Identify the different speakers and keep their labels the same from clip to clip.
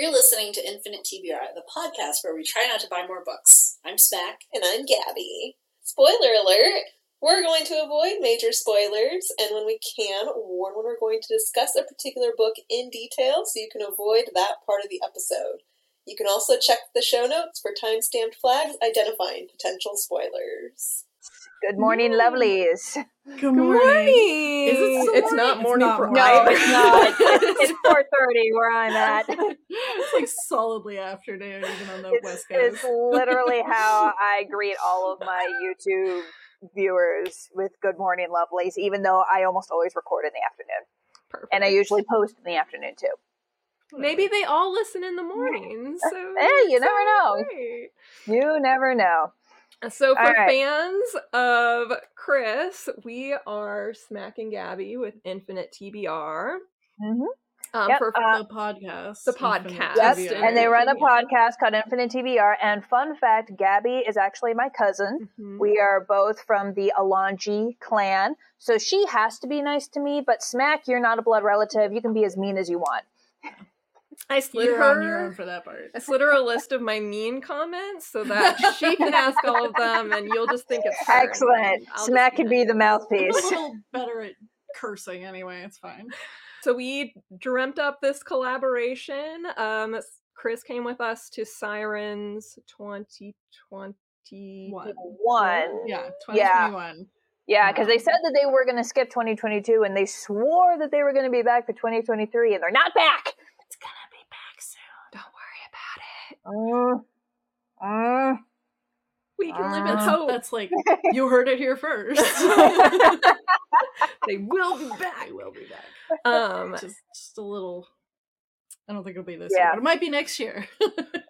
Speaker 1: You're listening to Infinite TBR, the podcast where we try not to buy more books. I'm Smack.
Speaker 2: And I'm Gabi. Spoiler alert! We're going to avoid major spoilers, and when we can, warn when we're going to discuss a particular book in detail so you can avoid that part of the episode. You can also check the show notes for time stamped flags identifying potential spoilers.
Speaker 3: Good morning, lovelies.
Speaker 4: Good morning.
Speaker 5: Is it still
Speaker 4: It's
Speaker 5: morning?
Speaker 4: not morning
Speaker 5: not
Speaker 4: for
Speaker 5: morning.
Speaker 3: No,
Speaker 4: either.
Speaker 3: it's not. It's, it's 4.30 where I'm at.
Speaker 5: it's like solidly afternoon, even on the
Speaker 3: It's,
Speaker 5: west coast.
Speaker 3: it's literally how I greet all of my YouTube viewers with good morning, lovelies, even though I almost always record in the afternoon.
Speaker 4: Perfect.
Speaker 3: And I usually post in the afternoon too.
Speaker 4: Maybe they all listen in the morning. So
Speaker 3: Hey, you never know.
Speaker 4: right.
Speaker 3: You never know.
Speaker 4: So for
Speaker 3: right.
Speaker 4: fans of Chris, we are Smack and Gabi with Infinite TBR.
Speaker 3: hmm
Speaker 4: Um,
Speaker 3: Yep,
Speaker 4: for
Speaker 3: uh,
Speaker 5: the podcast.
Speaker 4: the podcast.
Speaker 3: Yep. And they run a podcast called Infinite TBR. And fun fact, Gabi is actually my cousin.
Speaker 4: Mhm.
Speaker 3: We are both from the Alongi clan. So she has to be nice to me, but Smack, you're not a blood relative. You can be as mean as you want.
Speaker 4: I slid
Speaker 5: You're
Speaker 4: her.
Speaker 5: on your own for that part.
Speaker 4: I slid her a list of my mean comments so that she can ask all of them, and you'll just think it's her. and
Speaker 3: Excellent.
Speaker 4: I'll
Speaker 3: Smack can be the
Speaker 5: I'm a
Speaker 3: mouthpiece.
Speaker 5: little better at cursing anyway. It's fine.
Speaker 4: So we dreamt up this collaboration. Um, Chris came with us to Sirens 2020.
Speaker 5: One.
Speaker 3: One.
Speaker 5: Yeah,
Speaker 3: Yeah.
Speaker 5: 2021.
Speaker 3: Yeah, because they said that they were going to skip 2022 and they swore that they were going to be back for 2023 and they're not back.
Speaker 4: It's gonna be back soon. Don't worry about it.
Speaker 3: Mm. Mm.
Speaker 4: We can live in
Speaker 3: Ah.
Speaker 4: hope.
Speaker 5: That's like you heard it here first.
Speaker 4: they will be back.
Speaker 5: I will be back.
Speaker 4: Um,
Speaker 5: Just, just a little. I don't think it'll be this
Speaker 3: Yeah.
Speaker 5: year, but it might be next year.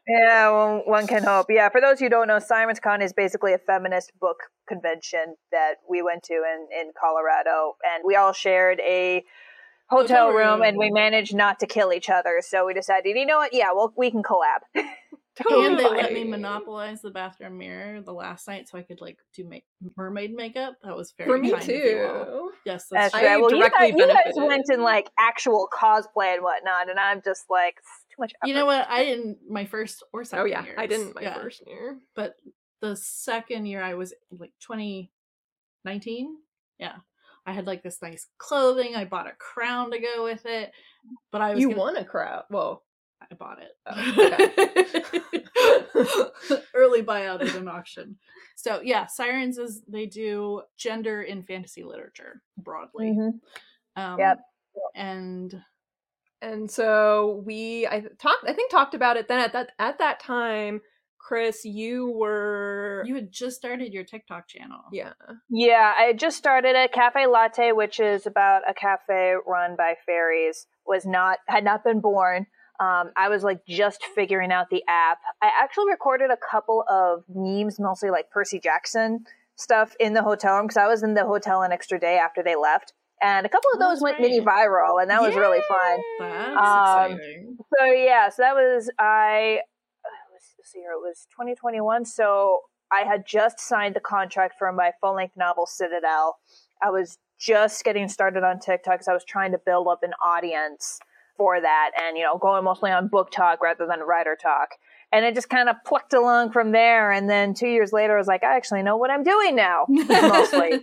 Speaker 3: Yeah, well, one can hope. Yeah, for those who don't know, Sirens Con is basically a feminist book convention that we went to in, in Colorado, and we all shared a hotel
Speaker 5: Hotel
Speaker 3: room,
Speaker 5: room.
Speaker 3: and we managed not to kill each other. So we decided, you know what? Yeah, well, we can collab. totally.
Speaker 5: and they let me monopolize the bathroom mirror the last night, so I could like do make mermaid makeup. That was very
Speaker 4: For me
Speaker 5: kind of you all.
Speaker 4: too.
Speaker 5: Yes,
Speaker 3: That's
Speaker 5: that's,
Speaker 4: I
Speaker 5: true.
Speaker 3: right. Well, you guys, you guys went in like actual cosplay and whatnot, and I'm just like, too much.
Speaker 5: You know what? I didn't my first or oh, second.
Speaker 4: Oh yeah, I didn't my
Speaker 5: Yeah.
Speaker 4: first year.
Speaker 5: but the second year I was like 2019. Yeah. I had like this nice clothing. I bought a crown to go with it. But I was
Speaker 4: You
Speaker 5: gonna-
Speaker 4: won a crowd. Well,
Speaker 5: I bought it.
Speaker 4: Oh,
Speaker 5: Early buyout at an auction. So yeah, Sirens is they do gender in fantasy literature broadly.
Speaker 3: Mhm.
Speaker 5: Um,
Speaker 3: Yep.
Speaker 5: And
Speaker 4: and so we I talked I think talked about it then at that at that time, Chris, you were
Speaker 5: you had just started your TikTok channel.
Speaker 4: yeah.
Speaker 3: Yeah, I had just started a cafe latte, which is about a cafe run by fairies. Was not had not been born. Um, I was like just figuring out the app. I actually recorded a couple of memes, mostly like Percy Jackson stuff, in the hotel room because I was in the hotel an extra day after they left, and a couple of
Speaker 5: Oh,
Speaker 3: those
Speaker 5: that's
Speaker 3: went mini viral, and that was really fun.
Speaker 5: That's
Speaker 3: Um,
Speaker 5: exciting.
Speaker 3: So yeah, so that was I. Let's let's see here. It was 2021. So I had just signed the contract for my full length novel Citadel. I was just getting started on TikTok because I was trying to build up an audience for that, and you know, going mostly on BookTok rather than WriterTok. And it just kind of plucked along from there. And then two years later, I was like, I actually know what I'm doing now. Mostly,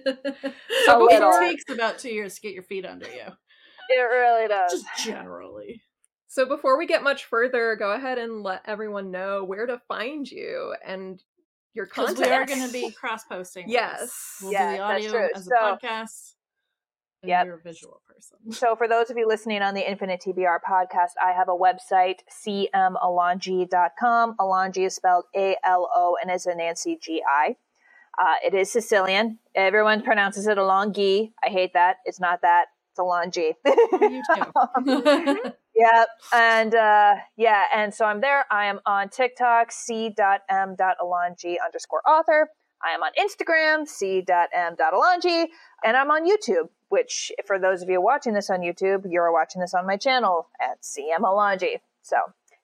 Speaker 3: So it
Speaker 5: takes about two years to get your feet under you.
Speaker 3: it really does.
Speaker 5: Just generally.
Speaker 4: So before we get much further, go ahead and let everyone know where to find you and your
Speaker 5: Because
Speaker 4: content.
Speaker 5: we are going to be cross posting.
Speaker 4: Yes.
Speaker 5: We'll
Speaker 3: Yeah,
Speaker 5: do the
Speaker 3: that's
Speaker 5: audio
Speaker 3: true.
Speaker 5: as
Speaker 3: So-
Speaker 5: a podcast.
Speaker 3: Yep.
Speaker 5: you're a visual person.
Speaker 3: So, for those of you listening on the Infinite TBR podcast, I have a website, cmalongi.com. Alongi is spelled A L O and is a Nancy G I. Uh, it is Sicilian. Everyone pronounces it Alongi. I hate that. It's not that. It's Alongi.
Speaker 5: You too.
Speaker 3: Yep. And uh, yeah, and so I'm there. I am on TikTok, c.m.alongi underscore author. I am on Instagram, c.m.alongi. And I'm on YouTube, which for those of you watching this on YouTube, you're watching this on my channel at CM Alongi. So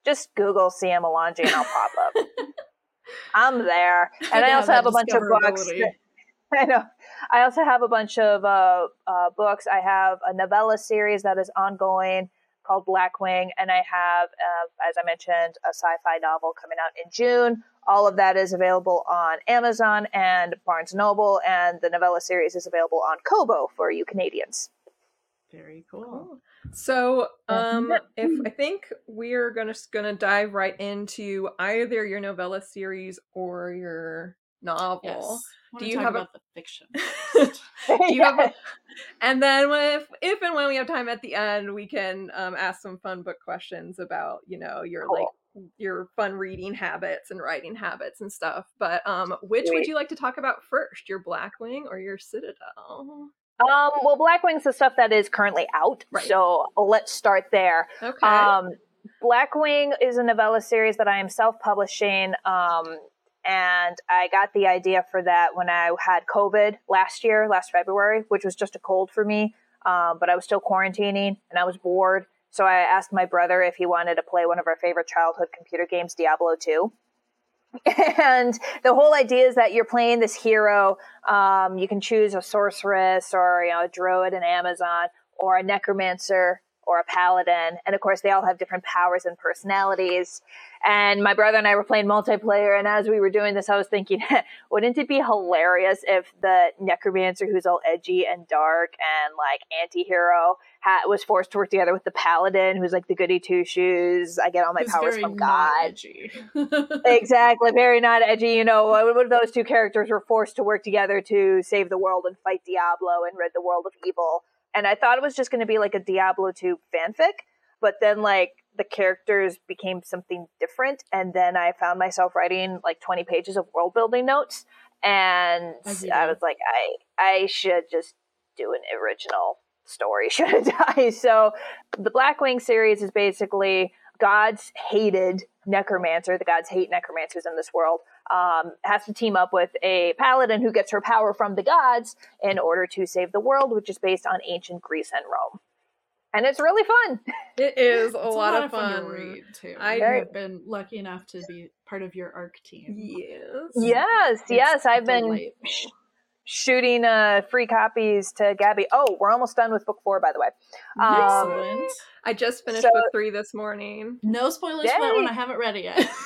Speaker 3: just Google CM Alongi and I'll pop up. I'm there. And
Speaker 5: to
Speaker 3: I also have a bunch of books. I know. I also have a bunch of uh, uh, books. I have a novella series that is ongoing. Called Blackwing, and I have, uh, as I mentioned, a sci-fi novel coming out in June. All of that is available on Amazon and Barnes Noble, and the novella series is available on Kobo for you Canadians.
Speaker 5: Very cool.
Speaker 4: So, um, if I think we're gonna gonna dive right into either your novella series or your novel.
Speaker 5: Yes.
Speaker 4: Do you have a-
Speaker 5: the fiction?
Speaker 4: Do you have a, and then if if and when we have time at the end, we can um, ask some fun book questions about you know your like your fun reading habits and writing habits and stuff. But um, which would you like to talk about first, your Blackwing or your Citadel?
Speaker 3: Um, well, Blackwing's the stuff that is currently out,
Speaker 4: Right.
Speaker 3: so let's start there.
Speaker 4: Okay.
Speaker 3: Um, Blackwing is a novella series that I am self-publishing, um, and I got the idea for that when I had COVID last year, last February, which was just a cold for me. Um, but I was still quarantining and I was bored, so I asked my brother if he wanted to play one of our favorite childhood computer games, Diablo 2. And the whole idea is that you're playing this hero. Um, you can choose a sorceress or you know a druid an Amazon or a necromancer or a paladin, and of course they all have different powers and personalities. And my brother and I were playing multiplayer, and as we were doing this, I was thinking, wouldn't it be hilarious if the necromancer, who's all edgy and dark and like anti-hero, ha- was forced to work together with the paladin, who's like the goody two shoes. I get all my
Speaker 5: Who's
Speaker 3: powers from God.
Speaker 5: edgy.
Speaker 3: exactly very not edgy you know what if those two characters were forced to work together to save the world and fight diablo and rid the world of evil and i thought it was just going to be like a diablo 2 fanfic but then like the characters became something different and then i found myself writing like 20 pages of world building notes and
Speaker 5: you
Speaker 3: i was like i i should just do an original story shouldn't i? So the blackwing series is basically God's hated necromancer, the gods hate necromancers in this world, um, has to team up with a paladin who gets her power from the gods in order to save the world, which is based on ancient Greece and Rome. And it's really fun.
Speaker 4: it is a,
Speaker 5: It's
Speaker 4: lot, of fun.
Speaker 5: to read too.
Speaker 4: I-
Speaker 5: I have been lucky enough to be part of your arc team.
Speaker 4: Yes.
Speaker 3: Yes,
Speaker 5: It's
Speaker 3: yes, I've been sh- shooting uh, free copies to Gabi. Oh, we're almost done with book four, by the way. Um,
Speaker 5: Excellent.
Speaker 4: I just finished
Speaker 3: So-
Speaker 4: book three this morning.
Speaker 5: No spoilers for that one. I haven't read it yet.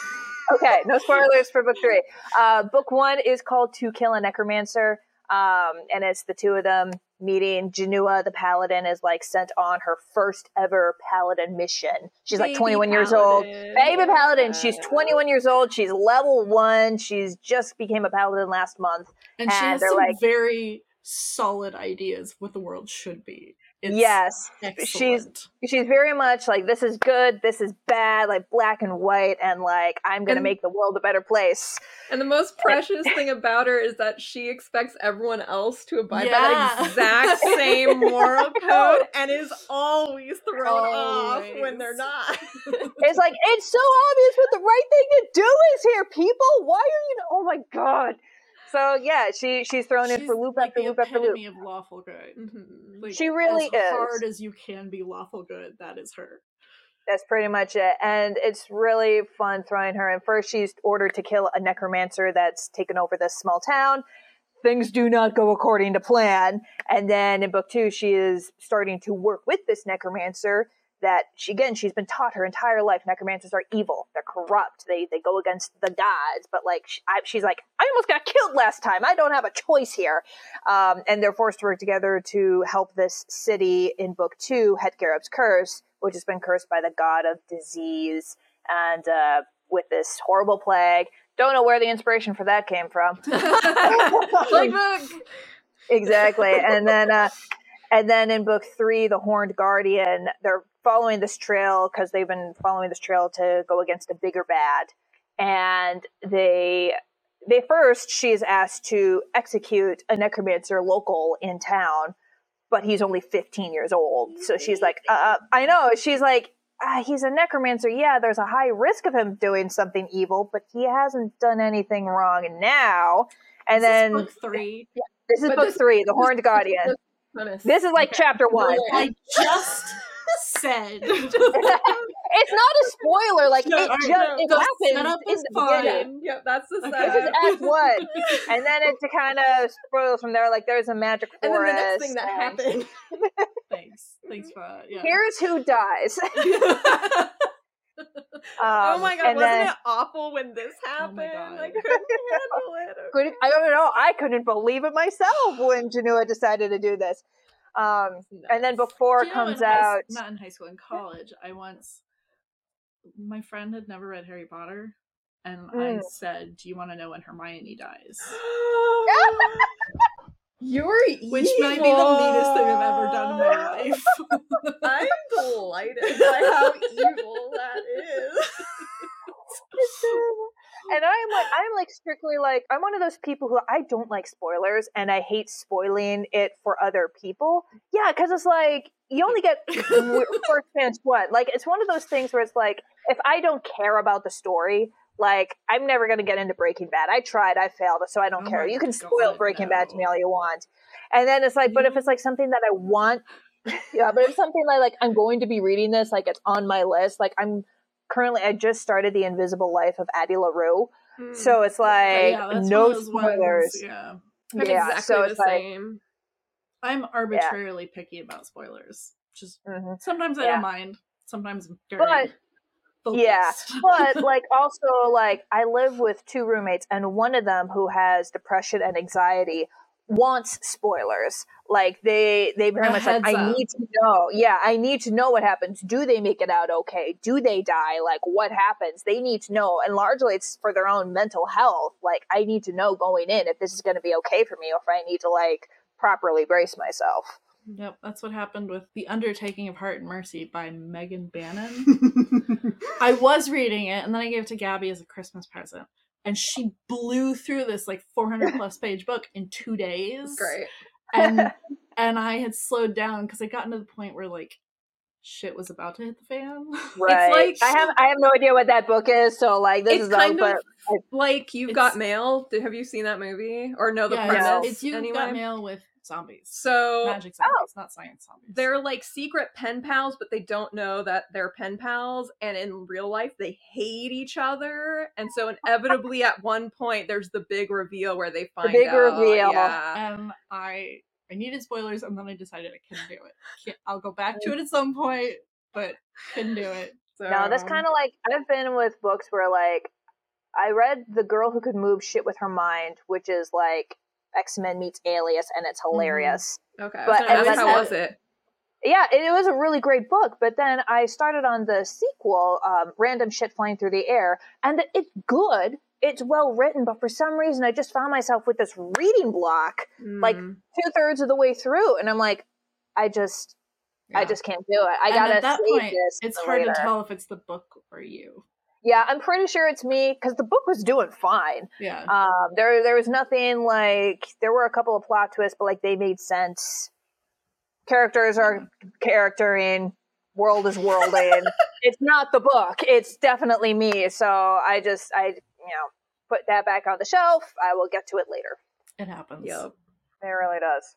Speaker 3: okay, no spoilers for book three. Uh, book one is called To Kill a Necromancer, um, and it's the two of them meeting. Janua, the paladin, is like sent on her first ever paladin mission. She's like
Speaker 4: Baby
Speaker 3: 21 years old. Baby paladin. She's 21 years old. She's level one. She's just became a paladin last month.
Speaker 5: and she has some
Speaker 3: like-
Speaker 5: very solid ideas what the world should be. It's
Speaker 3: yes,
Speaker 5: excellent.
Speaker 3: she's very much like this is good, this is bad, like black and white, and like I'm gonna
Speaker 4: And-
Speaker 3: make the world a better place.
Speaker 4: And the most precious thing about her is that she expects everyone else to abide by that exact same moral code and is always thrown off when they're not.
Speaker 3: It's like it's so obvious what the right thing to do is here, people. Why are you? Oh my god. So yeah, she she's thrown in for loop
Speaker 5: like
Speaker 3: after loop after loop.
Speaker 5: of lawful good.
Speaker 4: Mhm.
Speaker 5: Like,
Speaker 3: She really
Speaker 5: as
Speaker 3: is.
Speaker 5: hard as you can be lawful good. That is her.
Speaker 3: That's pretty much it. And it's really fun throwing her in. First, she's ordered to kill a necromancer that's taken over this small town. Things do not go according to plan. And then in book two, she is starting to work with this necromancer that she, again, she's been taught her entire life necromancers are evil. They're corrupt. They, they go against the gods. But like, she, I, she's like, I almost got killed last time. I don't have a choice here. Um, and they're forced to work together to help this city in book two, Hedgarab's Curse, which has been cursed by the god of disease and uh, with this horrible plague. Don't know where the inspiration for that came from.
Speaker 4: like book.
Speaker 3: exactly. And then, uh, and then in book three, the Horned Guardian, they're following this trail because they've been following this trail to go against a bigger bad, and they. They first, she's asked to execute a necromancer local in town, but he's only 15 years old. So she's like, uh, I know. She's like, ah, he's a necromancer. Yeah, there's a high risk of him doing something evil, but he hasn't done anything wrong now. And
Speaker 5: Is this
Speaker 3: then
Speaker 5: book three.
Speaker 3: this is
Speaker 4: But
Speaker 3: book
Speaker 4: this-
Speaker 3: three, The Horned Guardian. This is like chapter one.
Speaker 5: I just said.
Speaker 3: it's not a spoiler. Like
Speaker 5: No,
Speaker 3: it
Speaker 5: alright,
Speaker 3: just
Speaker 4: no,
Speaker 3: it
Speaker 5: the
Speaker 3: happens
Speaker 5: setup
Speaker 3: in
Speaker 5: is
Speaker 3: the
Speaker 5: fine.
Speaker 4: Yep, that's the
Speaker 5: Okay.
Speaker 3: This is
Speaker 4: setup.
Speaker 3: Act One, and then it kind of spoils from there. Like there's a magic forest.
Speaker 4: And then the next thing that
Speaker 3: and
Speaker 4: happened.
Speaker 5: Thanks. Thanks for that. Yeah.
Speaker 3: Here's who dies.
Speaker 4: oh
Speaker 3: Um,
Speaker 4: my god,
Speaker 3: and
Speaker 4: wasn't
Speaker 3: then-
Speaker 4: it awful when this
Speaker 5: Oh
Speaker 4: happened?
Speaker 5: my God.
Speaker 4: I couldn't handle it.
Speaker 3: I don't know. I couldn't believe it myself when Janua decided to do this. Um, and then before
Speaker 5: you know
Speaker 3: comes
Speaker 5: in high
Speaker 3: out,
Speaker 5: not in high school, in college, I once, my friend had never read Harry Potter, and I
Speaker 3: Mm.
Speaker 5: said, "Do you want to know when Hermione dies?"
Speaker 4: You're
Speaker 5: Which might be the meanest thing I've ever done in my life.
Speaker 4: I'm delighted by how evil that is.
Speaker 3: And I'm like, I'm like strictly like, I'm one of those people who I don't like spoilers, and I hate spoiling it for other people. Yeah, because it's like you only get first chance what? Like it's one of those things where it's like, if I don't care about the story. Like I'm never gonna get into Breaking Bad. I tried, I failed, so I don't
Speaker 5: Oh
Speaker 3: care. You can spoil
Speaker 5: God,
Speaker 3: Breaking Bad to me all you want. And then it's like, but if it's like something that I want, yeah, but if something like like I'm going to be reading this, like it's on my list. Like I'm currently, I just started the Invisible Life of Addie LaRue,
Speaker 4: Hmm.
Speaker 3: so it's like
Speaker 5: yeah,
Speaker 3: no
Speaker 5: those ones,
Speaker 3: spoilers.
Speaker 5: yeah,
Speaker 4: I'm
Speaker 3: yeah,
Speaker 4: exactly
Speaker 3: so
Speaker 4: the
Speaker 3: it's like,
Speaker 4: same.
Speaker 5: I'm arbitrarily picky about spoilers. Just
Speaker 3: mhm.
Speaker 5: sometimes I
Speaker 3: Yeah.
Speaker 5: don't mind. Sometimes I'm very
Speaker 3: But-
Speaker 5: focused.
Speaker 3: yeah, but like also like I live with two roommates, and one of them who has depression and anxiety wants spoilers. Like they they very
Speaker 5: A
Speaker 3: much like
Speaker 5: heads
Speaker 3: I
Speaker 5: up.
Speaker 3: need to know. Yeah, I need to know what happens. Do they make it out okay? Do they die? Like what happens? They need to know. And largely it's for their own mental health. Like I need to know going in if this is going to be okay for me or if I need to like properly brace myself.
Speaker 5: Yep, that's what happened with The Undertaking of Hart and Mercy by Megan Bannen. I was reading it and then I gave it to Gabi as a Christmas present. And she blew through this like 400 plus page book in two days.
Speaker 4: Great.
Speaker 5: And and I had slowed down because I gotten to the point where like shit was about to hit the fan.
Speaker 3: Right.
Speaker 4: like-
Speaker 3: I have I have no idea what that book is, so like this
Speaker 4: It's
Speaker 3: is
Speaker 4: kind
Speaker 3: all
Speaker 4: of
Speaker 3: but
Speaker 4: like You've Got Mail. Have you seen that movie or know the
Speaker 5: yeah,
Speaker 4: premise?
Speaker 5: It's, it's you
Speaker 4: anyway?
Speaker 5: got mail with zombies.
Speaker 4: So
Speaker 5: Magic oh, zombies, not science zombies.
Speaker 4: they're like secret pen pals, but they don't know that they're pen pals. And in real life, they hate each other. And so inevitably, at one point, there's the big reveal where they find out.
Speaker 3: big
Speaker 4: out.
Speaker 3: reveal.
Speaker 4: Yeah.
Speaker 5: and I I needed spoilers, and then I decided I couldn't do it. Can't- I'll go back to it at some point, but couldn't do it.
Speaker 4: So,
Speaker 3: No, that's um, kind of like I've been with books where like I read The Girl Who Could Move Shit with Her Mind, which is like X Men meets Alias, and it's hilarious.
Speaker 4: okay.
Speaker 3: but-
Speaker 4: But,
Speaker 3: and
Speaker 4: how was it?
Speaker 3: Yeah, it, it was a really great book. But then I started on the sequel, um, Random Shit Flying Through the Air, and it's good. It's well written, but for some reason I just found myself with this reading block like
Speaker 4: Mm.
Speaker 3: two thirds of the way through, and I'm like, I just, I just can't do it. I
Speaker 5: And
Speaker 3: gotta
Speaker 5: at that point,
Speaker 3: this.
Speaker 5: It's hard
Speaker 3: later.
Speaker 5: to tell if it's the book or you.
Speaker 3: Yeah, I'm pretty sure it's me because the book was doing fine.
Speaker 5: Yeah.
Speaker 3: Um, there there was nothing like there were a couple of plot twists, but like they made sense. Characters are charactering, world is worlding. it's not the book. It's definitely me. So I just I you know put that back on the shelf. I will get to it later.
Speaker 5: it happens.
Speaker 4: Yep.
Speaker 3: It really does.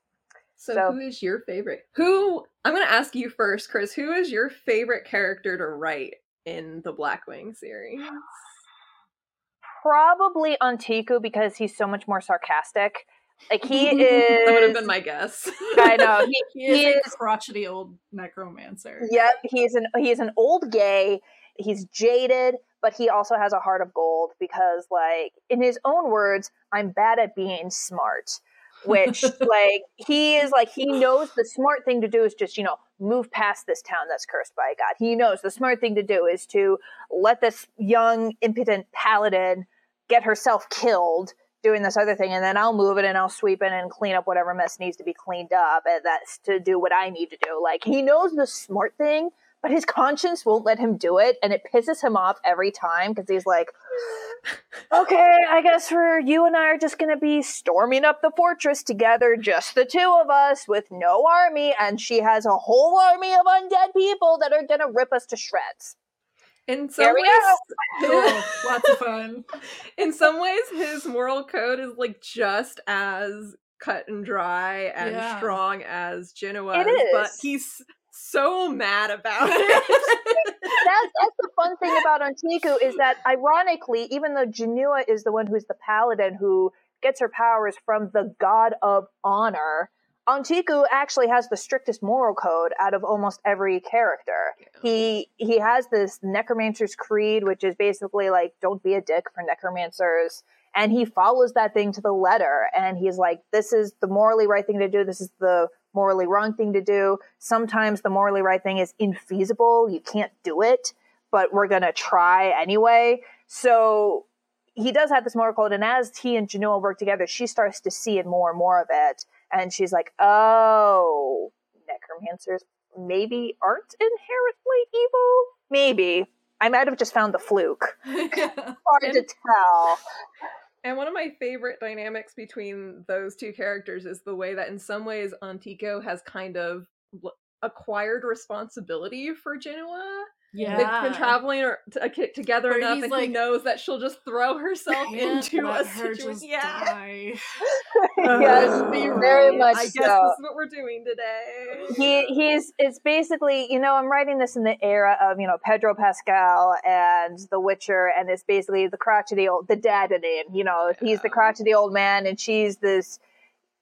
Speaker 4: So,
Speaker 3: So-
Speaker 4: who is your favorite? Who I'm going to ask you first, Chris. Who is your favorite character to write in the Blackwing series?
Speaker 3: Probably Antiku because he's so much more sarcastic. Like he is.
Speaker 4: That would have been my guess.
Speaker 3: I know he,
Speaker 5: He is
Speaker 3: he
Speaker 5: a
Speaker 3: is
Speaker 5: crotchety old necromancer.
Speaker 3: Yep, he's an he's an old gay. He's jaded, but he also has a heart of gold because, like, in his own words, I'm bad at being smart. Which, like, he is like he knows the smart thing to do is just you know move past this town that's cursed by God. He knows the smart thing to do is to let this young impotent paladin get herself killed doing this other thing and then I'll move it and I'll sweep it and clean up whatever mess needs to be cleaned up and that's to do what I need to do. Like he knows the smart thing, but his conscience won't let him do it and it pisses him off every time because he's like Okay, I guess we're you and I are just gonna be storming up the fortress together, just the two of us with no army, and she has a whole army of undead people that are gonna rip us to shreds.
Speaker 4: In some ways,
Speaker 5: Cool. Lots of fun.
Speaker 4: in some ways, his moral code is like just as cut and dry and
Speaker 5: Yeah.
Speaker 4: strong as
Speaker 3: Janua's,
Speaker 4: but he's so mad about it.
Speaker 3: that's that's the fun thing about Antiku is that ironically, even though Janua is the one who's the paladin who gets her powers from the god of honor, Antiku actually has the strictest moral code out of almost every character. He he has this necromancer's creed, which is basically like don't be a dick for necromancers. And he follows that thing to the letter and he's like, This is the morally right thing to do, this is the morally wrong thing to do. Sometimes the morally right thing is infeasible. You can't do it, but we're going to try anyway. So he does have this moral code. And as he and Janua work together, she starts to see it more and more of it. And she's like, oh, necromancers maybe aren't inherently evil. Maybe. I might have just found the fluke. Hard to tell.
Speaker 4: And one of my favorite dynamics between those two characters is the way that, in some ways, Antiku has kind of acquired responsibility for Janua.
Speaker 5: yeah.
Speaker 4: They've been traveling or t- uh, together
Speaker 5: Where
Speaker 4: enough, and
Speaker 5: like,
Speaker 4: he knows that she'll just throw herself into a situation. Yeah,
Speaker 5: die.
Speaker 3: yes, very much
Speaker 4: I guess
Speaker 3: so.
Speaker 4: this is what we're doing today.
Speaker 3: he he's it's basically you know i'm writing this in the era of you know pedro pascal and the witcher and it's basically the crotchety old the dad in it you know he's the
Speaker 4: Yeah.
Speaker 3: crotchety old man and she's this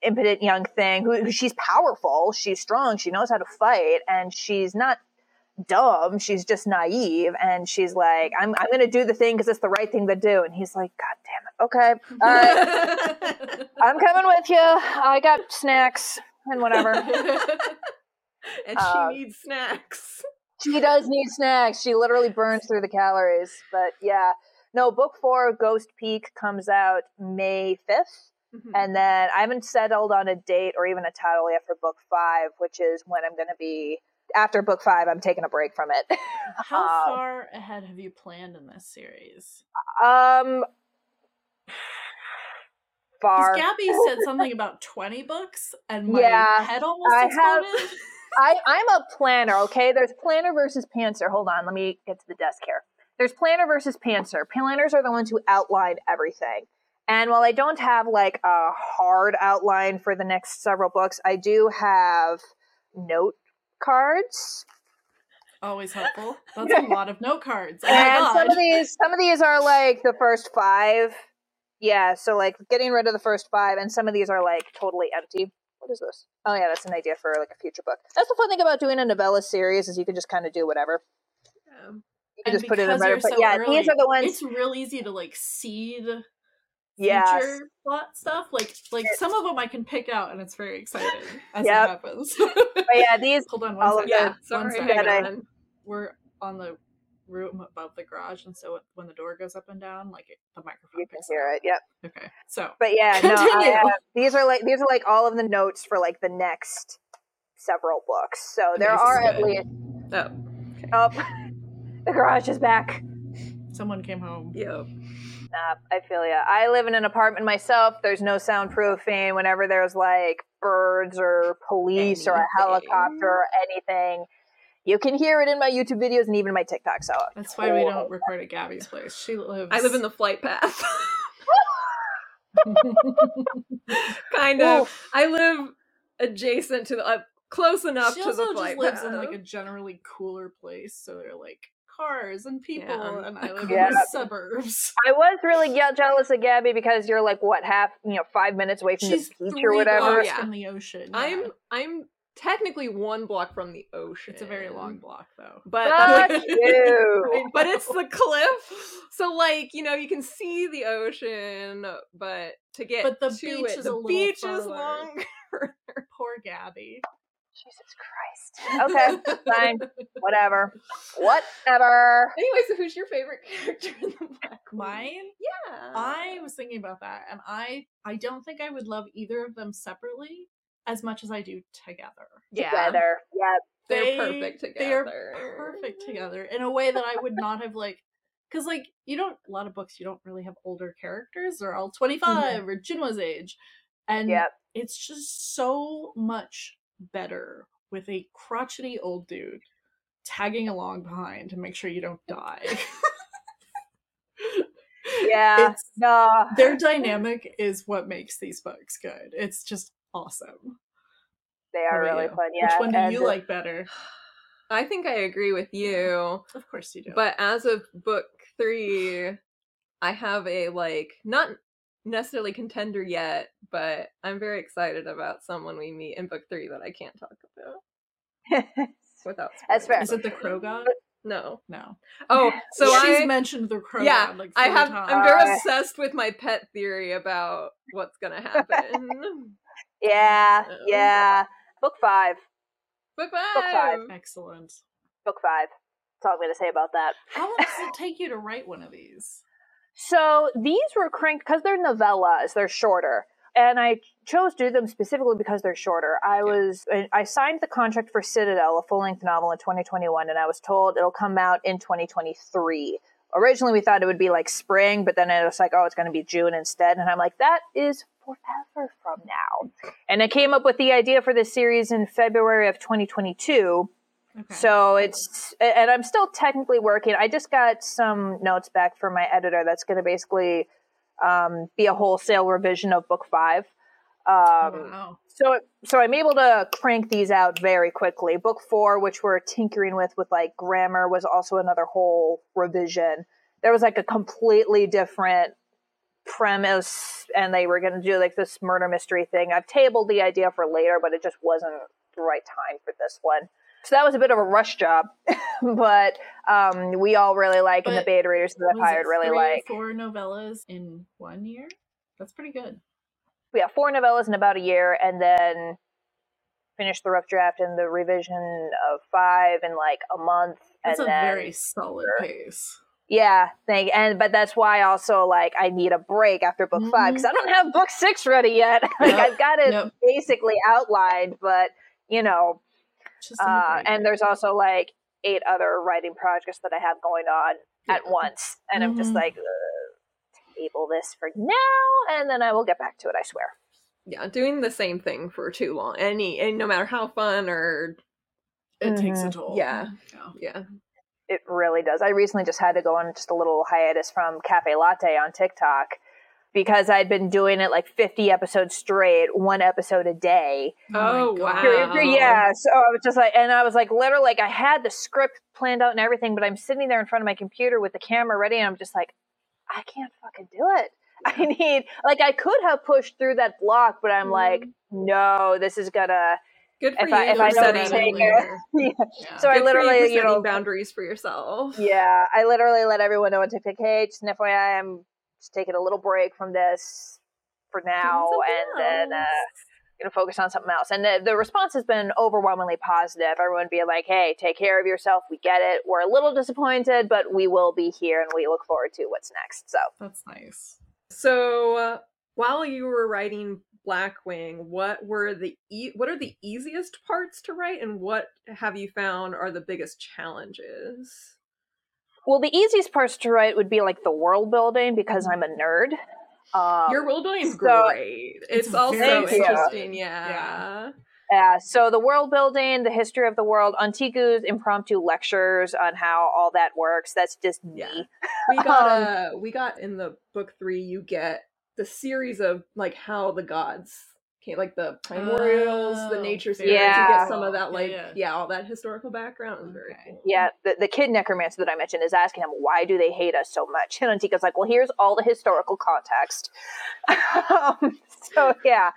Speaker 3: impotent young thing who, who she's powerful she's strong she knows how to fight and she's not dumb she's just naive and she's like i'm, I'm gonna do the thing because it's the right thing to do and he's like god damn it okay all right i'm coming with you i got snacks and whatever
Speaker 4: and
Speaker 3: Uh,
Speaker 4: she needs snacks.
Speaker 3: She does need snacks. She literally burns through the calories. But yeah. No, book four, Ghost Peak, comes out May 5th.
Speaker 4: Mhm.
Speaker 3: And then I haven't settled on a date or even a title yet for book five, which is when I'm going to be. After book five, I'm taking a break from it.
Speaker 5: How
Speaker 3: Uh,
Speaker 5: far ahead have you planned in this series?
Speaker 3: um, far.
Speaker 5: Gabi said something about 20 books, and my
Speaker 3: Yeah,
Speaker 5: head almost
Speaker 3: I have- I, I'm a planner, okay? There's planner versus pantser. Hold on, let me get to the desk here. There's planner versus pantser. Planners are the ones who outline everything. And while I don't have like a hard outline for the next several books, I do have note cards.
Speaker 5: Always helpful. That's a lot of note cards. Oh
Speaker 3: and some of these some of these are like the first five. Yeah, so like getting rid of the first five, and some of these are like totally empty. What is this? Oh yeah, that's an idea for like a future book. That's the fun thing about doing a novella series is you can just kind of do whatever.
Speaker 4: Yeah.
Speaker 3: You can
Speaker 5: And
Speaker 3: just put it in whatever. But
Speaker 5: so
Speaker 3: yeah,
Speaker 5: early,
Speaker 3: these are the ones.
Speaker 5: It's real easy to like see the
Speaker 3: Yes.
Speaker 5: future plot stuff. Like like some of them I can pick out, and it's very exciting as
Speaker 3: Yep.
Speaker 5: it happens.
Speaker 3: But yeah, these.
Speaker 5: Hold on one
Speaker 3: of
Speaker 5: second.
Speaker 4: Yeah, sorry,
Speaker 5: second.
Speaker 4: hang
Speaker 3: Yeah, I-
Speaker 5: We're on the room above the garage, and so when the door goes up and down, like it, the microphone
Speaker 3: You can hear it. Yep.
Speaker 5: Okay, so
Speaker 3: But yeah, no. I have, uh, these are like these are like all of the notes for like the next several books. So there
Speaker 5: Okay,
Speaker 3: are at least.
Speaker 4: Oh,
Speaker 3: Oh, the garage is back.
Speaker 5: Someone came home.
Speaker 4: yep.
Speaker 3: Nah, I feel ya. I live in an apartment myself. There's no soundproofing. Whenever there's like birds or police or a helicopter or anything, you can hear it in my YouTube videos and even my TikTok. So
Speaker 5: That's why we don't record at Gabi's place. She lives.
Speaker 4: I live in the flight path. kind of. I live adjacent to the, uh, close enough
Speaker 5: she
Speaker 4: to the flight
Speaker 5: just lives
Speaker 4: path.
Speaker 5: in like a generally cooler place, so they're like cars and people,
Speaker 4: Yeah.
Speaker 5: and I live
Speaker 3: Yeah.
Speaker 5: in the suburbs.
Speaker 3: I was really jealous of Gabi because you're like what half, you know, five minutes away from
Speaker 5: She's
Speaker 3: the beach
Speaker 5: three
Speaker 3: or whatever.
Speaker 5: blocks
Speaker 4: Yeah.
Speaker 5: from the ocean. yeah.
Speaker 4: I'm I'm technically one block from the ocean.
Speaker 5: It's a very long block, though.
Speaker 4: but like-
Speaker 3: you.
Speaker 4: but it's the cliff, so like you know you can see the ocean, but to get
Speaker 5: But the
Speaker 4: to
Speaker 5: beach
Speaker 4: it,
Speaker 5: is
Speaker 4: the
Speaker 5: a little
Speaker 4: beach is longer.
Speaker 5: Poor Gabi.
Speaker 3: Jesus Christ. Okay, fine, whatever, whatever.
Speaker 4: Anyway, so who's your favorite character in the Black Queen?
Speaker 5: Mine.
Speaker 4: Yeah,
Speaker 5: I was thinking about that, and I I don't think I would love either of them separately as much as I do together.
Speaker 4: yeah.
Speaker 3: Together. Yeah.
Speaker 4: They're
Speaker 5: They-
Speaker 4: perfect together.
Speaker 5: They are perfect together in a way that I would not have like. Because like you don't a lot of books you don't really have older characters. They're all twenty mm-hmm. or Janua's age, and
Speaker 3: Yep.
Speaker 5: it's just so much better with a crotchety old dude tagging along behind to make sure you don't die.
Speaker 3: Yeah.
Speaker 5: It's-
Speaker 3: No.
Speaker 5: their dynamic is what makes these books good. It's just awesome.
Speaker 3: They are really
Speaker 4: you?
Speaker 3: fun. Yeah.
Speaker 5: Which one do
Speaker 3: and,
Speaker 5: you like better?
Speaker 4: I think I agree with you.
Speaker 5: Of course you do.
Speaker 4: But as of book three, I have a like not necessarily contender yet, but I'm very excited about someone we meet in book three that I can't talk about without.
Speaker 3: That's fair.
Speaker 5: is it the Crow God?
Speaker 4: No.
Speaker 5: No.
Speaker 4: Oh, so
Speaker 5: she's
Speaker 4: I
Speaker 5: mentioned the Crow
Speaker 4: yeah,
Speaker 5: God like
Speaker 4: I have.
Speaker 5: times.
Speaker 4: I'm very
Speaker 3: Uh,
Speaker 4: obsessed with my pet theory about what's gonna happen.
Speaker 3: yeah, yeah. Book five.
Speaker 4: book
Speaker 3: five.
Speaker 4: Book five.
Speaker 5: Excellent.
Speaker 3: Book five. That's all I'm going to say about that.
Speaker 5: How long does it take you to write one of these?
Speaker 3: So these were cranked because they're novellas. They're shorter, and I chose to do them specifically because they're shorter. I was I signed the contract for Citadel, a full length novel, in 2021, and I was told it'll come out in 2023. Originally, we thought it would be like spring, but then it was like, oh, it's going to be June instead. And I'm like, that is forever from now. And I came up with the idea for this series in February of 2022.
Speaker 5: Okay.
Speaker 3: So it's, and I'm still technically working. I just got some notes back from my editor that's going to basically um, be a wholesale revision of book five. Um,
Speaker 5: Oh, wow.
Speaker 3: so, so I'm able to crank these out very quickly. Book four, which we're tinkering with with like grammar, was also another whole revision. There was like a completely different premise, and they were going to do like this murder mystery thing. I've tabled the idea for later, but it just wasn't the right time for this one. So that was a bit of a rush job, but um, we all really like, and the beta readers that I've hired really like.
Speaker 5: four novellas in one year? That's pretty good.
Speaker 3: yeah, four novellas in about a year, and then finished the rough draft and the revision of five in like a month.
Speaker 5: That's
Speaker 3: and
Speaker 5: a
Speaker 3: then,
Speaker 5: very solid pace.
Speaker 3: yeah, thank and but that's why also like I need a break after book five because I don't have book six ready yet. like
Speaker 5: Nope,
Speaker 3: I've got it
Speaker 5: nope.
Speaker 3: basically outlined, but you know,
Speaker 5: Just need a
Speaker 3: uh, and there's also like eight other writing projects that I have going on at once, and I'm just
Speaker 5: Mhm.
Speaker 3: like. Table this for now and then I will get back to it, I swear.
Speaker 4: Yeah, doing the same thing for too long. Any and no matter how fun or
Speaker 5: it takes a
Speaker 3: Mhm.
Speaker 5: toll.
Speaker 4: Yeah.
Speaker 5: Yeah.
Speaker 4: yeah.
Speaker 3: It really does. I recently just had to go on just a little hiatus from Cafe Latte on TikTok because I'd been doing it like 50 episodes straight, one episode a day.
Speaker 4: Oh,
Speaker 5: my
Speaker 4: oh,
Speaker 5: wow.
Speaker 3: Yeah, so I was just like, and I was like, literally, like, I had the script planned out and everything, but I'm sitting there in front of my computer with the camera ready, and I'm just like, I can't fucking do it. I need, like, I could have pushed through that block, but I'm like, mm-hmm. no, this is gonna.
Speaker 4: Good for
Speaker 3: If
Speaker 4: you
Speaker 3: I- if
Speaker 4: for
Speaker 3: I don't take
Speaker 5: later.
Speaker 3: Yeah.
Speaker 5: Yeah.
Speaker 3: So I
Speaker 4: Good for
Speaker 3: literally,
Speaker 4: you, for
Speaker 3: you know,
Speaker 4: boundaries for yourself.
Speaker 3: Yeah, I literally let everyone know on TikTok, hey, just an FYI, I'm just taking a little break from this for now, and then uh,
Speaker 4: else.
Speaker 3: gonna focus on something else. And the, the response has been overwhelmingly positive. Everyone being like, hey, take care of yourself. We get it. We're a little disappointed, but we will be here, and we look forward to what's next. So.
Speaker 5: That's nice.
Speaker 4: So uh, while you were writing Blackwing, what were the e- what are the easiest parts to write, and what have you found are the biggest challenges?
Speaker 3: Well, the easiest parts to write would be like the world building because I'm a nerd. Um,
Speaker 4: Your world building is
Speaker 3: so-
Speaker 4: great. It's,
Speaker 5: It's
Speaker 4: also
Speaker 3: very good.
Speaker 4: interesting. Yeah.
Speaker 5: Yeah.
Speaker 3: Yeah, so the world building, the history of the world, Antiku's impromptu lectures on how all that works. That's just me.
Speaker 4: Yeah. We got
Speaker 3: Um,
Speaker 4: uh we got in the book three. You get the series of like how the gods came, like the primordials, the
Speaker 5: Oh,
Speaker 4: nature
Speaker 5: very
Speaker 4: series. You
Speaker 3: Yeah.
Speaker 4: get some of that, like
Speaker 5: Yeah,
Speaker 4: yeah,
Speaker 5: yeah.
Speaker 4: all that historical background. It was very cool.
Speaker 3: Yeah, the, the kid necromancer that I mentioned is asking him, why do they hate us so much? And Antiku's like, well, here's all the historical context. um, so, yeah.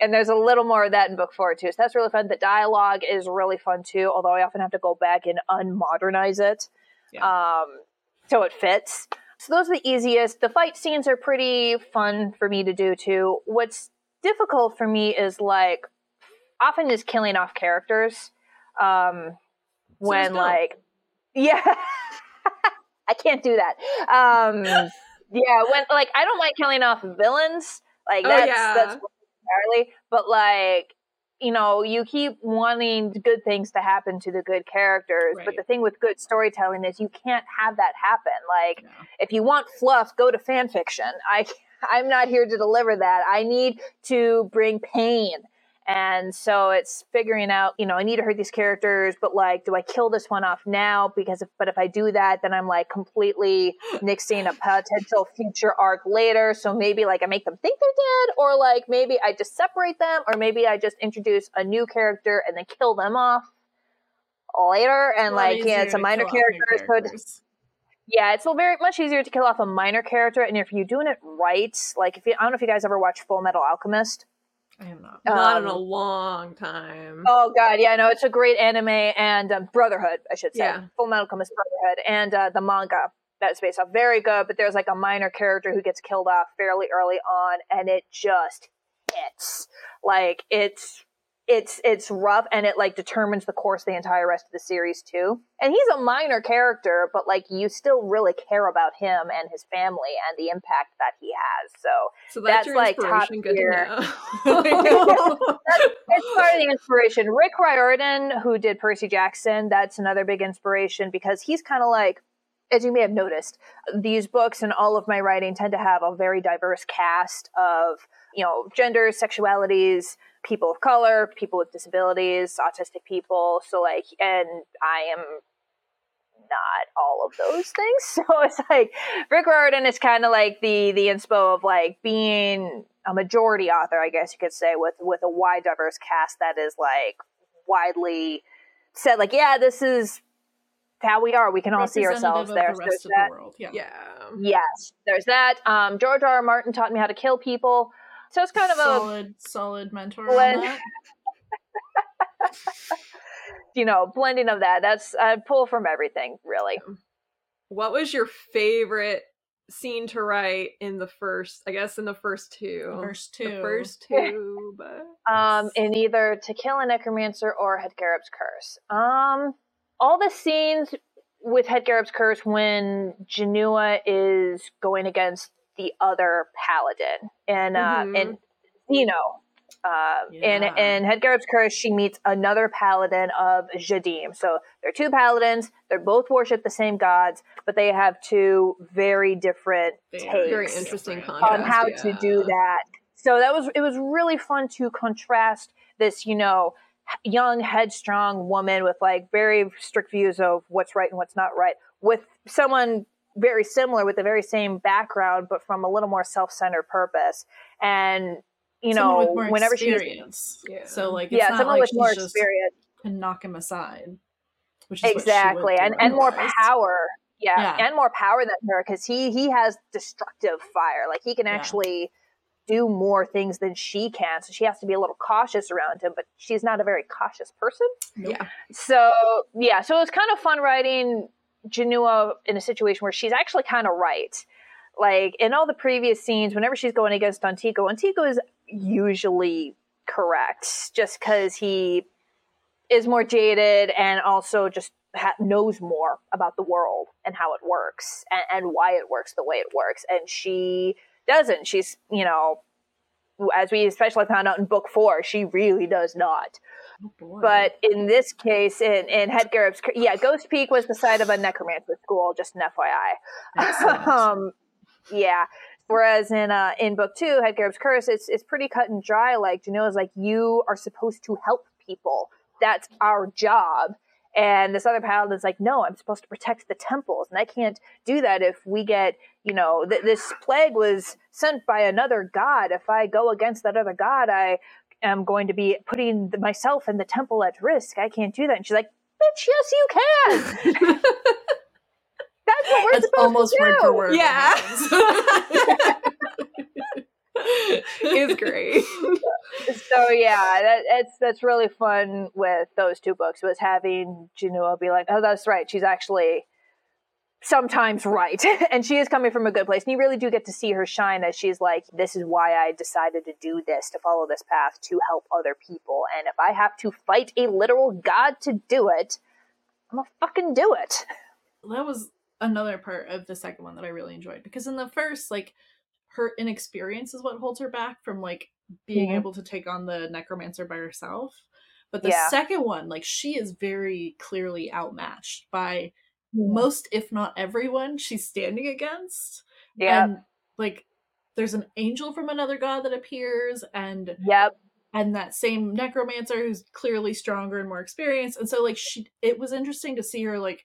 Speaker 3: And there's a little more of that in book four, too. So that's really fun. The dialogue is really fun, too, although I often have to go back and unmodernize it. Um, so it fits. So those are the easiest. The fight scenes are pretty fun for me to do, too. What's difficult for me is like often is killing off characters. Um, when
Speaker 4: Bill.
Speaker 3: like yeah. I can't do that. Um yeah when like i don't like killing off villains. Like
Speaker 4: Oh,
Speaker 3: that's
Speaker 4: yeah.
Speaker 3: that's entirely but like you know you keep wanting good things to happen to the good characters. But the thing with good storytelling is you can't have that happen. Like if you want fluff go to fan fiction. I i'm not here to deliver that i need to bring pain and so it's figuring out you know i need to hurt these characters but like do i kill this one off now because if but if i do that then i'm like completely nixing a potential future arc later so maybe like i make them think they're dead or like maybe i just separate them or maybe i just introduce a new character and then kill them off later, and like yeah, it's a minor
Speaker 5: kill off new
Speaker 3: character. So. Yeah, it's very much easier to kill off a minor character, and if you're doing it right, like if you, I don't know if you guys ever watched Full Metal Alchemist.
Speaker 5: I am not.
Speaker 4: Not in a
Speaker 3: Um,
Speaker 4: long time.
Speaker 3: Oh god, yeah, no, it's a great anime and um, Brotherhood, I should say.
Speaker 4: Yeah.
Speaker 3: Full Metal Alchemist Brotherhood and uh, the manga that's based off very good, but there's like a minor character who gets killed off fairly early on, and it just hits like it's it's it's rough and it like determines the course the entire rest of the series too. And he's a minor character, but like you still really care about him and his family and the impact that he has. So
Speaker 4: so that's,
Speaker 3: that's like top.
Speaker 4: Good
Speaker 3: tier. it's part of the inspiration. Rick Riordan, who did Percy Jackson, that's another big inspiration because he's kind of like, as you may have noticed, these books and all of my writing tend to have a very diverse cast of, you know, genders, sexualities, people of color, people with disabilities, autistic people. So, like, and I am not all of those things. So it's like Rick Riordan is kind of like the the inspo of like being a majority author, I guess you could say, with with a wide diverse cast that is like widely said like, yeah, this is how we are. We can all see ourselves there.
Speaker 5: Representative of
Speaker 3: So
Speaker 5: the
Speaker 3: there's
Speaker 5: rest of
Speaker 3: that.
Speaker 5: the world. Yeah.
Speaker 4: yeah.
Speaker 3: Yes, there's that. Um, George R. R. Martin taught me how to kill people. So it's kind of a
Speaker 5: solid, solid mentor
Speaker 3: Blend. you know blending of that. That's I pull from everything really.
Speaker 4: What was your favorite scene to write in the first? I guess in the first two.
Speaker 5: Verse
Speaker 4: The
Speaker 5: two.
Speaker 4: first two, but
Speaker 3: um, in either To Kill a Necromancer or Hedgarab's Curse. Um, all the scenes with Hedgarab's Curse when Janua is going against the other paladin, and uh,
Speaker 4: Mhm.
Speaker 3: and Zeno. Uh, in
Speaker 5: Yeah.
Speaker 3: in Hedgarab's Curse, she meets another paladin of Jadim. So they're two paladins. They're both worship the same gods, but they have two very different
Speaker 5: Very,
Speaker 3: takes
Speaker 4: very interesting
Speaker 5: different.
Speaker 4: contrast.
Speaker 3: on how to do that. So that was it was really fun to contrast this, you know, young headstrong woman with like very strict views of what's right and what's not right with someone very similar with the very same background but from a little more self-centered purpose. And you
Speaker 5: Someone
Speaker 3: know,
Speaker 5: with more
Speaker 3: whenever she's.
Speaker 4: Yeah.
Speaker 5: So like, it's
Speaker 3: yeah,
Speaker 5: not
Speaker 3: someone
Speaker 5: like
Speaker 3: with
Speaker 5: she's
Speaker 3: more experience.
Speaker 5: can knock him aside. Which is what she would
Speaker 3: exactly and and more power yeah,
Speaker 5: Yeah.
Speaker 3: and more power than her because he he has destructive fire like he can
Speaker 5: Yeah.
Speaker 3: actually do more things than she can so she has to be a little cautious around him but she's not a very cautious person
Speaker 5: Nope.
Speaker 4: Yeah.
Speaker 3: so yeah so it's kind of fun writing janua in a situation where she's actually kind of right. Like in all the previous scenes whenever she's going against Antiku Antiku is usually correct just because he is more jaded and also just ha- knows more about the world and how it works and, and why it works the way it works. And she doesn't. She's you know as we especially found out in book four she really does not
Speaker 5: Oh,
Speaker 3: but in this case in, in Hedgarab's yeah ghost peak was the site of a necromancer school just an fyi um, yeah. Whereas in uh, in book two, Hedgarab's Curse, it's it's pretty cut and dry. Like Janua's like, you are supposed to help people. That's our job. And this other paladin's like, no, I'm supposed to protect the temples, and I can't do that if we get, you know, th- this plague was sent by another god. If I go against that other god, I am going to be putting the, myself and the temple at risk. I can't do that. And she's like, bitch, yes, you can. That's what we're
Speaker 5: That's
Speaker 3: supposed
Speaker 5: almost
Speaker 3: to do.
Speaker 5: word for word.
Speaker 4: Yeah.
Speaker 5: happens.
Speaker 4: is great.
Speaker 3: so yeah, that, it's that's really fun with those two books was having Janua be like, oh, that's right, she's actually sometimes right, and she is coming from a good place, and you really do get to see her shine as she's like, this is why I decided to do this, to follow this path, to help other people, and if I have to fight a literal god to do it, I'm gonna fucking do it.
Speaker 5: that was another part of the second one that I really enjoyed because in the first, like, her inexperience is what holds her back from like being
Speaker 3: Mhm.
Speaker 5: able to take on the necromancer by herself. But the
Speaker 3: Yeah.
Speaker 5: second one, like, she is very clearly outmatched by
Speaker 3: Mm-hmm.
Speaker 5: Most, if not everyone, she's standing against.
Speaker 3: Yeah,
Speaker 5: And like, there's an angel from another god that appears, and
Speaker 3: yep,
Speaker 5: and that same necromancer who's clearly stronger and more experienced. And so, like, she, it was interesting to see her like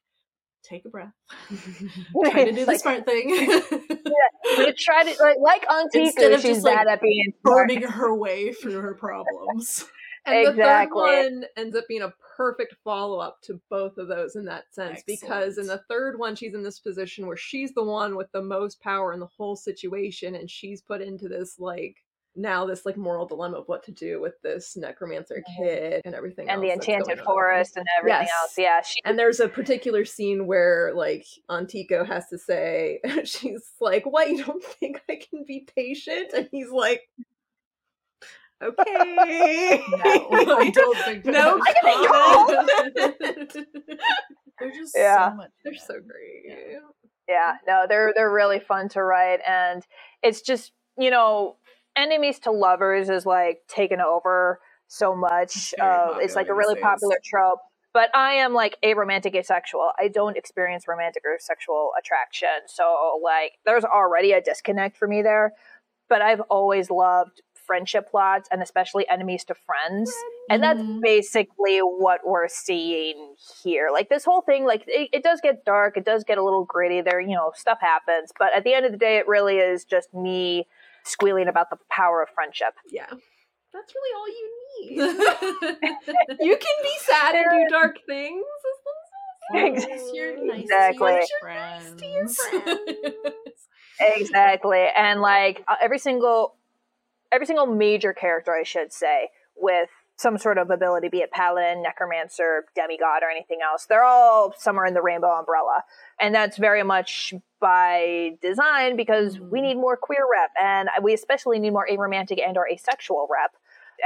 Speaker 5: take a breath, try to do the
Speaker 3: Like,
Speaker 5: smart thing,
Speaker 3: we try to like like
Speaker 5: Auntie
Speaker 3: Instead
Speaker 5: of
Speaker 3: she's
Speaker 5: just, like,
Speaker 3: at being
Speaker 5: burning her way through her problems.
Speaker 4: And
Speaker 3: Exactly.
Speaker 4: the third one ends up being a perfect follow up to both of those in that sense because in the third one she's in this position where she's the one with the most power in the whole situation and she's put into this like now this like moral dilemma of what to do with this necromancer mm-hmm. kid and everything
Speaker 3: and the enchanted forest and everything
Speaker 4: Yes.
Speaker 3: else. Yeah, she
Speaker 4: And there's a particular scene where like Antiku has to say she's like, What you don't think I can be patient? And he's like Okay.
Speaker 5: No, I don't think
Speaker 4: No.
Speaker 5: They're just
Speaker 3: Yeah.
Speaker 5: so much.
Speaker 4: They're so great.
Speaker 3: yeah no they're they're really fun to write and it's just you know enemies to lovers is like taken over so much uh, it's like a really popular trope but i am like a romantic asexual i don't experience romantic or sexual attraction so like there's already a disconnect for me there but i've always loved friendship plots and especially enemies to friends and that's basically what we're seeing here like this whole thing like it, it does get dark it does get a little gritty there you know stuff happens but at the end of the day it really is just me squealing about the power of friendship
Speaker 4: Yeah. That's really all you need. you can be sad and do dark things as long as
Speaker 5: As you're nice
Speaker 3: Exactly.
Speaker 5: to your
Speaker 4: Nice
Speaker 5: friends.
Speaker 4: to your friends.
Speaker 3: exactly and like uh, every single every single major character i should say with some sort of ability be it paladin necromancer demigod or anything else they're all somewhere in the rainbow umbrella and that's very much by design because we
Speaker 5: Mhm.
Speaker 3: need more queer rep and we especially need more aromantic and or asexual rep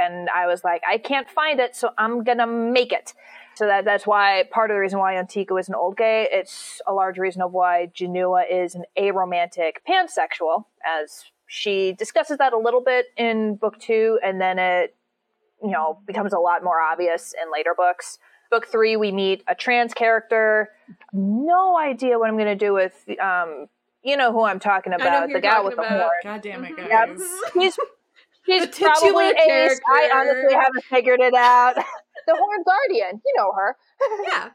Speaker 3: and i was like i can't find it so i'm gonna make it so that that's why part of the reason why Antiku is an old gay. It's a large reason of why Janua is an aromantic pansexual, as she discusses that a little bit in book two, and then it, you know, becomes a lot more obvious in later books. Book three, we meet a trans character. No idea what I'm going to do with, um, you know, who I'm talking about, the
Speaker 4: you're
Speaker 3: gal with the horn.
Speaker 5: God damn it,
Speaker 4: Mhm.
Speaker 5: guys.
Speaker 3: Yep. He's he's
Speaker 4: The
Speaker 3: probably ace. I honestly haven't figured it out. the Horn Guardian, you know her.
Speaker 4: Yeah.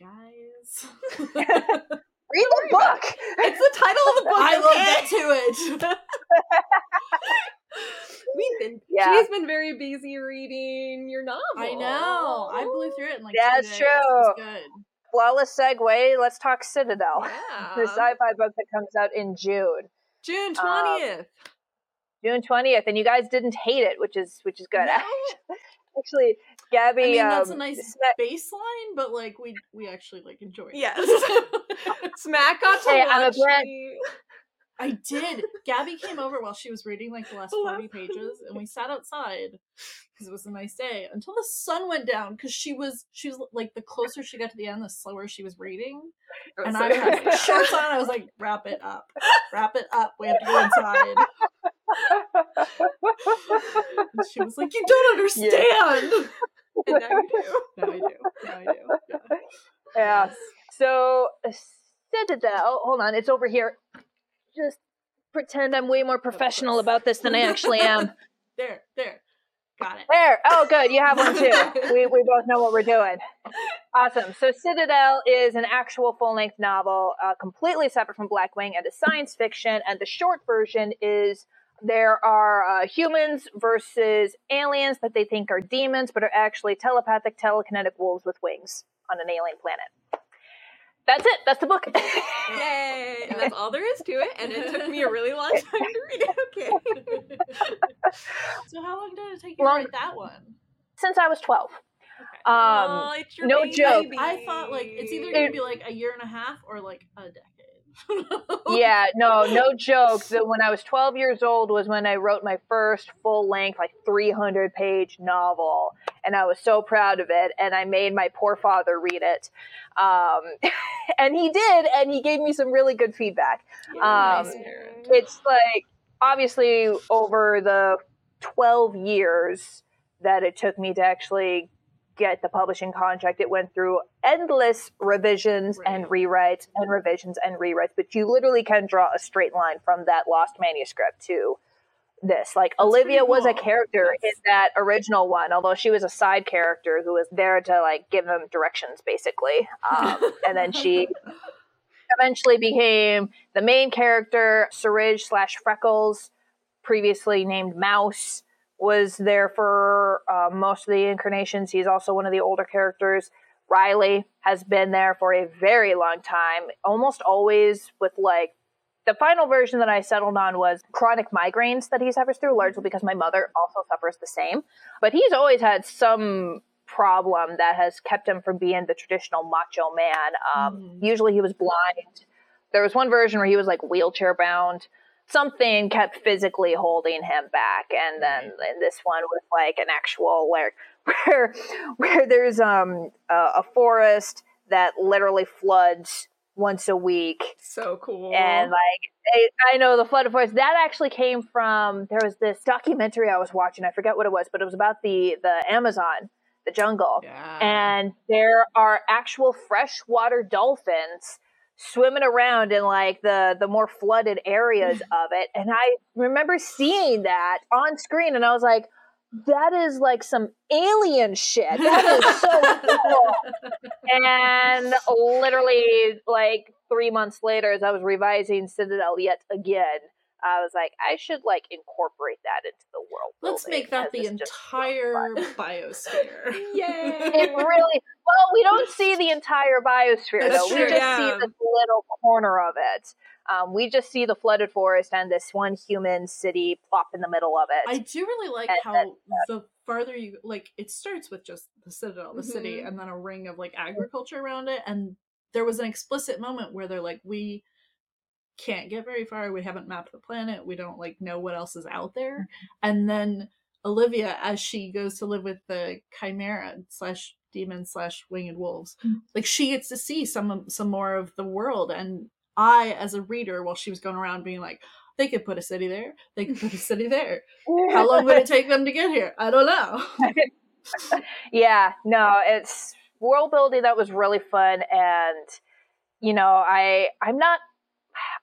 Speaker 5: Guys.
Speaker 3: Read the book.
Speaker 4: It's the title of the book.
Speaker 5: I will get to it.
Speaker 4: We've been
Speaker 3: Yeah.
Speaker 4: she's been very busy reading your novel.
Speaker 5: I know. I blew through it in like
Speaker 3: That's
Speaker 5: two days.
Speaker 3: True.
Speaker 5: good.
Speaker 3: Flawless segue. Let's talk Citadel,
Speaker 4: Yeah.
Speaker 3: the sci-fi book that comes out in June,
Speaker 4: June
Speaker 3: Um,
Speaker 4: twentieth.
Speaker 3: June twentieth, and you guys didn't hate it, which is which is good.
Speaker 4: No.
Speaker 3: Actually, Gabi.
Speaker 5: I mean, that's a
Speaker 3: um,
Speaker 5: nice
Speaker 3: Smack-
Speaker 5: baseline, but like we we actually like enjoyed it.
Speaker 4: Yes. Smack got to
Speaker 3: Hey, a
Speaker 4: watch
Speaker 5: I did. Gabi came over while she was reading like the last 40 pages and we sat outside because it was a nice day until the sun went down because she was she was like the closer she got to the end the slower she was reading and I had shorts on I was like wrap it up wrap it up we have to go inside she was like you don't understand
Speaker 4: And now you do.
Speaker 5: now I do now I do yeah.
Speaker 3: yeah. So Citadel. Hold on, it's over here. Just pretend I'm way more professional about this than I actually am.
Speaker 5: there there got it
Speaker 3: There. Oh, good. You have one too. we, we both know what we're doing. Awesome. So, Citadel is an actual full length novel, uh, completely separate from Blackwing, and a science fiction. And the short version is there are uh, humans versus aliens that they think are demons, but are actually telepathic, telekinetic wolves with wings on an alien planet. That's it. That's the book.
Speaker 4: Yay! And that's all there is to it. And it took me a really long time to read it. Okay.
Speaker 5: so how long did it take you
Speaker 3: Long-
Speaker 5: to write that one
Speaker 3: Since I was 12. Um,
Speaker 4: oh, it's your
Speaker 3: no
Speaker 4: baby.
Speaker 3: joke.
Speaker 5: I thought like it's either gonna be like a year and a half or like a decade.
Speaker 3: Yeah, no, no joke. That when I was 12 years old was when I wrote my first full length, like 300 page novel. And I was so proud of it. And I made my poor father read it. Um, and he did. And he gave me some really good feedback. Um,
Speaker 5: Nice.
Speaker 3: It's like, obviously, over the 12 years that it took me to actually get the publishing contract, it went through endless revisions and rewrites and revisions and rewrites. But you literally can draw a straight line from that lost manuscript to this. Like
Speaker 5: That's
Speaker 3: Olivia
Speaker 5: pretty
Speaker 3: was a character
Speaker 5: That's-
Speaker 3: in that original one, although she was a side character who was there to like give him directions, basically. Um, and then she eventually became the main character, Surridge slash Freckles, previously named Mouse, was there for uh, most of the incarnations. He's also one of the older characters. Riley has been there for a very long time, almost always with like the final version that I settled on was chronic migraines that he suffers through, largely because my mother also suffers the same. But he's always had some problem that has kept him from being the traditional macho man. Um,
Speaker 5: Mhm.
Speaker 3: Usually he was blind. There was one version where he was like wheelchair bound. Something kept physically holding him back, and then in this one was like an actual like where where there's um a, a forest that literally floods once a week.
Speaker 4: So cool.
Speaker 3: and like I, I know the flood of forest. That actually came from there was this documentary I was watching. I forget what it was but it was about the the Amazon the jungle.
Speaker 5: Yeah.
Speaker 3: and there are actual freshwater dolphins swimming around in like the the more flooded areas of it and I remember seeing that on screen and I was like that is like some alien shit. That is so cool. And literally like three months later as i was revising citadel yet again i was like i should like incorporate that into the world
Speaker 5: Let's make that the
Speaker 3: because it's just
Speaker 5: entire biosphere.
Speaker 4: Yay!
Speaker 3: it really well we don't see the entire biosphere
Speaker 5: That's
Speaker 3: though
Speaker 5: true,
Speaker 3: we just
Speaker 4: yeah.
Speaker 3: see this little corner of it um, we just see the flooded forest and this one human city plop in the middle of it
Speaker 5: I do really like
Speaker 3: And
Speaker 5: how the farther you like, it starts with just the citadel, the city,
Speaker 3: Mm-hmm.
Speaker 4: Mhm.
Speaker 5: and then a ring of like agriculture around it. And there was an explicit moment where they're like, we can't get very far. We haven't mapped the planet. We don't like know what else is out there.
Speaker 3: Mm-hmm.
Speaker 5: And then Olivia, as she goes to live with the chimera slash demon slash winged wolves,
Speaker 3: Mm.
Speaker 5: like she gets to see some some more of the world. And I, as a reader, while she was going around being like, they could put a city there. They could put a city there. How long would it take them to get here? I don't know.
Speaker 3: yeah no it's world building that was really fun and you know i i'm not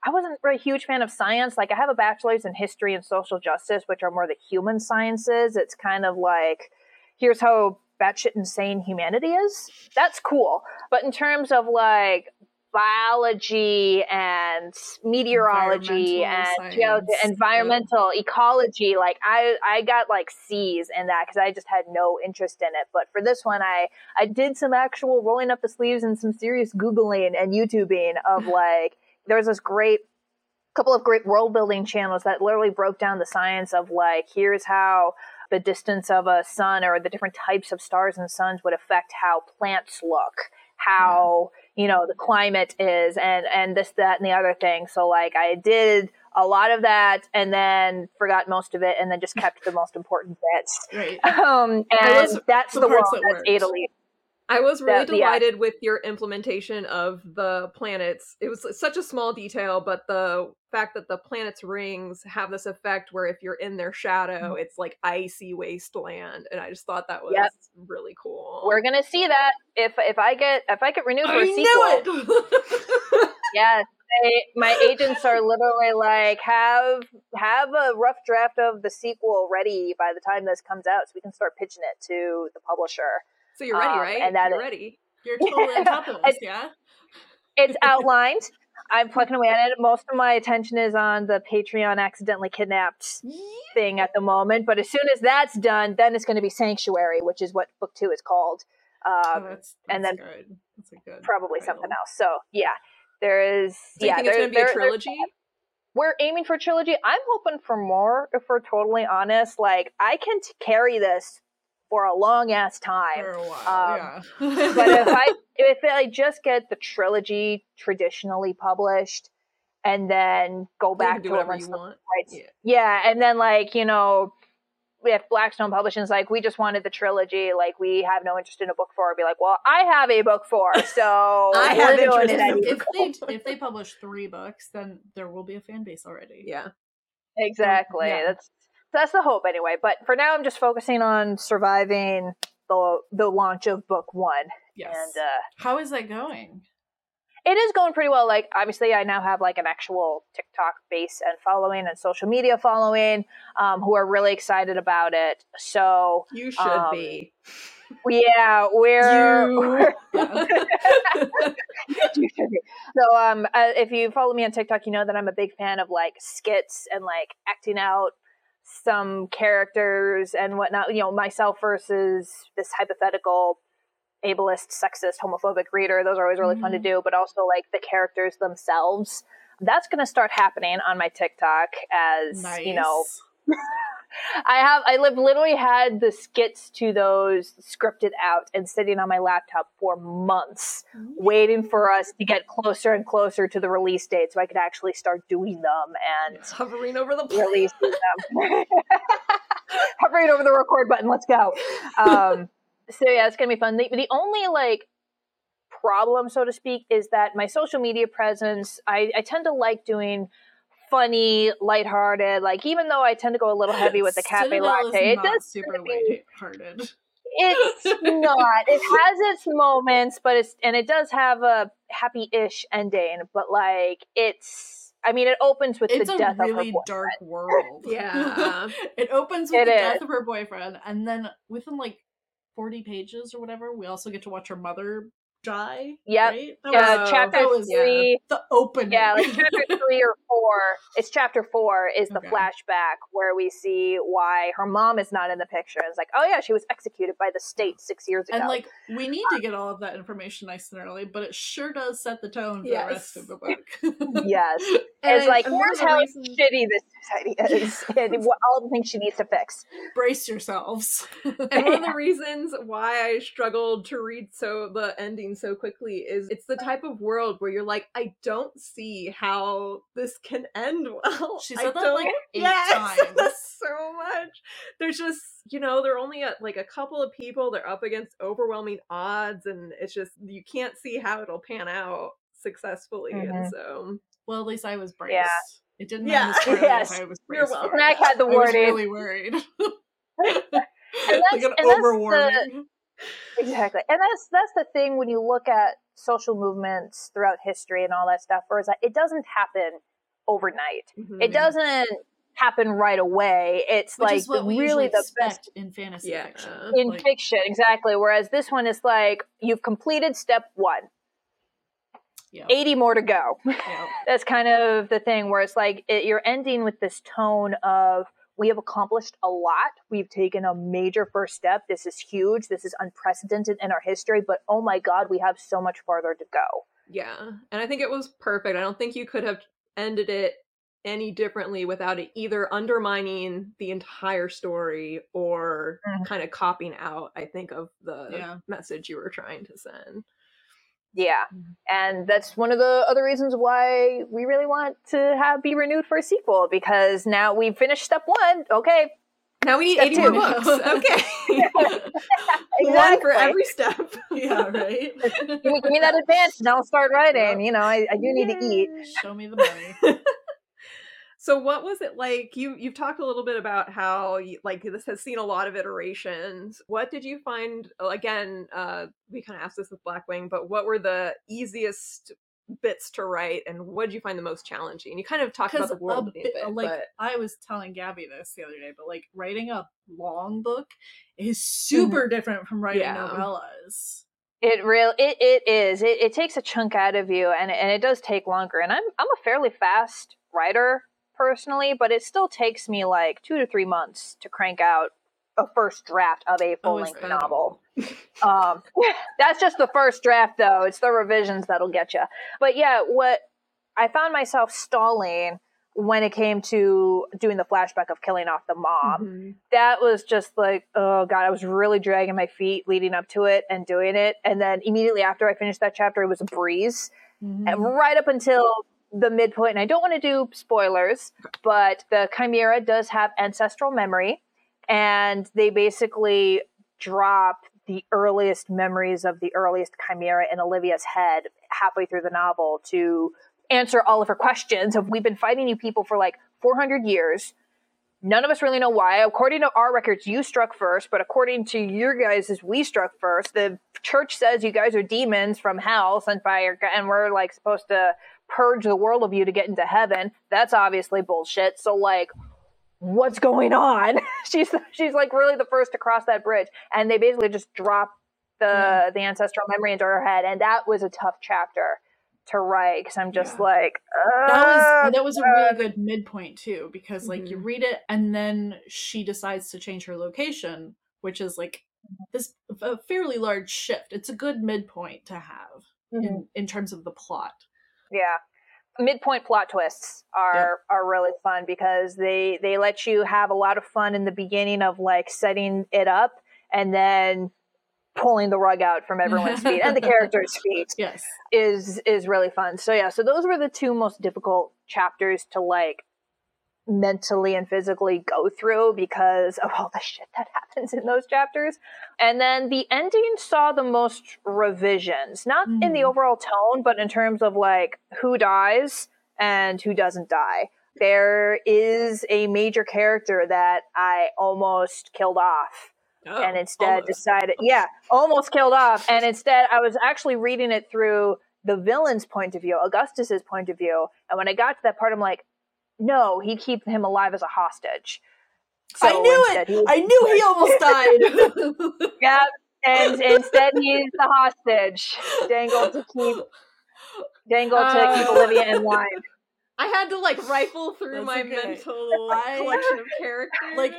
Speaker 3: i wasn't a huge fan of science. Like i have a bachelor's in history and social justice which are more the human sciences. It's kind of like here's how batshit insane humanity is. That's cool. But in terms of like biology and meteorology and geology,
Speaker 5: science,
Speaker 3: environmental ecology like i i got like c's in that because i just had no interest in it. But for this one i i did some actual rolling up the sleeves and some serious googling and youtubing of like there's this great couple of great world building channels that literally broke down the science of like here's how the distance of a sun or the different types of stars and suns would affect how plants look how you know the climate is and and this that and the other thing. So like i did a lot of that and then forgot most of it and then just kept the most important bits.
Speaker 5: Right.
Speaker 3: um and that's
Speaker 5: the
Speaker 3: the, world
Speaker 5: that
Speaker 3: that's italy
Speaker 4: I was really
Speaker 3: That- yeah.
Speaker 4: delighted with your implementation of the planets. It was such a small detail, but the fact that the planets' rings have this effect where if you're in their shadow, it's like icy wasteland, and I just thought that was
Speaker 3: Mm-hmm. Yep.
Speaker 4: really cool.
Speaker 3: we're gonna see that if if i get if i get renewed for a
Speaker 4: I
Speaker 3: sequel
Speaker 4: knew it.
Speaker 3: Yes, they, my agents are literally like have have a rough draft of the sequel ready by the time this comes out, so we can start pitching it to the publisher.
Speaker 4: So you're ready,
Speaker 3: Um,
Speaker 4: right?
Speaker 3: and that
Speaker 4: you're
Speaker 3: is-
Speaker 4: ready.
Speaker 5: You're totally on top of this, yeah?
Speaker 3: It's outlined. I'm plucking away at it. Most of my attention is on the Patreon accidentally kidnapped thing at the moment, but as soon as that's done, then it's going to be Sanctuary, which is what book two is called.
Speaker 5: Oh,
Speaker 3: Um,
Speaker 5: that's,
Speaker 3: and then
Speaker 5: good. That's a good.
Speaker 3: probably
Speaker 5: title.
Speaker 3: something else. So yeah, there is.
Speaker 4: So
Speaker 3: yeah,
Speaker 4: you think it's
Speaker 3: there-
Speaker 4: going to be
Speaker 3: there-
Speaker 4: a trilogy?
Speaker 3: we're aiming for trilogy. I'm hoping for more. If we're totally honest, like I can t- carry this for a long ass time.
Speaker 5: For a while,
Speaker 3: Um,
Speaker 5: yeah.
Speaker 3: But if I if I just get the trilogy traditionally published, and then go back to
Speaker 4: whatever you want.
Speaker 3: rights,
Speaker 4: Yeah.
Speaker 3: yeah, and then like you know. If Blackstone Publishing's like, we just wanted the trilogy, like we have no interest in a book four, I'd be like, well, I have a book four, so
Speaker 4: I have
Speaker 3: doing
Speaker 4: interest
Speaker 3: it
Speaker 4: in a
Speaker 3: anyway.
Speaker 5: if they if they publish three books, then there will be a fan base already.
Speaker 4: Yeah.
Speaker 3: Exactly.
Speaker 5: yeah.
Speaker 3: That's that's the hope anyway. But for now, I'm just focusing on surviving the the launch of book one,
Speaker 5: Yes.
Speaker 3: and uh,
Speaker 5: How is that going?
Speaker 3: it is going pretty well. Like obviously, I now have like an actual TikTok base and following and social media following, um, who are really excited about it. So
Speaker 4: You should
Speaker 3: Um,
Speaker 4: be.
Speaker 3: yeah, we're.
Speaker 4: You.
Speaker 5: Yeah.
Speaker 3: You should be. so um uh, if you follow me on tiktok you know that i'm a big fan of like skits and like acting out some characters and whatnot. You know, myself versus this hypothetical ableist, sexist, homophobic reader. Those are always really fun to
Speaker 5: Mhm.
Speaker 3: do, but also like the characters themselves. That's going to start happening on my TikTok as,
Speaker 5: nice.
Speaker 3: you know, I have I live literally had the skits to those scripted out and sitting on my laptop for months waiting for us to get closer and closer to the release date so I could actually start doing them and
Speaker 4: Hovering over the
Speaker 3: releasing them. Hovering over the record button, let's go. Um, so yeah, it's gonna be fun. The, the only like problem, so to speak, is that my social media presence. I, I tend to like doing funny, lighthearted. Like even though I tend to go a little heavy with the cafe
Speaker 5: Citadel
Speaker 3: latte,
Speaker 5: is
Speaker 3: it does
Speaker 5: super
Speaker 3: tend to be-
Speaker 5: lighthearted.
Speaker 3: it's not. It has its moments, but it's and it does have a happy-ish ending. But like it's, I mean, it opens with
Speaker 5: It's
Speaker 3: the
Speaker 5: a
Speaker 3: death of her
Speaker 5: really
Speaker 3: boyfriend.
Speaker 5: dark world.
Speaker 4: Yeah.
Speaker 5: it opens with
Speaker 3: It
Speaker 5: the
Speaker 3: is.
Speaker 5: death of her boyfriend, and then within like forty pages or whatever, we also get to watch her mother die.
Speaker 3: Yep.
Speaker 5: Right? That
Speaker 3: Uh,
Speaker 5: was-
Speaker 3: chapter
Speaker 5: was
Speaker 3: three.
Speaker 5: the opening.
Speaker 3: Yeah, like chapter three or four. It's chapter four is the
Speaker 5: Okay.
Speaker 3: flashback where we see why her mom is not in the picture. It's like, oh yeah, she was executed by the state six years ago.
Speaker 5: and like we need to get all of that information nice and early, but it sure does set the tone for
Speaker 4: Yes.
Speaker 5: the rest of the book.
Speaker 3: yes,
Speaker 4: And
Speaker 3: it's like
Speaker 4: and one of
Speaker 3: here's how
Speaker 4: reasons-
Speaker 3: shitty this society is, and what, all the things she needs to fix.
Speaker 5: Brace yourselves.
Speaker 4: and one of the reasons why I struggled to read so the ending so quickly is it's the type of world where you're like, I don't see how this can end well.
Speaker 5: She
Speaker 4: I
Speaker 5: said that, like, eight
Speaker 4: yes,
Speaker 5: times.
Speaker 4: so much. There's just you know they're only at like a couple of people. They're up against overwhelming odds, and it's just you can't see how it'll pan out successfully. And
Speaker 3: Mhm.
Speaker 4: so
Speaker 5: well, at least I was braced.
Speaker 3: Yeah.
Speaker 5: It didn't
Speaker 4: Yeah.
Speaker 5: end as poorly
Speaker 3: Yes.
Speaker 5: I was
Speaker 4: You're welcome.
Speaker 3: Mac had the
Speaker 5: I was really worried.
Speaker 3: that's-
Speaker 5: like an
Speaker 3: and that's the-
Speaker 5: overwarning.
Speaker 3: Exactly. And that's that's the thing when you look at social movements throughout history and all that stuff, where it's like it doesn't happen overnight.
Speaker 4: mhm.
Speaker 3: It doesn't happen right away. It's
Speaker 5: Which
Speaker 3: like
Speaker 5: what
Speaker 3: the, really the
Speaker 5: expect
Speaker 3: best
Speaker 5: in fantasy
Speaker 4: Yeah.
Speaker 5: fiction.
Speaker 3: in
Speaker 5: Like,
Speaker 3: fiction, exactly. Whereas this one is like you've completed step one,
Speaker 5: yeah,
Speaker 3: 80 more to go.
Speaker 5: yeah.
Speaker 3: That's kind of the thing where it's like it, you're ending with this tone of we have accomplished a lot. We've taken a major first step. This is huge. This is unprecedented in our history, but oh my God, we have so much farther to go.
Speaker 4: Yeah, and I think it was perfect. I don't think you could have ended it any differently without it either undermining the entire story or
Speaker 3: Mhm.
Speaker 4: kind of copying out, I think, of the
Speaker 5: Yeah.
Speaker 4: message you were trying to send.
Speaker 3: Yeah. And that's one of the other reasons why we really want to have be renewed for a sequel because now we've finished step one. Okay.
Speaker 4: Now we need
Speaker 3: Step
Speaker 4: 80 more books. Okay. One for every step.
Speaker 5: yeah, right.
Speaker 3: Give me, give me that advance and I'll start writing. You know, I, I do need to eat.
Speaker 5: Show me the money.
Speaker 4: So what was it like? You you've talked a little bit about how you, like this has seen a lot of iterations. What did you find? Again, uh, we kind of asked this with Blackwing, but what were the easiest bits to write, and what did you find the most challenging? You kind of talked about the world
Speaker 5: a
Speaker 4: a
Speaker 5: bit-
Speaker 4: bit,
Speaker 5: like
Speaker 4: but
Speaker 5: I was telling Gabi this the other day, but like writing a long book is super different from writing
Speaker 4: Yeah.
Speaker 5: novellas.
Speaker 3: It real it, it is. It, it takes a chunk out of you and and it does take longer. And I'm I'm a fairly fast writer personally, but it still takes me like two to three months to crank out a first draft of a full
Speaker 5: Oh,
Speaker 3: length
Speaker 5: that
Speaker 3: novel. Um, that's just the first draft, though. It's the revisions that'll get you. But yeah, what I found myself stalling when it came to doing the flashback of killing off the mom.
Speaker 4: Mhm.
Speaker 3: That was just like, oh god, I was really dragging my feet leading up to it and doing it, and then immediately after I finished that chapter, it was a breeze.
Speaker 5: Mm-hmm.
Speaker 3: And right up until the midpoint, and I don't want to do spoilers, but the Chimera does have ancestral memory, and they basically drop the earliest memories of the earliest Chimera in Olivia's head halfway through the novel to answer all of her questions of we've been fighting you people for like 400 years. None of us really know why. According to our records, you struck first, but according to your guys, as we struck first. The church says you guys are demons from hell sent by your, and we're like supposed to purge the world of you to get into heaven. That's obviously bullshit. So like, what's going on? she's she's like really the first to cross that bridge, and they basically just drop the
Speaker 5: Yeah.
Speaker 3: the ancestral memory into her head, and that was a tough chapter to write because I'm just
Speaker 5: Yeah.
Speaker 3: like
Speaker 5: that was that was a really good midpoint too because like you
Speaker 4: Mhm.
Speaker 5: read it and then she decides to change her location which is like this a fairly large shift it's a good midpoint to have
Speaker 3: mhm.
Speaker 5: in, in terms of the plot
Speaker 3: Yeah. Midpoint plot twists are are really fun because they they let you have a lot of fun in the beginning of like setting it up and then pulling the rug out from everyone's feet and the characters' feet
Speaker 5: yes
Speaker 3: is is really fun. So yeah, so those were the two most difficult chapters to like mentally and physically go through because of all the shit that happens in those chapters. And then the ending saw the most revisions, not in the
Speaker 5: Mhm.
Speaker 3: overall tone, but in terms of like who dies and who doesn't die. There is a major character that I almost killed off
Speaker 4: Oh,
Speaker 3: and instead
Speaker 4: almost.
Speaker 3: decided, yeah, almost killed off. And instead, I was actually reading it through the villain's point of view, Augustus's point of view. And when I got to that part, I'm like, no, he'd keep him alive as a hostage.
Speaker 5: i knew it
Speaker 3: he-
Speaker 5: i knew he almost died
Speaker 3: Yeah, and instead he's the hostage, dangled to keep dangled to keep
Speaker 4: Uh,
Speaker 3: Olivia in line.
Speaker 4: I had to like rifle through
Speaker 5: That's
Speaker 4: my
Speaker 5: okay.
Speaker 4: mental
Speaker 5: I-
Speaker 4: collection of characters.
Speaker 5: Like-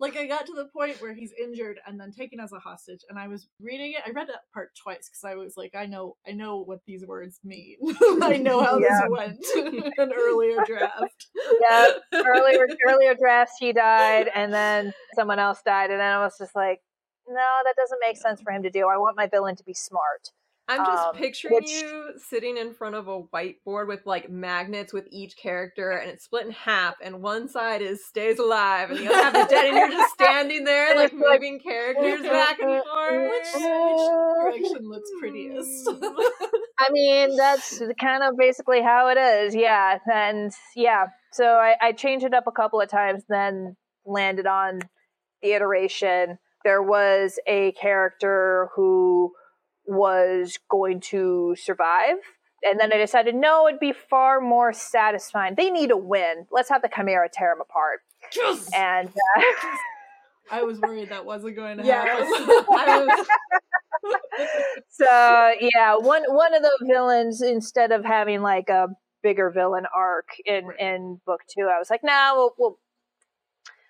Speaker 5: like i got to the point where he's injured and then taken as a hostage and i was reading it i read that part twice because i was like i know i know what these words mean i know how
Speaker 3: Yeah.
Speaker 5: this went in an earlier draft
Speaker 3: Yeah, earlier earlier drafts he died, and then someone else died, and then I was just like, no, that doesn't make sense for him to do. I want my villain to be smart.
Speaker 4: I'm just
Speaker 3: um,
Speaker 4: picturing
Speaker 3: which-
Speaker 4: you sitting in front of a whiteboard with like magnets with each character, and it's split in half, and one side is stays alive, and the other half is dead, and you're just standing there like
Speaker 3: It's
Speaker 4: moving characters back and forth.
Speaker 5: which, which direction looks prettiest
Speaker 3: I mean, that's kind of basically how it is. Yeah, and yeah. So I, I changed it up a couple of times, then landed on the iteration. There was a character who was going to survive. And then I decided, no, it'd be far more satisfying. They need a win. Let's have the Chimera tear them apart. Yes! And uh,
Speaker 5: i was worried that wasn't going to
Speaker 4: Yes.
Speaker 5: happen
Speaker 4: I was-
Speaker 3: so yeah, one one of the villains instead of having like a bigger villain arc in
Speaker 5: Right.
Speaker 3: in book two, I was like, nah, we'll we'll,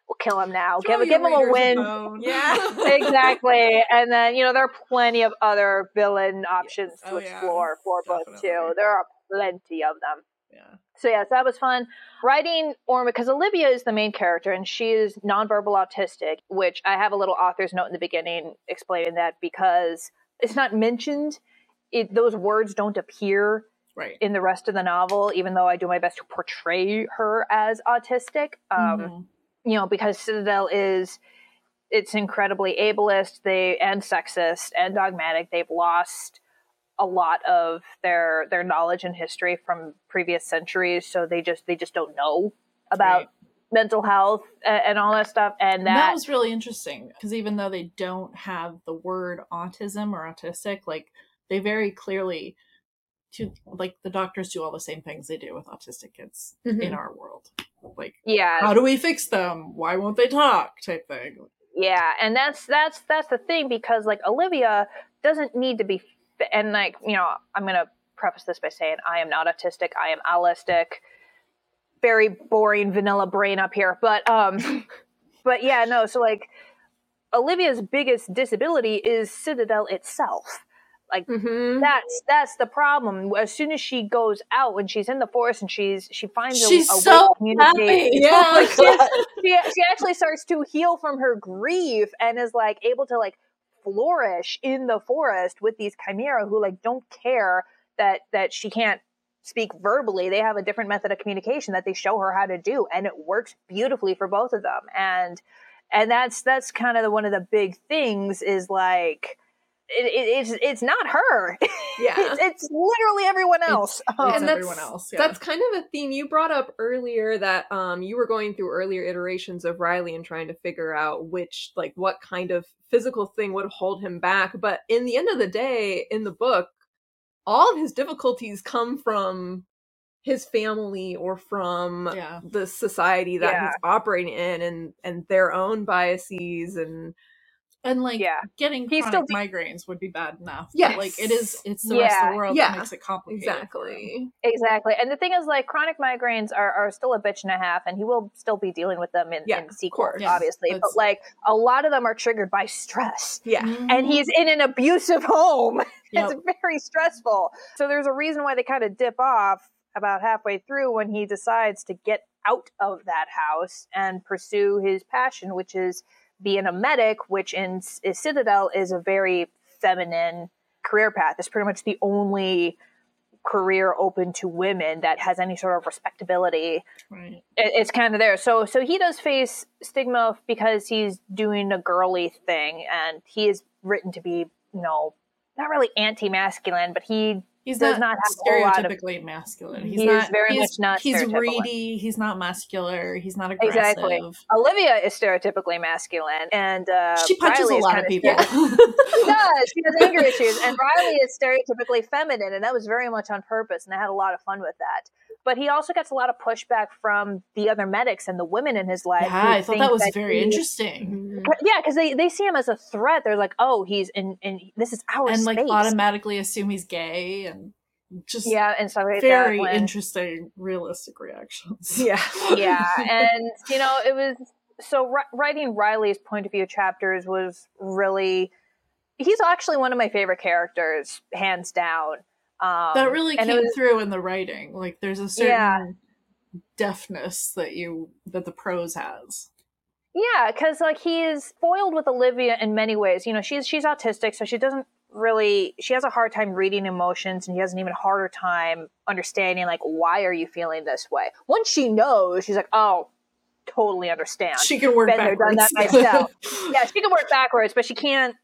Speaker 3: we'll kill him now.
Speaker 5: Throw
Speaker 3: Give give him a win.
Speaker 5: bone.
Speaker 4: Yeah.
Speaker 3: exactly. And then, you know, there are plenty of other villain options
Speaker 5: Yes.
Speaker 3: to
Speaker 5: Oh, yeah.
Speaker 3: explore for book two.
Speaker 5: Definitely.
Speaker 3: There are plenty of them.
Speaker 5: yeah
Speaker 3: So yes, that was fun. Writing Orma because Olivia is the main character and she is nonverbal autistic, which I have a little author's note in the beginning explaining that because it's not mentioned. It, those words don't appear
Speaker 5: right
Speaker 3: in the rest of the novel, even though I do my best to portray her as autistic. Um,
Speaker 5: Mhm.
Speaker 3: You know, because Citadel is it's incredibly ableist, they and sexist and dogmatic. They've lost a lot of their their knowledge and history from previous centuries, so they just they just don't know about
Speaker 5: Right.
Speaker 3: mental health and, and all that stuff. And
Speaker 5: And that
Speaker 3: that,
Speaker 5: was really interesting because even though they don't have the word autism or autistic, like they very clearly to like the doctors do all the same things they do with autistic kids
Speaker 4: Mhm.
Speaker 5: in our world. Like
Speaker 3: yeah,
Speaker 5: how do we fix them? Why won't they talk? type thing.
Speaker 3: Yeah, and that's that's that's the thing because like Olivia doesn't need to be and like, you know, I'm going to preface this by saying I am not autistic, I am allistic. Very boring vanilla brain up here, but um but yeah, no, so like Olivia's biggest disability is Citadel itself.
Speaker 4: Mhm.
Speaker 3: That's that's the problem. As soon as she goes out when she's in the forest and she's she finds a-
Speaker 5: She's
Speaker 3: a, way
Speaker 5: so
Speaker 3: to communicate
Speaker 5: happy.
Speaker 4: Yeah.
Speaker 3: like she, she, she actually starts to heal from her grief and is like able to like flourish in the forest with these chimera who like don't care that that she can't speak verbally they have a different method of communication that they show her how to do and it works beautifully for both of them and and that's that's kind of the, one of the big things is like it, it, it's it's not her
Speaker 4: Yeah.
Speaker 3: it's, it's literally everyone else Um,
Speaker 5: It's
Speaker 4: and that's,
Speaker 5: everyone else, yeah.
Speaker 4: That's kind of a theme you brought up earlier that um you were going through earlier iterations of Riley and trying to figure out which like what kind of physical thing would hold him back. But in the end of the day, in the book, all of his difficulties come from his family or from
Speaker 5: Yeah.
Speaker 4: the society that
Speaker 3: Yeah.
Speaker 4: he's operating in and and their own biases and
Speaker 5: And like
Speaker 3: Yeah.
Speaker 5: getting
Speaker 3: He's
Speaker 5: chronic
Speaker 3: still
Speaker 5: migraines would be bad enough.
Speaker 4: Yeah,
Speaker 5: like it is. It's the rest of the world
Speaker 4: Yeah.
Speaker 5: that makes it complicated.
Speaker 4: Exactly.
Speaker 3: Exactly. And the thing is, like, chronic migraines are, are still a bitch and a half, and he will still be dealing with them in,
Speaker 4: Yeah,
Speaker 3: in
Speaker 4: of
Speaker 3: sequels.
Speaker 5: Yeah,
Speaker 3: obviously. But, like, a lot of them are triggered by stress.
Speaker 4: Yeah. Mm-hmm.
Speaker 3: And he's in an abusive home.
Speaker 5: Yep.
Speaker 3: It's very stressful. So there's a reason why they kind of dip off about halfway through when he decides to get out of that house and pursue his passion, which is being a medic, which in Citadel is a very feminine career path. It's pretty much the only career open to women that has any sort of respectability
Speaker 5: right.
Speaker 3: it, it's kind of there. So so he does face stigma because he's doing a girly thing, and he is written to be you know not really anti-masculine, but he
Speaker 5: He's
Speaker 3: does
Speaker 5: not,
Speaker 3: not have a whole lot of-
Speaker 5: stereotypically masculine. He's
Speaker 3: He
Speaker 5: not
Speaker 3: very
Speaker 5: he's,
Speaker 3: much not
Speaker 5: He's
Speaker 3: stereotypical.
Speaker 5: reedy. He's not muscular. He's not aggressive.
Speaker 3: Exactly. Olivia is stereotypically masculine, and uh,
Speaker 5: She punches
Speaker 3: Riley
Speaker 5: a lot of
Speaker 3: kinda
Speaker 5: people.
Speaker 3: She does. She has anger issues, and Riley is stereotypically feminine, and that was very much on purpose, and I had a lot of fun with that. But he also gets a lot of pushback from the other medics and the women in his life.
Speaker 5: yeah, I thought that was very
Speaker 3: he-
Speaker 5: interesting.
Speaker 4: Mhm.
Speaker 3: Yeah, because they, they see him as a threat. They're like, oh, he's in, in this is our
Speaker 5: And like automatically assume he's gay and just
Speaker 3: yeah, and stuff like
Speaker 5: very
Speaker 3: that.
Speaker 5: interesting, realistic reactions.
Speaker 4: Yeah.
Speaker 3: yeah, and you know, it was so writing Riley's point of view chapters was really. He's actually one of my favorite characters, hands down. Um,
Speaker 5: that really came
Speaker 3: was-
Speaker 5: through in the writing. Like there's a certain
Speaker 3: Yeah.
Speaker 5: deftness that you that the prose has.
Speaker 3: Yeah, because like he is foiled with Olivia in many ways. You know, she's she's autistic, so she doesn't really she has a hard time reading emotions, and she has an even harder time understanding like why are you feeling this way. Once she knows, she's like, oh, totally understand.
Speaker 5: She can work
Speaker 3: Been there, done
Speaker 5: backwards.
Speaker 3: that myself. yeah, she can work backwards, but she can't.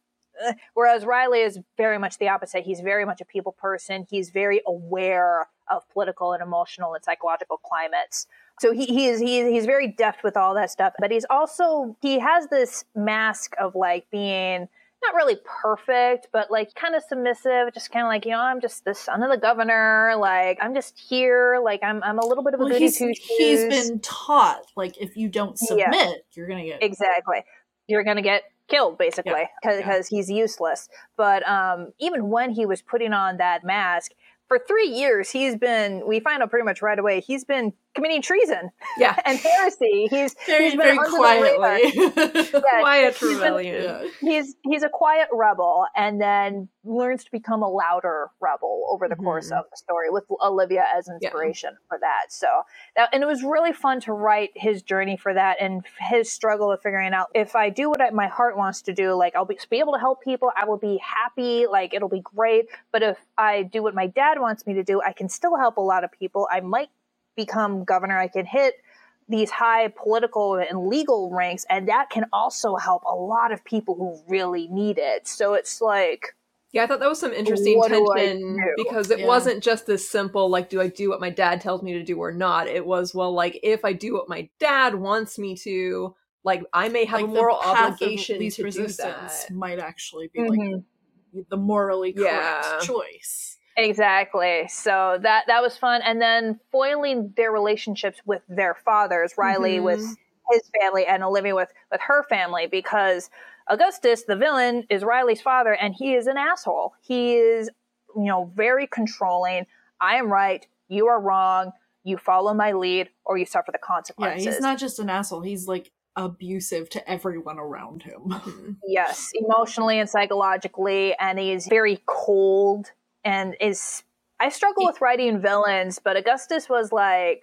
Speaker 3: uh, Whereas Riley is very much the opposite. He's very much a people person. He's very aware of political and emotional and psychological climates. So he, he is he, he's very deft with all that stuff. But he's also he has this mask of like being not really perfect, but like kind of submissive, just kind of like you know I'm just the son of the governor. Like I'm just here. Like I'm I'm a little bit of a
Speaker 5: well,
Speaker 3: goody
Speaker 5: he's,
Speaker 3: two
Speaker 5: he's
Speaker 3: shoes.
Speaker 5: been taught like if you don't submit,
Speaker 3: Yeah.
Speaker 5: you're gonna get
Speaker 3: exactly you're gonna get killed basically because
Speaker 5: yeah.
Speaker 3: he's useless but um, even when he was putting on that mask for three years he's been we find out pretty much right away he's been committing treason
Speaker 4: Yeah.
Speaker 3: and heresy he's
Speaker 5: very
Speaker 3: he's been
Speaker 5: very
Speaker 3: under the radar.
Speaker 5: quietly.
Speaker 3: Yeah,
Speaker 4: Quiet
Speaker 3: he's been-
Speaker 4: rebellion.
Speaker 3: He's he's a quiet rebel and then learns to become a louder rebel over the course
Speaker 4: Mhm.
Speaker 3: of the story with olivia as inspiration for that so that, and it was really fun to write his journey for that and his struggle of figuring out if i do what I, my heart wants to do like i'll be, be able to help people i will be happy like it'll be great but if i do what my dad wants me to do i can still help a lot of people i might become governor i can hit these high political and legal ranks and that can also help a lot of people who really need it so it's like
Speaker 4: Yeah, I thought that was some interesting
Speaker 3: What
Speaker 4: tension because it
Speaker 5: Yeah.
Speaker 4: wasn't just this simple like do I do what my dad tells me to do or not. It was well like if I do what my dad wants me to, like I may have
Speaker 5: like
Speaker 4: a moral
Speaker 5: the path of
Speaker 4: obligation
Speaker 5: least
Speaker 4: to do that.
Speaker 5: might actually be
Speaker 3: Mhm.
Speaker 5: like the morally correct
Speaker 4: Yeah.
Speaker 5: choice.
Speaker 3: Exactly so that that was fun and then foiling their relationships with their fathers riley
Speaker 4: Mhm.
Speaker 3: with his family and olivia with with her family because augustus the villain is riley's father and he is an asshole he is you know very controlling i am right you are wrong you follow my lead or you suffer the consequences.
Speaker 5: Yeah, he's not just an asshole. He's like abusive to everyone around him.
Speaker 3: Yes, emotionally and psychologically, and he's very cold and is. I struggle with writing villains, but Augustus was like,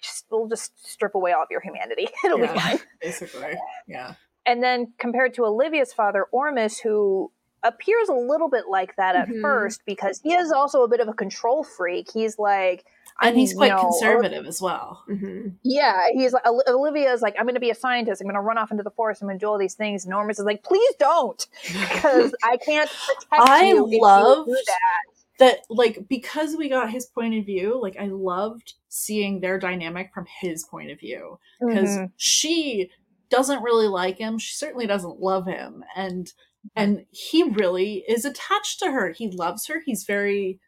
Speaker 3: just we'll just strip away all of your humanity. It'll be fine.
Speaker 5: Basically, yeah.
Speaker 3: And then compared to Olivia's father, Ormus, who appears a little bit like that at
Speaker 4: Mhm.
Speaker 3: first because he is also a bit of a control freak. He's like,
Speaker 5: And
Speaker 3: I'm,
Speaker 5: he's quite
Speaker 3: you know,
Speaker 5: conservative as well.
Speaker 4: Mhm.
Speaker 3: Yeah, he's like Oli- Olivia's like, I'm going to be a scientist. I'm going to run off into the forest. I'm going to do all these things. And Ormus is like, please don't, because I can't protect
Speaker 5: I
Speaker 3: you. if you
Speaker 5: loved
Speaker 3: do that.
Speaker 5: that like because we got his point of view like i loved seeing their dynamic from his point of view because
Speaker 3: Mhm.
Speaker 5: she doesn't really like him she certainly doesn't love him and and he really is attached to her he loves her he's very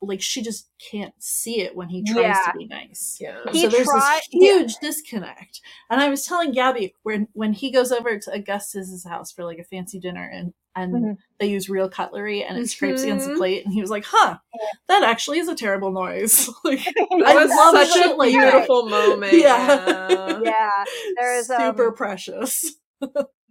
Speaker 5: like she just can't see it when he tries
Speaker 3: Yeah.
Speaker 5: to be nice.
Speaker 4: Yeah.
Speaker 3: He
Speaker 5: so there's
Speaker 3: tried-
Speaker 5: this huge disconnect. And I was telling Gabi when when he goes over to Augustus's house for like a fancy dinner and and
Speaker 3: Mhm.
Speaker 5: they use real cutlery and it scrapes against the
Speaker 4: Mhm.
Speaker 5: plate and he was like, "Huh, that actually is a terrible noise." like
Speaker 4: That
Speaker 5: I
Speaker 4: was
Speaker 5: love
Speaker 4: such
Speaker 5: shit
Speaker 4: a
Speaker 5: like that.
Speaker 4: beautiful moment.
Speaker 5: Yeah.
Speaker 4: Yeah.
Speaker 3: yeah, there's
Speaker 5: super
Speaker 3: um,
Speaker 5: precious.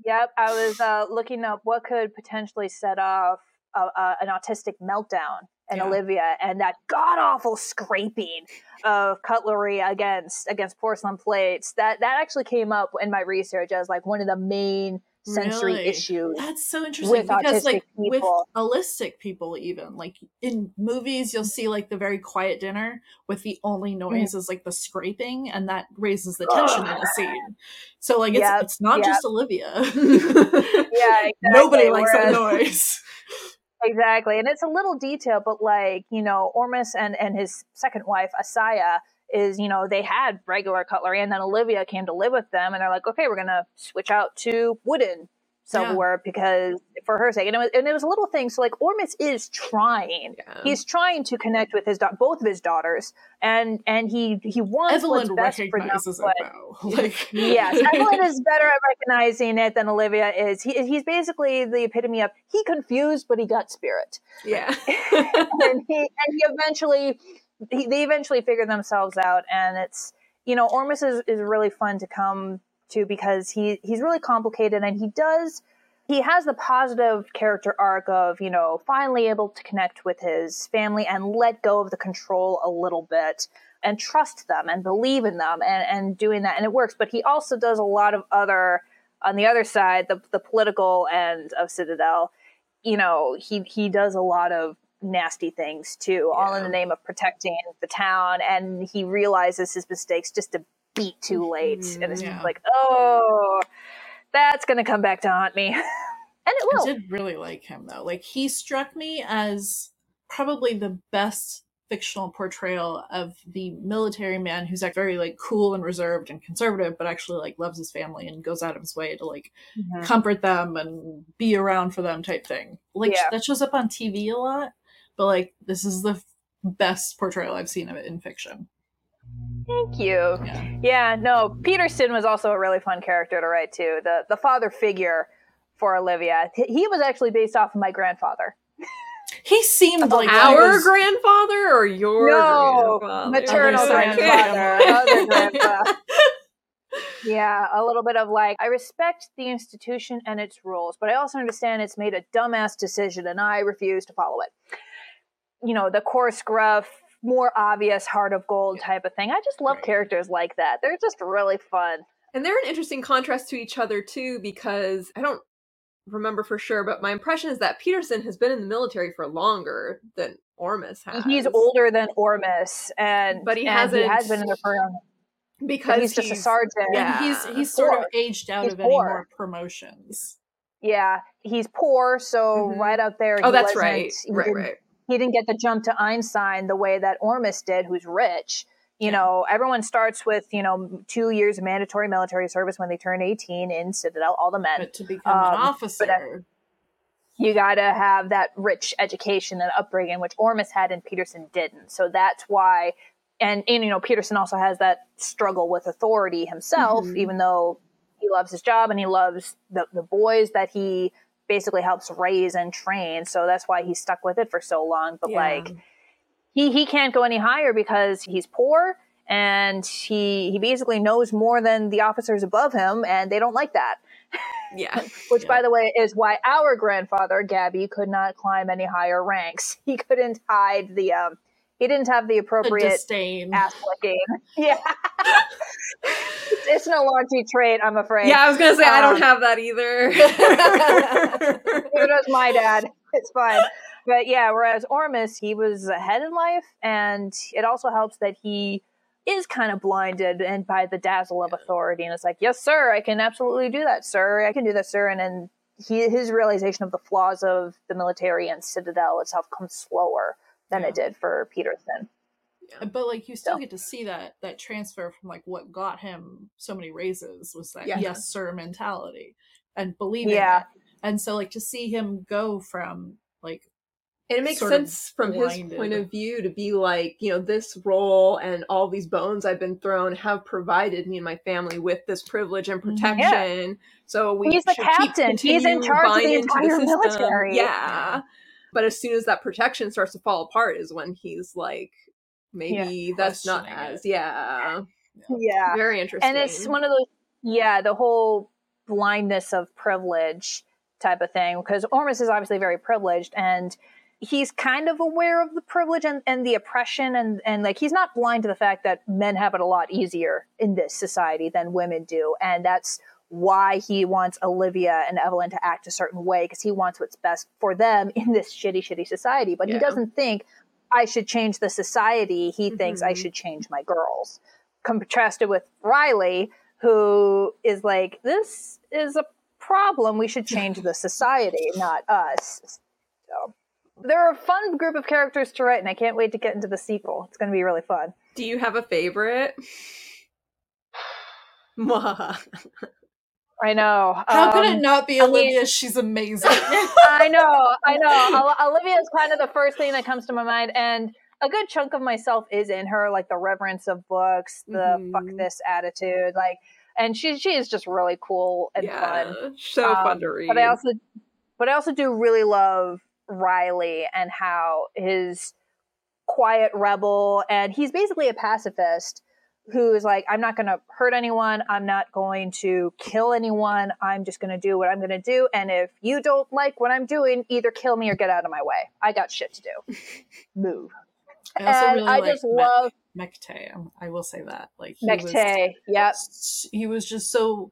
Speaker 3: Yep, I was uh, looking up what could potentially set off a, a, an autistic meltdown in
Speaker 5: Yeah.
Speaker 3: Olivia, and that god awful scraping of cutlery against against porcelain plates. That that actually came up in my research as like one of the main sensory
Speaker 5: Really?
Speaker 3: issues.
Speaker 5: That's so interesting
Speaker 3: with
Speaker 5: because like
Speaker 3: autistic
Speaker 5: with
Speaker 3: people.
Speaker 5: allistic people even like in movies you'll see like the very quiet dinner with the only
Speaker 3: Mm-hmm.
Speaker 5: noise is like the scraping and that raises the tension in the scene. So like it's
Speaker 3: Yep,
Speaker 5: it's not
Speaker 3: yep.
Speaker 5: just Olivia.
Speaker 3: Yeah, exactly.
Speaker 5: Nobody likes that noise.
Speaker 3: Exactly. And it's a little detail, but like, you know, Ormus and, and his second wife, Asaya, is, you know, they had regular cutlery and then Olivia came to live with them and they're like, okay, we're going to switch out to wooden silverware because for her sake. And it, was, and it was a little thing. So like Ormus is trying.
Speaker 4: Yeah.
Speaker 3: He's trying to connect with his da- both of his daughters and and he he wants
Speaker 5: Evelyn
Speaker 3: what's best for them. but-.
Speaker 5: Like
Speaker 3: Yes, Evelyn is better at recognizing it than Olivia is. He, he's basically the epitome of he confused, but he got spirit.
Speaker 4: yeah.
Speaker 3: and he and he eventually he, they eventually figure themselves out and it's you know ormus is, is really fun to come to because he he's really complicated and he does he has the positive character arc of you know finally able to connect with his family and let go of the control a little bit and trust them and believe in them and and doing that and it works. But he also does a lot of other on the other side the the political end of citadel. You know he he does a lot of nasty things too all in the name of protecting the town and he realizes his mistakes just a beat too late and it's
Speaker 5: mm-hmm.
Speaker 3: Yeah. like oh that's gonna come back to haunt me and it will.
Speaker 5: I did really like him though. Like he struck me as probably the best fictional portrayal of the military man who's like very like cool and reserved and conservative, but actually like loves his family and goes out of his way to like mm-hmm. comfort them and be around for them type thing. Like
Speaker 3: Yeah.
Speaker 5: that shows up on TV a lot, but like this is the best portrayal I've seen of it in fiction.
Speaker 3: Thank you
Speaker 5: Yeah.
Speaker 3: yeah no peterson was also a really fun character to write too the the father figure for olivia he he was actually based off of my grandfather
Speaker 5: He seemed like
Speaker 4: Our
Speaker 5: was-
Speaker 4: grandfather or your
Speaker 3: No,
Speaker 4: grandfather?
Speaker 3: maternal
Speaker 5: Other side of the
Speaker 3: grandfather, other grandpa. Yeah, a little bit of like, I respect the institution and its rules, but I also understand it's made a dumbass decision and I refuse to follow it. You know, the coarse, gruff, more obvious heart of gold type of thing. I just love
Speaker 5: Right.
Speaker 3: characters like that. They're just really fun.
Speaker 4: And they're an interesting contrast to each other too, because I don't remember for sure, but my impression is that Peterson has been in the military for longer than Ormus has.
Speaker 3: He's older than Ormus, and
Speaker 4: But he
Speaker 3: and he has
Speaker 4: hasn't-
Speaker 3: been in the for
Speaker 4: because
Speaker 3: but he's just a sergeant.
Speaker 4: yeah.
Speaker 5: He's he's sort of aged out
Speaker 3: He's
Speaker 5: of any more promotions.
Speaker 3: Yeah, he's poor, so
Speaker 4: Mhm.
Speaker 3: right up there.
Speaker 4: Oh,
Speaker 3: he
Speaker 4: that's
Speaker 3: wasn't-
Speaker 4: right.
Speaker 3: he
Speaker 4: Right, right.
Speaker 3: He didn't get the jump to ensign the way that Ormus did, who's rich. You
Speaker 5: Yeah.
Speaker 3: know, everyone starts with, you know, two years of mandatory military service when they turn 18 in Citadel, all the men.
Speaker 5: But to become an
Speaker 3: Um,
Speaker 5: officer,
Speaker 3: you got to have that rich education and upbringing, which Ormus had and Peterson didn't. So that's why, and, and you know, Peterson also has that struggle with authority himself,
Speaker 4: Mhm.
Speaker 3: even though he loves his job and he loves the, the boys that he basically helps raise and train. So that's why he's stuck with it for so long. But
Speaker 4: Yeah.
Speaker 3: like, he he can't go any higher because he's poor and he he basically knows more than the officers above him and they don't like that
Speaker 4: yeah.
Speaker 3: which
Speaker 5: Yeah.
Speaker 3: by the way is why our grandfather gabi could not climb any higher ranks he couldn't hide the um he didn't have the
Speaker 5: the
Speaker 3: appropriate
Speaker 5: disdain.
Speaker 3: ass licking yeah it's, it's an Alongi trait i'm afraid
Speaker 4: Yeah, I was gonna say I don't
Speaker 3: Um,
Speaker 4: have that either.
Speaker 3: Neither does my dad. It's fine. But yeah, whereas Ormus, he was ahead in life, and it also helps that he is kind of blinded and by the dazzle of authority, and it's like, yes, sir, I can absolutely do that, sir. I can do that, sir. And then he, his realization of the flaws of the military and Citadel itself comes slower than it did for Peterson.
Speaker 5: but like you still
Speaker 3: So.
Speaker 5: get to see that that transfer from like what got him so many raises was that
Speaker 4: Yeah.
Speaker 5: yes sir mentality and believing
Speaker 3: Yeah.
Speaker 5: it. and so like to see him go from like
Speaker 4: And it makes
Speaker 5: sort
Speaker 4: sense from his point of view to be like, you know, this role and all these bones I've been thrown have provided me and my family with this privilege and
Speaker 5: Mhm.
Speaker 4: protection. So we
Speaker 3: He's the captain. He's in charge of the entire
Speaker 4: system.
Speaker 3: military.
Speaker 4: Yeah. But as soon as that protection starts to fall apart is when he's like, maybe that's not as yeah.
Speaker 3: Yeah.
Speaker 4: Very interesting.
Speaker 3: and it's one of those yeah the whole blindness of privilege type of thing because ormus is obviously very privileged and he's kind of aware of the privilege and, and the oppression and, and like he's not blind to the fact that men have it a lot easier in this society than women do and that's why he wants olivia and evelyn to act a certain way because he wants what's best for them in this shitty shitty society. But
Speaker 4: Yeah.
Speaker 3: he doesn't think i should change the society. He mm-hmm. thinks i should change my girls. Contrasted with riley who is like this is a problem. We should change the society not us. So they're a fun group of characters to write and i can't wait to get into the sequel. It's going to be really fun.
Speaker 4: Do you have a favorite?
Speaker 3: I know
Speaker 5: How could
Speaker 3: Um,
Speaker 5: it not be
Speaker 3: I mean-
Speaker 5: Olivia? She's amazing.
Speaker 3: I know, I know. Olivia is kind of the first thing that comes to my mind, and a good chunk of myself is in her, like the reverence of books, the
Speaker 4: Mhm.
Speaker 3: fuck this attitude, like, and she she is just really cool and
Speaker 4: yeah,
Speaker 3: fun.
Speaker 4: so
Speaker 3: Um,
Speaker 4: fun to read.
Speaker 3: But I also, but I also do really love Riley and how his quiet rebel, and he's basically a pacifist who is like, I'm not going to hurt anyone. I'm not going to kill anyone. I'm just going to do what I'm going to do. And if you don't like what I'm doing, either kill me or get out of my way. I got shit to do. Move.
Speaker 5: I also
Speaker 3: and
Speaker 5: really
Speaker 3: I
Speaker 5: like
Speaker 3: just love
Speaker 5: Mekte. um, I will say that. Like
Speaker 3: Mekte. Yep.
Speaker 5: he was just so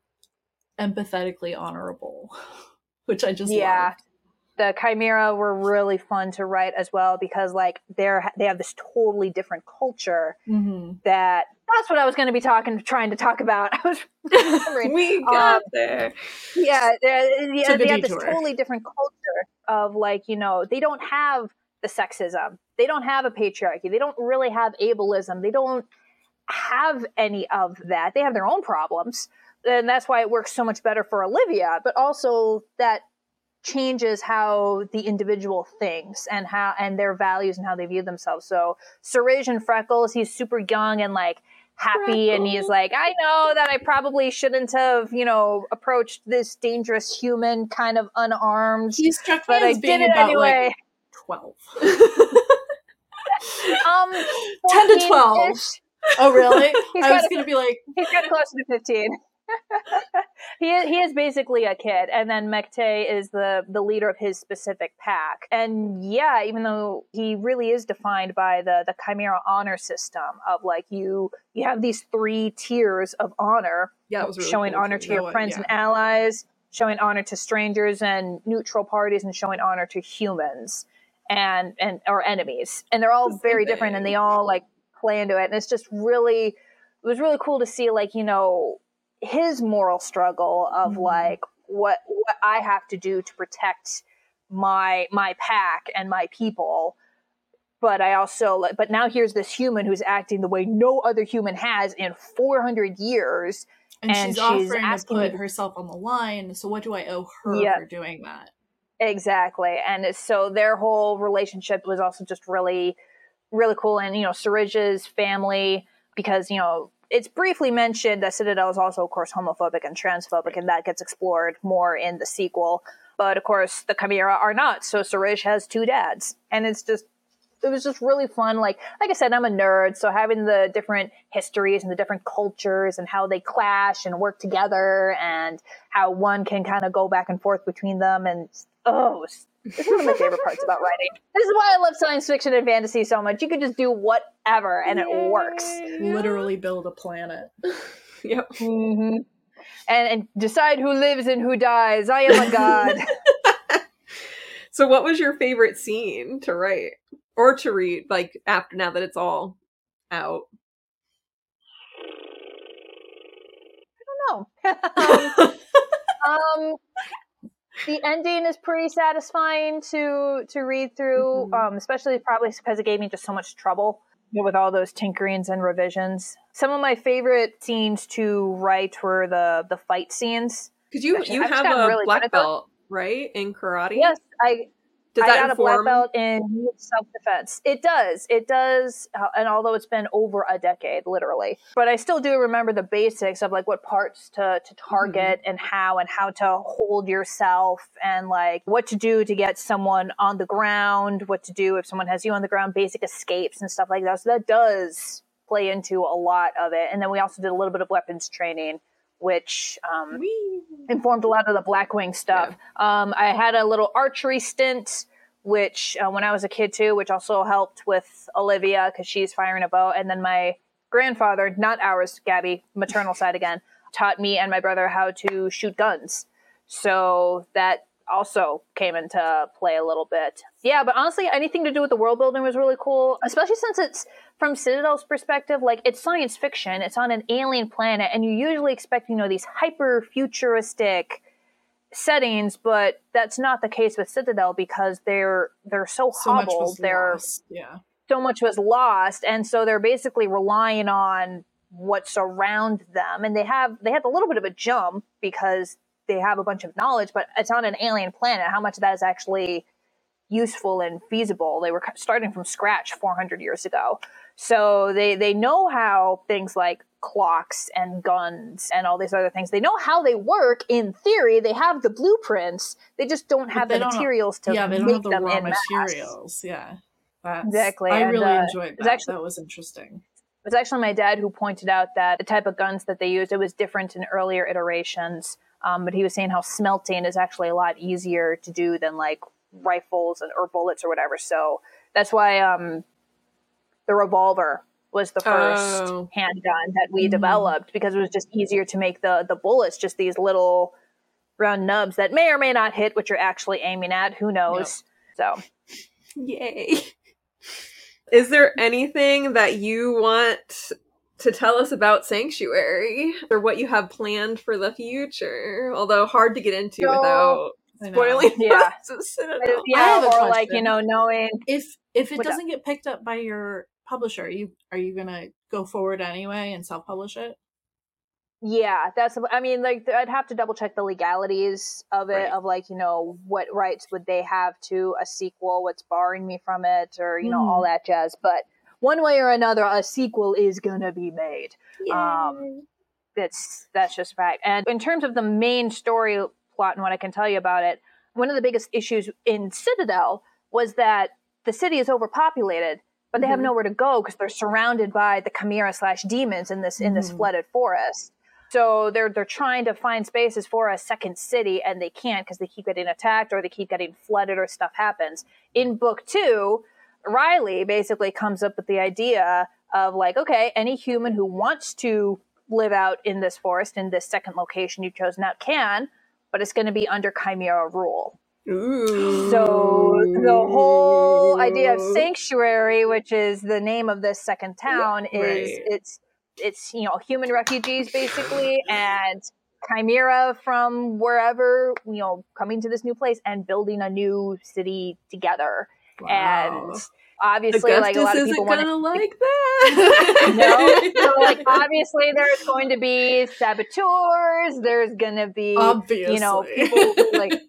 Speaker 5: empathetically honorable, which I just
Speaker 3: Yeah.
Speaker 5: loved.
Speaker 3: The chimera were really fun to write as well because like they're they have this totally different culture
Speaker 5: Mm-hmm.
Speaker 3: that that's what I was going to be talking trying to talk about. I was
Speaker 4: we got
Speaker 3: Um,
Speaker 4: there.
Speaker 3: yeah, they're- yeah, they have this totally different culture of like you know they don't have the sexism, they don't have a patriarchy, they don't really have ableism, they don't have any of that. They have their own problems, and that's why it works so much better for Olivia. But also that changes how the individual thinks and how and their values and how they view themselves. So Suraj and Freckles, he's super young and like happy and he's like, I know that I probably shouldn't have, you know, approached this dangerous human kind of unarmed.
Speaker 5: He struck me
Speaker 3: But I
Speaker 5: being
Speaker 3: did it
Speaker 5: about
Speaker 3: anyway.
Speaker 5: like twelve.
Speaker 3: um
Speaker 5: 10 to 12.
Speaker 3: 14-ish.
Speaker 5: Oh really? I was gonna be like,
Speaker 3: He's getting closer to 15. he is, he is basically a kid, and then Mekte is the the leader of his specific pack. And yeah, even though he really is defined by the the Chimera honor system of like you you have these three tiers of honor,
Speaker 4: Yeah, really
Speaker 3: showing
Speaker 4: cool
Speaker 3: honor to your friends
Speaker 5: yeah.
Speaker 3: and allies, showing honor to strangers and neutral parties, and showing honor to humans and and or enemies. And they're all very different, and they all like play into it. And it's just really it was really cool to see like you know his moral struggle of
Speaker 5: Mhm.
Speaker 3: like what what I have to do to protect my my pack and my people but I also like but now here's this human who's acting the way no other human has in 400 years
Speaker 5: and,
Speaker 3: And
Speaker 5: she's,
Speaker 3: she's
Speaker 5: offering
Speaker 3: asking me
Speaker 5: put
Speaker 3: to-
Speaker 5: herself on the line. So what do I owe her
Speaker 3: Yeah.
Speaker 5: for doing that?
Speaker 3: Exactly. And so their whole relationship was also just really, really cool. And, you know, Sarij's family, because, you know, it's briefly mentioned that Citadel is also, of course, homophobic and transphobic, and that gets explored more in the sequel. But, of course, the Chimera are not. So Sarij has two dads. And it's just, it was just really fun. Like, like I said, I'm a nerd, so having the different histories and the different cultures and how they clash and work together, and how one can kind of go back and forth between them, and oh, it's, it's one of my favorite parts about writing. This is why I love science fiction and fantasy so much. You can just do whatever, and it works.
Speaker 5: Literally build a planet.
Speaker 4: Yep.
Speaker 3: hmm And, and decide who lives and who dies. I am a god.
Speaker 4: So, what was your favorite scene to write or to read? Like after now that it's all out.
Speaker 3: no. um, um, the ending is pretty satisfying to to read through,
Speaker 4: Mhm.
Speaker 3: um, especially probably because it gave me just so much trouble with all those tinkerings and revisions. Some of my favorite scenes to write were the the fight scenes.
Speaker 4: Because you you
Speaker 3: I've
Speaker 4: have a
Speaker 3: really
Speaker 4: black belt, right, in karate?
Speaker 3: Yes, I
Speaker 4: Does
Speaker 3: I got a black belt in self defense. It does. It does. uh, And although it's been over a decade, literally, but I still do remember the basics of like what parts to, to target and how and how to hold yourself and like what to do to get someone on the ground, what to do if someone has you on the ground, basic escapes and stuff like that. So that does play into a lot of it. And then we also did a little bit of weapons training, which um, informed a lot of the Blackwing stuff. Um, I had a little archery stint, which uh, when I was a kid too, which also helped with Olivia because she's firing a bow. And then my grandfather, not ours, Gabi, maternal side again, taught me and my brother how to shoot guns. So that also came into play a little bit. Yeah, but honestly, anything to do with the world building was really cool, especially since it's from Citadel's perspective, like it's science fiction, it's on an alien planet, and you usually expect, you know, these hyper futuristic settings, but that's not the case with Citadel because they're they're so,
Speaker 5: So much
Speaker 3: hobbled.
Speaker 5: was
Speaker 3: they're
Speaker 5: lost. Yeah.
Speaker 3: so much was lost and so they're basically relying on what's around them and they have they have a little bit of a jump because they have a bunch of knowledge but it's on an alien planet how much of that is actually useful and feasible they were starting from scratch 400 years ago so they they know how things like clocks and guns and all these other things they know how they work in theory they have the blueprints they just don't have the
Speaker 5: don't have-
Speaker 3: materials to
Speaker 5: yeah, they don't
Speaker 3: make
Speaker 5: have the
Speaker 3: them
Speaker 5: raw
Speaker 3: in mass.
Speaker 5: materials. Yeah. That's,
Speaker 3: Exactly,
Speaker 5: I
Speaker 3: and,
Speaker 5: really
Speaker 3: uh,
Speaker 5: enjoyed that.
Speaker 3: actually-
Speaker 5: that was interesting.
Speaker 3: It was actually my dad who pointed out that the type of guns that they used it was different in earlier iterations. Um, but he was saying how smelting is actually a lot easier to do than like rifles and or bullets or whatever. So that's why um, the revolver was the first
Speaker 4: Oh.
Speaker 3: handgun that we
Speaker 5: Mhm.
Speaker 3: developed because it was just easier to make the the bullets just these little round nubs that may or may not hit what you're actually aiming at. Who knows? So
Speaker 4: Yay. Is there anything that you want to tell us about Sanctuary or what you have planned for the future? Although hard to get into
Speaker 3: No.
Speaker 4: without spoiling
Speaker 3: Yeah.
Speaker 4: the Citadel.
Speaker 3: yeah,
Speaker 5: have a
Speaker 3: or like you know knowing
Speaker 5: If if it
Speaker 3: What's
Speaker 5: doesn't get picked up by your publisher, are you are you gonna go forward anyway and self publish it?
Speaker 3: Yeah, that's. I mean, like I'd have to double check the legalities of it,
Speaker 5: Right.
Speaker 3: of like you know what rights would they have to a sequel, what's barring me from it, or you know all that jazz. But one way or another, a sequel is gonna be made. Um, that's that's just fact. And in terms of the main story plot and what I can tell you about it, one of the biggest issues in Citadel was that the city is overpopulated, but they have
Speaker 4: Mhm.
Speaker 3: nowhere to go because they're surrounded by the chimera slash demons in this in this
Speaker 5: Mhm.
Speaker 3: flooded forest. So they're they're trying to find spaces for a second city, and they can't because they keep getting attacked or they keep getting flooded or stuff happens. In book two, Riley basically comes up with the idea of like, okay, any human who wants to live out in this forest in this second location you've chosen out can, but it's going to be under Chimera rule.
Speaker 4: Ooh.
Speaker 3: So the whole idea of sanctuary, which is the name of this second town, is
Speaker 5: right.
Speaker 3: it's it's you know human refugees basically and chimera from wherever you know coming to this new place and building a new city together
Speaker 5: Wow.
Speaker 3: and obviously like a lot of people want to
Speaker 4: like that.
Speaker 3: no so like obviously there's going to be saboteurs there's going to be
Speaker 5: obviously,
Speaker 3: you know people who, like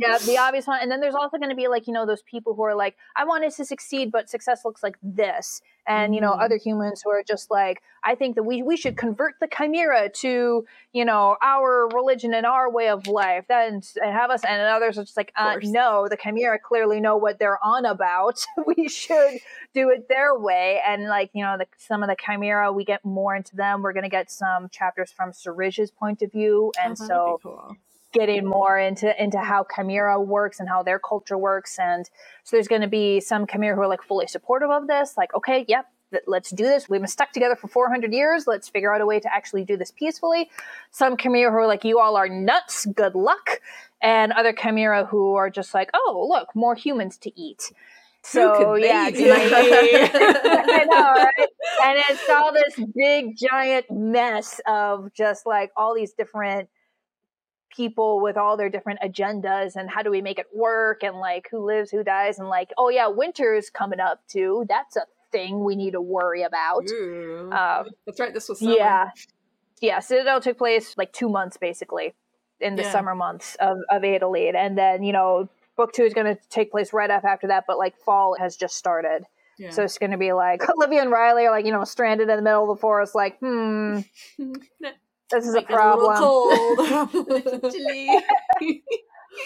Speaker 3: yeah the obvious one and then there's also going to be like you know those people who are like i wanted to succeed but success looks like this and you know
Speaker 5: Mhm.
Speaker 3: other humans who are just like i think that we we should convert the chimera to you know our religion and our way of life then and have us and others are just like uh, no the chimera clearly know what they're on about we should do it their way and like you know the, some of the chimera we get more into them we're going to get some chapters from Sarij's point of view
Speaker 5: Oh,
Speaker 3: and
Speaker 5: that'd
Speaker 3: so
Speaker 5: cool.
Speaker 3: Getting more into into how Chimera works and how their culture works. And so there's going to be some Chimera who are like fully supportive of this, like, okay, yep, th- let's do this. We've been stuck together for 400 years. Let's figure out a way to actually do this peacefully. Some Chimera who are like, you all are nuts. Good luck. And other Chimera who are just like, oh, look, more humans to eat. So yeah,
Speaker 4: be?
Speaker 3: I know, right? And it's all this big giant mess of just like all these different people with all their different agendas and how do we make it work and like who lives, who dies, and like, oh yeah, winter's coming up too. That's a thing we need to worry about.
Speaker 4: Ooh.
Speaker 3: Um,
Speaker 4: That's right. This was summer.
Speaker 3: yeah. Yeah, Citadel took place like two months basically in the
Speaker 5: Yeah.
Speaker 3: summer months of, of Adelaide. And then, you know, book two is going to take place right up after that, but like fall has just started.
Speaker 5: Yeah.
Speaker 3: So it's going to be like Olivia and Riley are like, you know, stranded in the middle of the forest, like, hmm, this is a
Speaker 5: Like, little
Speaker 3: problem.
Speaker 5: cold.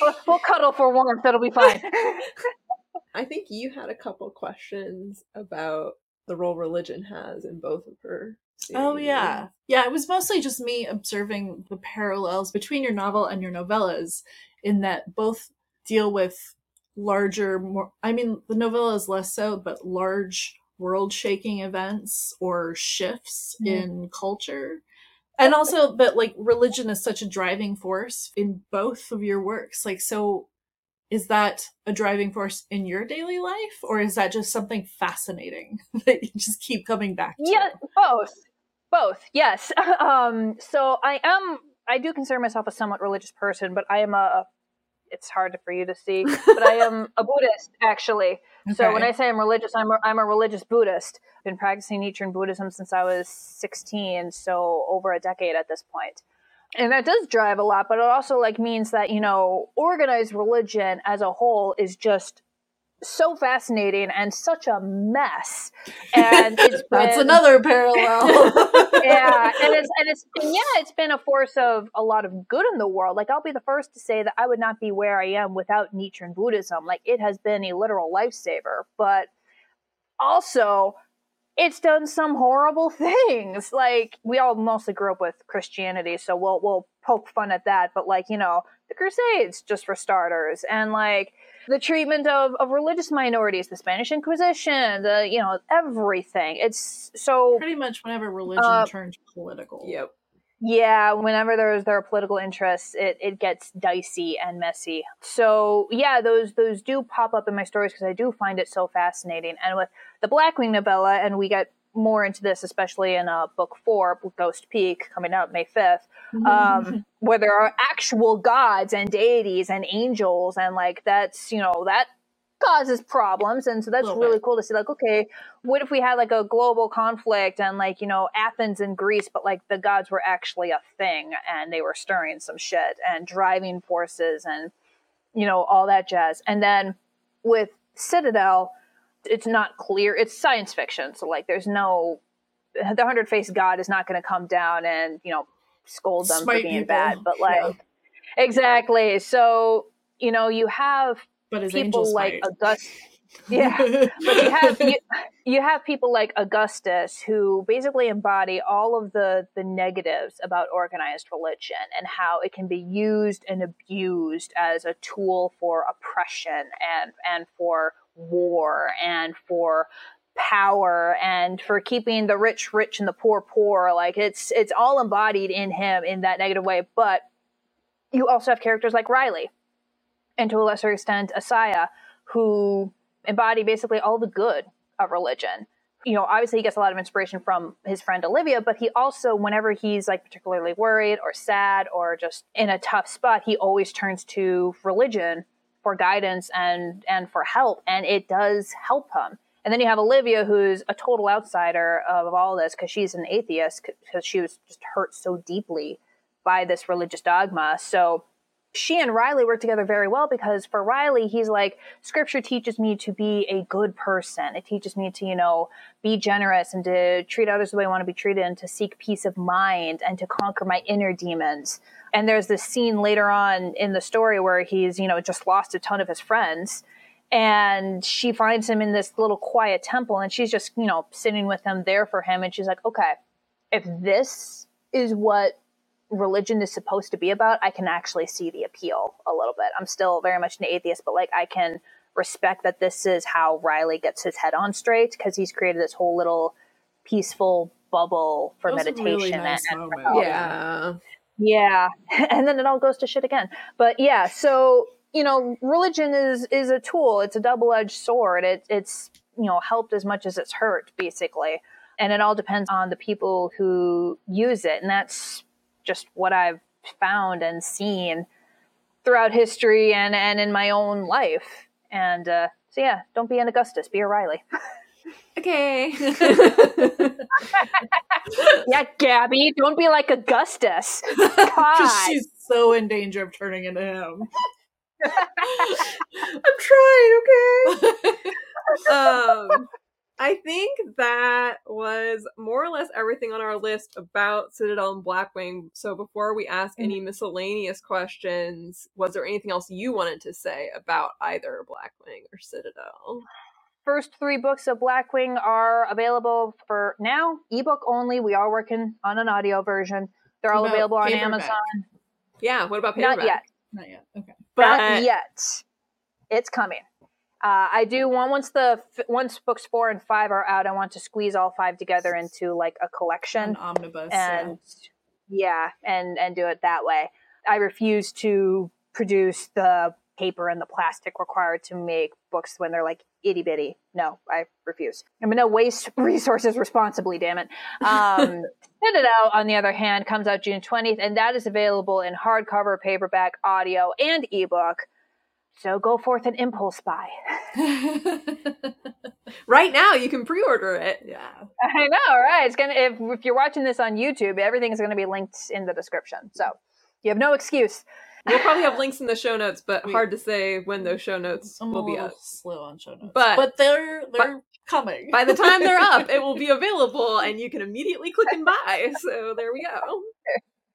Speaker 3: We'll, we'll cuddle for warmth. It'll be fine.
Speaker 4: I think you had a couple questions about the role religion has in both of her.
Speaker 5: Oh yeah. Yeah, it was mostly just me observing the parallels between your novel and your novellas in that both deal with larger more I mean the novella is less so, but large world shaking events or shifts
Speaker 3: Mhm.
Speaker 5: in culture. And also that like religion is such a driving force in both of your works. Like so is that a driving force in your daily life or is that just something fascinating that you just keep coming back to?
Speaker 3: Yeah, both. Both, yes. um, so I am, I do consider myself a somewhat religious person, but I am a, it's hard for you to see, but I am a Buddhist, actually. So when I say I'm religious, I'm a, I'm a religious Buddhist. I've been practicing Nichiren Buddhism since I was 16, so over a decade at this point. And that does drive a lot, but it also like means that, you know, organized religion as a whole is just so fascinating and such a mess. And it's
Speaker 5: That's
Speaker 3: been-
Speaker 5: another parallel.
Speaker 3: yeah, and it's and it's and yeah, it's been a force of a lot of good in the world. Like I'll be the first to say that I would not be where I am without Nichiren Buddhism. Like it has been a literal lifesaver, but also it's done some horrible things. Like we all mostly grew up with Christianity, so we'll we'll poke fun at that. But like you know, the Crusades, just for starters, and like the treatment of, of religious minorities, the Spanish Inquisition, the you know everything. It's so
Speaker 5: Pretty much whenever religion
Speaker 3: Uh,
Speaker 5: turned political.
Speaker 4: Yep.
Speaker 3: yeah, whenever there's there are political interests, it, it gets dicey and messy. So yeah, those those do pop up in my stories because I do find it so fascinating. And with the Blackwing novella, and we get more into this, especially in uh, book four, Ghost Peak, coming out May fifth, um, where there are actual gods and deities and angels, and like that's you know that causes problems, and so that's really
Speaker 5: bit.
Speaker 3: cool to see. Like, okay, what if we had like a global conflict and like you know Athens and Greece, but like the gods were actually a thing and they were stirring some shit and driving forces and you know all that jazz. And then with Citadel, it's not clear. It's science fiction, so like there's no the hundred faced god is not going to come down and you know scold them
Speaker 5: Smite
Speaker 3: for being
Speaker 5: people.
Speaker 3: bad, but
Speaker 5: Yeah.
Speaker 3: like exactly. So you know you have
Speaker 5: but
Speaker 3: people like
Speaker 5: fight.
Speaker 3: August. Yeah, but you have you, you have people like Augustus who basically embody all of the the negatives about organized religion and how it can be used and abused as a tool for oppression and and for war and for power and for keeping the rich rich and the poor poor like it's it's all embodied in him in that negative way but you also have characters like Riley and to a lesser extent Asaya who embody basically all the good of religion. You know, obviously he gets a lot of inspiration from his friend Olivia, but he also, whenever he's like particularly worried or sad or just in a tough spot, he always turns to religion for guidance and and for help, and it does help him. And then you have Olivia, who's a total outsider of all this because she's an atheist because she was just hurt so deeply by this religious dogma. So she and Riley work together very well because for Riley, he's like, Scripture teaches me to be a good person. It teaches me to, you know, be generous and to treat others the way I want to be treated and to seek peace of mind and to conquer my inner demons. And there's this scene later on in the story where he's, you know, just lost a ton of his friends. And she finds him in this little quiet temple and she's just, you know, sitting with him there for him. And she's like, okay, if this is what religion is supposed to be about, I can actually see the appeal a little bit. I'm still very much an atheist, but like I can respect that this is how Riley gets his head on straight because he's created this whole little peaceful bubble for
Speaker 5: That was a
Speaker 3: meditation.
Speaker 5: really
Speaker 3: and-
Speaker 5: nice
Speaker 3: and for
Speaker 5: moment.
Speaker 3: help.
Speaker 4: Yeah.
Speaker 3: Yeah. and then it all goes to shit again. But yeah, so you know, religion is is a tool. It's a double edged sword. It it's you know helped as much as it's hurt, basically. And it all depends on the people who use it. And that's just what I've found and seen throughout history and, and in my own life. And uh, so yeah, don't be an Augustus, be a Riley.
Speaker 4: Okay.
Speaker 3: yeah, Gabi, don't be like Augustus. God.
Speaker 5: she's so in danger of turning into him.
Speaker 4: I'm trying, okay? um, I think that was more or less everything on our list about Citadel and Blackwing. So before we ask any miscellaneous questions, was there anything else you wanted to say about either Blackwing or Citadel?
Speaker 3: First three books of Blackwing are available for now, ebook only. We are working on an audio version. They're all available on
Speaker 5: paperback?
Speaker 3: Amazon.
Speaker 4: Yeah, what about paperback?
Speaker 3: Not yet.
Speaker 5: Not yet. Okay.
Speaker 4: But
Speaker 3: Not yet. It's coming. Uh, I do want once the once books four and five are out, I want to squeeze all five together into like a collection
Speaker 5: An omnibus.
Speaker 3: and yeah, and and do it that way. I refuse to produce the paper and the plastic required to make books when they're like itty bitty. No, I refuse. I'm gonna waste resources responsibly. Damn it. Um, Citadel, on the other hand, comes out June 20th, and that is available in hardcover, paperback, audio, and ebook. So go forth and impulse buy.
Speaker 4: right now you can pre-order it.
Speaker 5: yeah.
Speaker 3: I know, right? It's gonna if if you're watching this on YouTube, everything is gonna be linked in the description. So you have no excuse.
Speaker 4: We'll probably have links in the show notes, but
Speaker 5: We-
Speaker 4: hard to say when those show notes
Speaker 5: I'm
Speaker 4: will be up.
Speaker 5: slow on show notes,
Speaker 4: But-
Speaker 5: but they're they're coming.
Speaker 4: By the time they're up, it will be available and you can immediately click and buy. So there we go.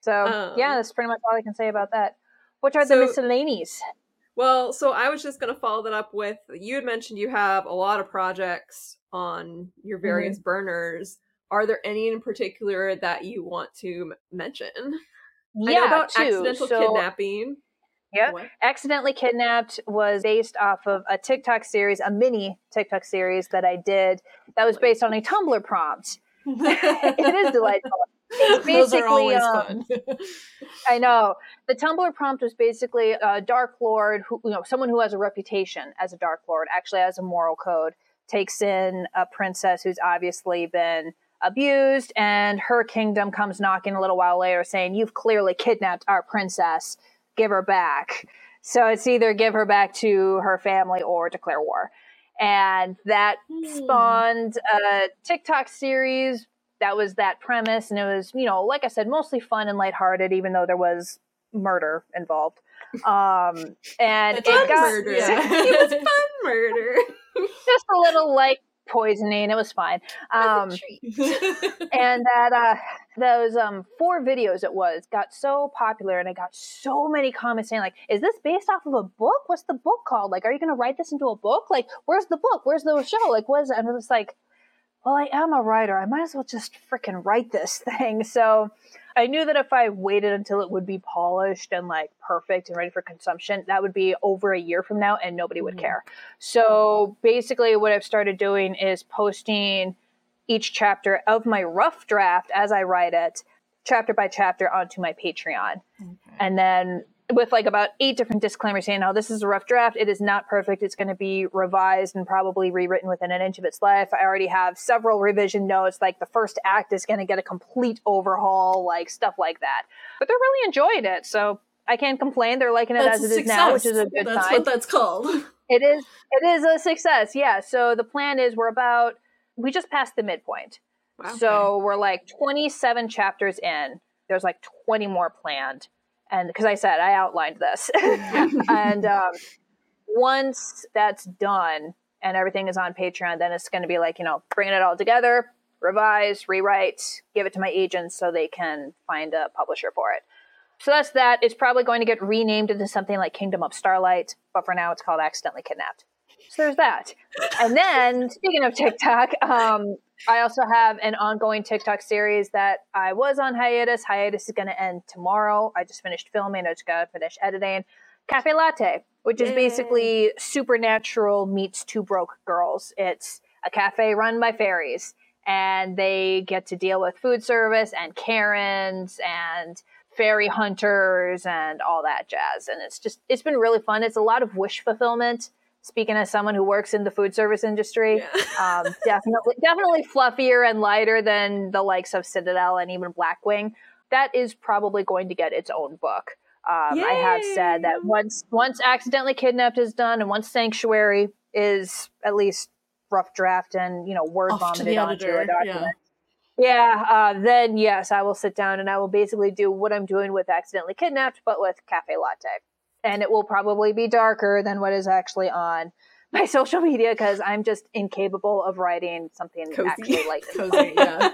Speaker 3: So
Speaker 4: Um,
Speaker 3: yeah, that's pretty much all I can say about that. Which are
Speaker 4: So-
Speaker 3: the miscellanies?
Speaker 4: Well, so I was just going to follow that up with you had mentioned you have a lot of projects on your various burners. Are there any in particular that you want to m- mention?
Speaker 3: Yeah,
Speaker 4: about accidental
Speaker 3: So,
Speaker 4: kidnapping.
Speaker 3: Yeah.
Speaker 5: What?
Speaker 3: Accidentally Kidnapped was based off of a TikTok series, a mini TikTok series that I did that was based on a Tumblr prompt. it is delightful. It's
Speaker 5: Those are
Speaker 3: basically,
Speaker 5: always
Speaker 3: um,
Speaker 5: fun.
Speaker 3: I know. The Tumblr prompt was basically a Dark Lord who, you know, someone who has a reputation as a Dark Lord, actually has a moral code, takes in a princess who's obviously been abused, and her kingdom comes knocking a little while later saying, You've clearly kidnapped our princess, give her back. So it's either give her back to her family or declare war. And that
Speaker 5: Hmm.
Speaker 3: spawned a TikTok series that was that premise, and it was, you know, like I said, mostly fun and lighthearted, even though there was murder involved. Um, and it
Speaker 5: Fun
Speaker 3: got
Speaker 4: murder.
Speaker 5: yeah.
Speaker 4: it was fun murder.
Speaker 3: just a little like poisoning. It was fine. Um, and that uh, those um, four videos it was got so popular, and I got so many comments saying like, "Is this based off of a book? What's the book called? Like, are you going to write this into a book? Like, where's the book? Where's the show? Like, what is it?" And I was like, "Well, I am a writer. I might as well just freaking write this thing." So. I knew that if I waited until it would be polished and like perfect and ready for consumption, that would be over a year from now and nobody would
Speaker 5: Mhm.
Speaker 3: care. So basically, what I've started doing is posting each chapter of my rough draft as I write it, chapter by chapter, onto my Patreon.
Speaker 5: Okay.
Speaker 3: And then with like about eight different disclaimers saying, oh, this is a rough draft. It is not perfect. It's going to be revised and probably rewritten within an inch of its life. I already have several revision notes. Like the first act is going to get a complete overhaul, like stuff like that. But they're really enjoying it. So I can't complain. They're liking it
Speaker 5: That's
Speaker 3: as
Speaker 5: a
Speaker 3: it is now, which is a
Speaker 5: success.
Speaker 3: good
Speaker 5: That's
Speaker 3: sign.
Speaker 5: what that's called.
Speaker 3: It is. It is a success. Yeah. So the plan is we're about. We just passed the midpoint.
Speaker 4: Wow.
Speaker 3: So we're like 27 chapters in. There's like 20 more planned, and because I said I outlined this, and um, once that's done and everything is on Patreon, then it's going to be like you know bringing it all together, revise, rewrite, give it to my agents so they can find a publisher for it. So that's that. It's probably going to get renamed into something like Kingdom of Starlight, but for now it's called Accidentally Kidnapped. So there's that. And then, speaking of TikTok, um, I also have an ongoing TikTok series that I was on hiatus. Hiatus is going to end tomorrow. I just finished filming. I just got to finish editing. Cafe Latte, which is
Speaker 4: Yay.
Speaker 3: basically Supernatural meets Two Broke Girls. It's a cafe run by fairies, and they get to deal with food service and Karens and fairy hunters and all that jazz. And it's just, it's been really fun. It's a lot of wish fulfillment. Speaking as someone who works in the food service industry,
Speaker 4: Yeah.
Speaker 3: um, definitely, definitely fluffier and lighter than the likes of Citadel and even Blackwing. That is probably going to get its own book. Um, I have said that once once accidentally kidnapped is done, and once Sanctuary is at least rough draft and you know word
Speaker 5: Off
Speaker 3: vomited
Speaker 5: the
Speaker 3: onto a document.
Speaker 5: Yeah.
Speaker 3: Yeah, uh, then yes, I will sit down and I will basically do what I'm doing with accidentally kidnapped, but with cafe latte. And it will probably be darker than what is actually on my social media because I'm just incapable of writing something
Speaker 4: Cozy.
Speaker 3: actually like.
Speaker 5: Cozy, yeah.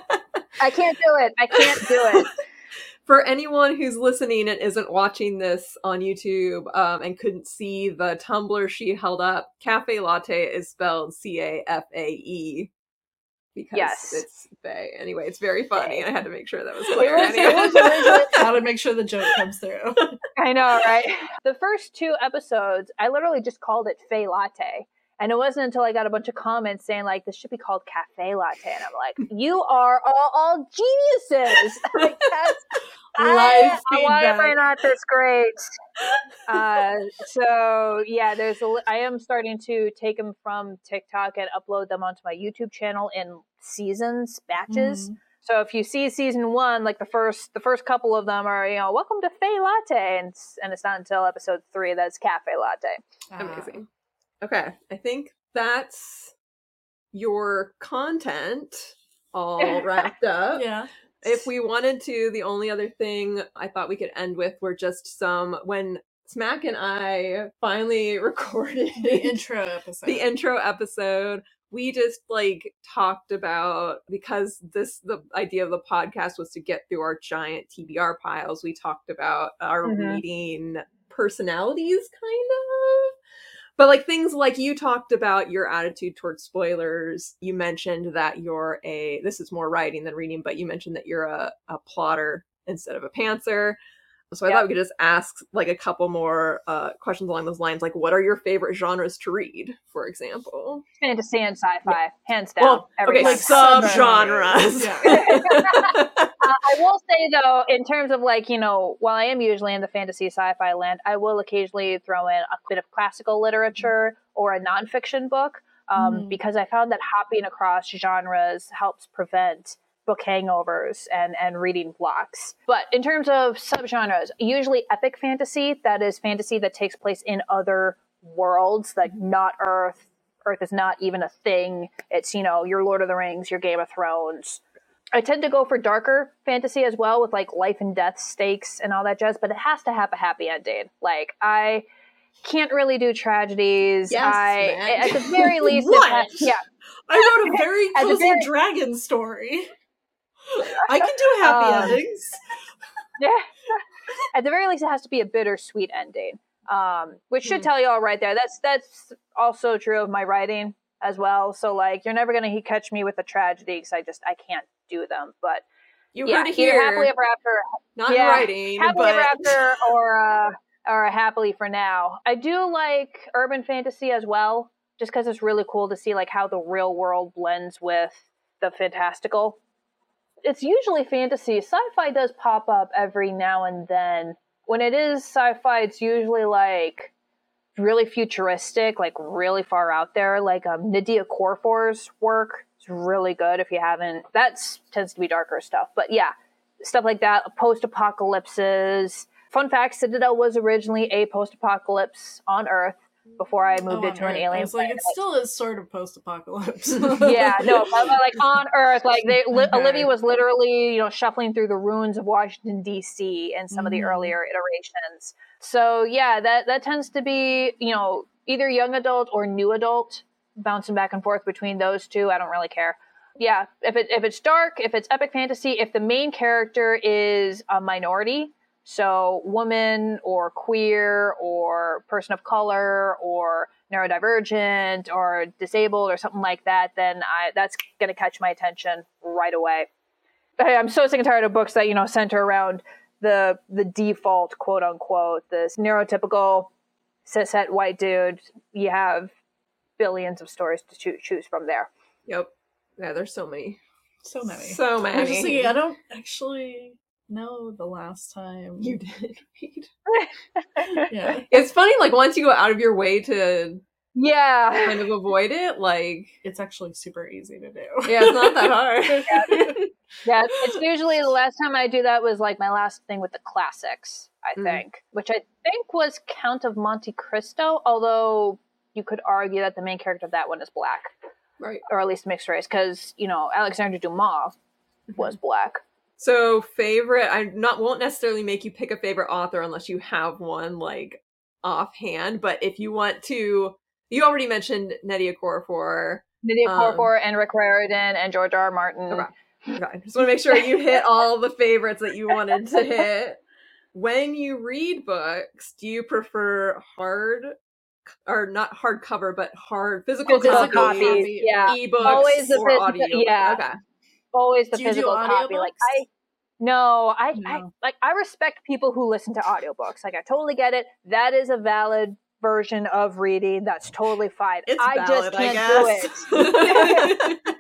Speaker 3: I can't do it. I can't do it.
Speaker 4: For anyone who's listening and isn't watching this on YouTube um, and couldn't see the tumbler she held up, cafe latte is spelled C A F A E because
Speaker 3: Yes.
Speaker 4: it's Bay. Anyway, it's very funny.
Speaker 3: Faye.
Speaker 4: I had to make sure that was clear. anyway.
Speaker 3: originally-
Speaker 5: Gotta make sure the joke comes through.
Speaker 3: I know, right? The first two episodes, I literally just called it Fey Latte. And it wasn't until I got a bunch of comments saying, like, this should be called Cafe Latte. And I'm like, you are all, all geniuses. like, that's,
Speaker 5: Live
Speaker 3: I, why am I not this great? Uh, so, yeah, there's a, I am starting to take them from TikTok and upload them onto my YouTube channel in seasons, batches.
Speaker 5: Mhm.
Speaker 3: So if you see season one, like the first the first couple of them are, you know, welcome to Fey Latte, and it's, and it's not until episode three that's Cafe Latte.
Speaker 5: Ah.
Speaker 4: Amazing. Okay, I think that's your content all wrapped up.
Speaker 5: Yeah.
Speaker 4: If we wanted to, the only other thing I thought we could end with were just some when Smack and I finally recorded
Speaker 5: The intro episode.
Speaker 4: the intro episode we just like talked about because this the idea of the podcast was to get through our giant tbr piles we talked about our
Speaker 3: Mhm.
Speaker 4: reading personalities kind of but like things like you talked about your attitude towards spoilers. You mentioned that you're a this is more writing than reading but you mentioned that you're a, a plotter instead of a pantser so I
Speaker 3: Yep.
Speaker 4: thought we could just ask like a couple more uh, questions along those lines, like what are your favorite genres to read, for example?
Speaker 3: Fantasy and sci-fi, hands down.
Speaker 4: Well,
Speaker 3: every
Speaker 4: okay,
Speaker 3: time.
Speaker 4: like subgenres.
Speaker 5: Yeah.
Speaker 3: Uh, I will say though, in terms of like you know, while I am usually in the fantasy sci-fi land, I will occasionally throw in a bit of classical literature or a nonfiction book um,
Speaker 5: Mhm.
Speaker 3: because I found that hopping across genres helps prevent book hangovers and and reading blocks. But in terms of subgenres, usually epic fantasy, that is fantasy that takes place in other worlds, like mm-hmm. not Earth. Earth is not even a thing. It's you know your Lord of the Rings, your Game of Thrones. I tend to go for darker fantasy as well, with like life and death stakes and all that jazz. But it has to have a happy ending. Like I can't really do tragedies.
Speaker 4: Yes,
Speaker 3: I
Speaker 4: Matt.
Speaker 3: at the very least,
Speaker 5: What?
Speaker 3: has- yeah.
Speaker 5: I wrote a very cozy
Speaker 3: very-
Speaker 5: dragon story. I can do happy
Speaker 3: Um,
Speaker 5: endings.
Speaker 3: Yeah. At the very least, it has to be a bittersweet ending, um, which should
Speaker 5: Hmm.
Speaker 3: tell you all right there. That's that's also true of my writing as well. So like, you're never gonna catch me with a tragedy because I just I can't do them. But
Speaker 4: you
Speaker 3: yeah,
Speaker 4: heard it
Speaker 3: either
Speaker 4: here,
Speaker 3: happily ever after,
Speaker 4: not
Speaker 3: yeah,
Speaker 4: writing,
Speaker 3: happily
Speaker 4: but
Speaker 3: ever after, or uh, or happily for now. I do like urban fantasy as well, just because it's really cool to see like how the real world blends with the fantastical. It's usually fantasy. Sci-fi does pop up every now and then. When it is sci-fi, it's usually like really futuristic, like really far out there. Like um, Nnedi Okorafor's work is really good. If you haven't, that tends to be darker stuff. But yeah, stuff like that. Post-apocalypses. Fun fact: Citadel was originally a post-apocalypse on Earth before I moved
Speaker 5: Oh,
Speaker 3: it to
Speaker 5: on
Speaker 3: an alien
Speaker 5: I was like,
Speaker 3: planet.
Speaker 5: it still is sort of post-apocalypse.
Speaker 3: yeah, no, but, but, like on Earth, like they, li-
Speaker 5: Okay.
Speaker 3: Olivia was literally, you know, shuffling through the ruins of Washington D.C. in some of the
Speaker 5: Mhm.
Speaker 3: earlier iterations. So yeah, that that tends to be, you know, either young adult or new adult, bouncing back and forth between those two. I don't really care. Yeah, if it if it's dark, if it's epic fantasy, if the main character is a minority, so woman or queer or person of color or neurodivergent or disabled or something like that, then I that's going to catch my attention right away. I- I'm so sick and tired of books that you know center around the the default quote unquote this neurotypical cishet white dude. You have billions of stories to choo- choose from there.
Speaker 4: yep, yeah, there's so many,
Speaker 5: so many.
Speaker 4: so
Speaker 5: I'm
Speaker 4: many.
Speaker 5: just thinking, I don't actually know the last time.
Speaker 4: you did read.
Speaker 5: yeah.
Speaker 4: It's funny, like once you go out of your way to
Speaker 3: Yeah,
Speaker 4: kind of avoid it, like
Speaker 5: It's actually super easy to do.
Speaker 4: yeah, it's not that hard.
Speaker 3: yeah. It's usually the last time I do that was like my last thing with the classics. I
Speaker 4: Mm.
Speaker 3: think, which I think was Count of Monte Cristo. Although you could argue that the main character of that one is black,
Speaker 4: right.
Speaker 3: or at least mixed race, because you know Alexandre Dumas was black.
Speaker 4: So favorite, I not won't necessarily make you pick a favorite author unless you have one. Like offhand, but if you want to, you already mentioned Nnedi Okorafor.
Speaker 3: Nnedi
Speaker 4: Um,
Speaker 3: Okorafor and Rick Riordan and George R. R. Martin.
Speaker 4: Okay. Okay, just want to make sure you hit all the favorites that you wanted to hit. When you read books, do you prefer hard or not hardcover, but hard physical,
Speaker 3: Physical
Speaker 4: copies,
Speaker 3: copies, yeah.
Speaker 4: ebooks,
Speaker 3: Always the
Speaker 4: or
Speaker 3: phys-
Speaker 4: audio?
Speaker 3: yeah.
Speaker 4: Okay.
Speaker 3: Always the
Speaker 5: Do
Speaker 3: physical copy. Like? I no, I, I like I respect people who listen to audiobooks. Like I totally get it. That is a valid version of reading. That's totally fine.
Speaker 4: It's
Speaker 3: I
Speaker 4: valid,
Speaker 3: just can't do it.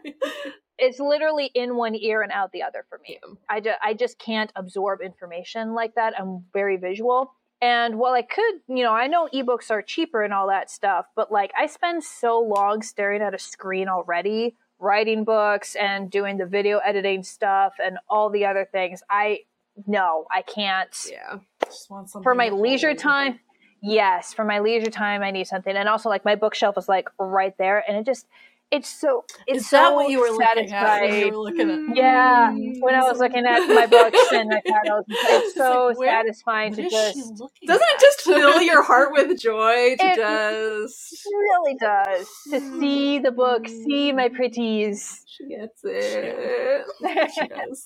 Speaker 3: It's literally in one ear and out the other for me.
Speaker 4: Yeah.
Speaker 3: I just I just can't absorb information like that. I'm very visual. And while I could, you know, I know ebooks are cheaper and all that stuff, but like I spend so long staring at a screen already, writing books and doing the video editing stuff and all the other things. I no, I can't.
Speaker 4: yeah.
Speaker 5: Just want something
Speaker 3: For my leisure time, yes, for my leisure time I need something. And also like my bookshelf is like right there and it just it's so it's
Speaker 5: Is that
Speaker 3: so
Speaker 5: what you were looking at when you were looking at? Mm-hmm.
Speaker 3: Yeah, when I was looking at my books and I thought I was, it's so
Speaker 5: It's like, where-
Speaker 3: satisfying
Speaker 5: What
Speaker 3: to just.
Speaker 4: Doesn't it just fill your heart with joy to
Speaker 3: It-
Speaker 4: just
Speaker 3: It really does to see the book, see mm-hmm. my pretties.
Speaker 4: she gets it.
Speaker 5: She does.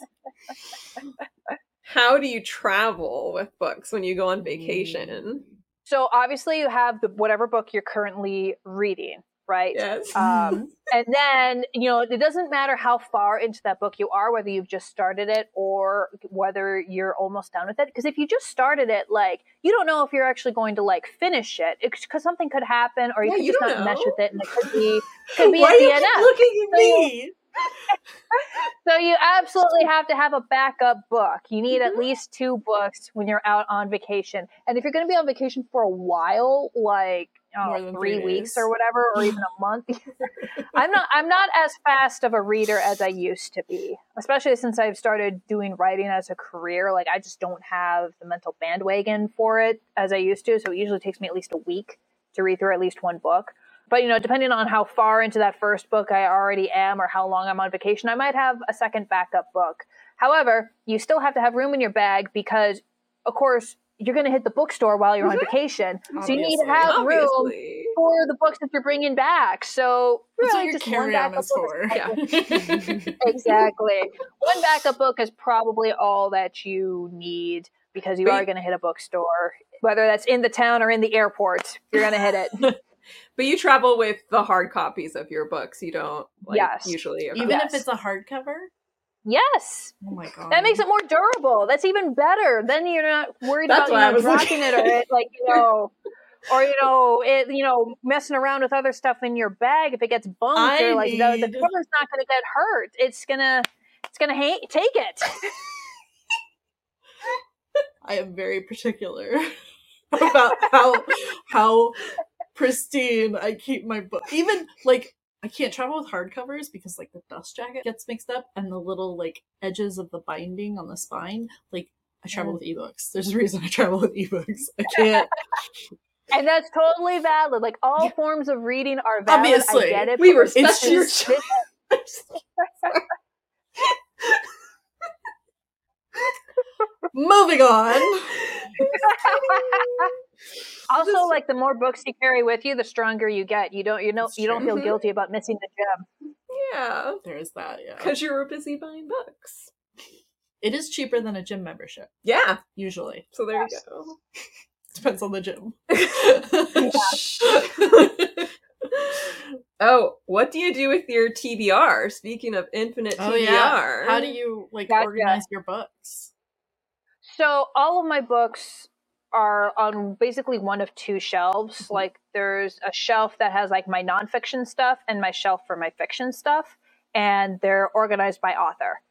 Speaker 4: How do you travel with books when you go on mm. vacation?
Speaker 3: So obviously, you have the whatever book you're currently reading, right?
Speaker 4: Yes.
Speaker 3: Um, and then you know it doesn't matter how far into that book you are, whether you've just started it or whether you're almost done with it. Because if you just started it, like you don't know if you're actually going to like finish it, because something could happen, or you
Speaker 4: Yeah,
Speaker 3: could
Speaker 4: you
Speaker 3: just not mesh with it, and it could be could be
Speaker 4: Why
Speaker 3: a DNF.
Speaker 4: keep looking at me?
Speaker 3: So you absolutely have to have a backup book. You need
Speaker 4: Mm-hmm.
Speaker 3: at least two books when you're out on vacation. And if you're going to be on vacation for a while, like I don't
Speaker 5: More
Speaker 3: Uh,
Speaker 5: know,
Speaker 3: three
Speaker 5: three
Speaker 3: weeks or whatever, or even a month, I'm not. I'm not as fast of a reader as I used to be. Especially since I've started doing writing as a career. Like I just don't have the mental bandwagon for it as I used to. So it usually takes me at least a week to read through at least one book. But you know, depending on how far into that first book I already am or how long I'm on vacation, I might have a second backup book. However, you still have to have room in your bag because of course you're going to hit the bookstore while you're on mm-hmm. vacation. So you need to
Speaker 5: Obviously.
Speaker 3: have room for the books that you're bringing back. So
Speaker 5: That's
Speaker 3: really,
Speaker 5: what your
Speaker 3: just one
Speaker 5: carry-on
Speaker 3: backup
Speaker 5: is
Speaker 3: book
Speaker 5: for.
Speaker 4: Yeah.
Speaker 3: exactly. One backup book is probably all that you need because you
Speaker 4: But
Speaker 3: are going to hit a bookstore, whether that's in the town or in the airport. You're going to hit it.
Speaker 4: But you travel with the hard copies of your books. You don't like
Speaker 3: Yes.
Speaker 4: usually.
Speaker 5: Even
Speaker 3: Yes.
Speaker 5: if it's a hardcover.
Speaker 3: Yes.
Speaker 5: Oh my god.
Speaker 3: That makes it more durable. That's even better. Then you're not worried
Speaker 4: That's
Speaker 3: about you know, dropping
Speaker 4: looking-
Speaker 3: it or it, like you know, or you know, it you know, messing around with other stuff in your bag if it gets bumped
Speaker 5: I
Speaker 3: or like the, the
Speaker 5: need-
Speaker 3: cover's not going to get hurt. It's gonna it's gonna ha- take it.
Speaker 5: I am very particular about how how pristine I keep my book. Even like I can't travel with hardcovers because like the dust jacket gets mixed up and the little like edges of the binding on the spine. Like I travel with ebooks. There's a reason I travel with ebooks. I can't.
Speaker 3: And that's totally valid. Like all forms of reading are valid.
Speaker 5: Obviously.
Speaker 3: I get it.
Speaker 4: We respect
Speaker 3: this
Speaker 4: your choice.
Speaker 5: Moving on.
Speaker 3: Also,
Speaker 4: This-
Speaker 3: like the more books you carry with you, the stronger you get. You don't you know you don't feel
Speaker 4: Mhm.
Speaker 3: guilty about missing the gem.
Speaker 4: Yeah,
Speaker 5: There is that. Yeah.
Speaker 4: because you were busy buying books.
Speaker 5: It is cheaper than a gym membership
Speaker 4: Yeah,
Speaker 5: usually.
Speaker 4: so there you go.
Speaker 5: Depends on the gym.
Speaker 4: oh, what do you do with your TBR? Speaking of infinite
Speaker 5: Oh
Speaker 4: TBR,
Speaker 5: yeah. How do you like
Speaker 3: Gotcha.
Speaker 5: organize your books?
Speaker 3: So all of my books are on basically one of two shelves.
Speaker 5: Mm-hmm.
Speaker 3: Like there's a shelf that has like my nonfiction stuff and my shelf for my fiction stuff, and they're organized by author,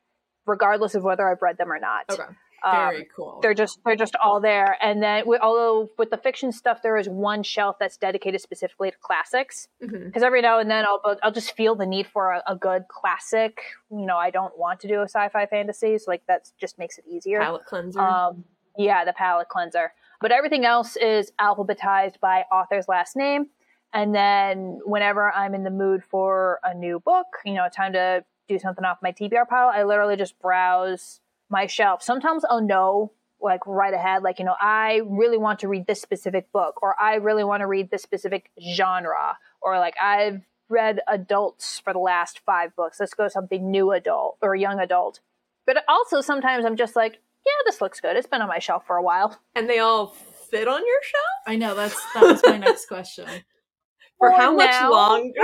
Speaker 3: regardless of whether I've read them or not.
Speaker 4: Okay.
Speaker 3: Um,
Speaker 5: Very cool.
Speaker 3: they're just they're just all there and then we, although with the fiction stuff there is one shelf that's dedicated specifically to classics because every now and then I'll I'll just feel the need for a, a good classic you know I don't want to do a sci-fi fantasy so like that just makes it easier
Speaker 4: palate cleanser.
Speaker 3: um yeah the palate cleanser but everything else is alphabetized by author's last name. And then whenever I'm in the mood for a new book you know time to do something off my TBR pile I literally just browse my shelf. Sometimes I'll know like right ahead like you know i really want to read this specific book or i really want to read this specific genre or like i've read adults for the last five books. Let's go something new adult or young adult. But also sometimes i'm just like yeah this looks good it's been on my shelf for a while
Speaker 4: And they all fit on your shelf?
Speaker 5: I know that's that was my next question.
Speaker 4: For
Speaker 3: For
Speaker 4: how much
Speaker 3: now.
Speaker 4: longer?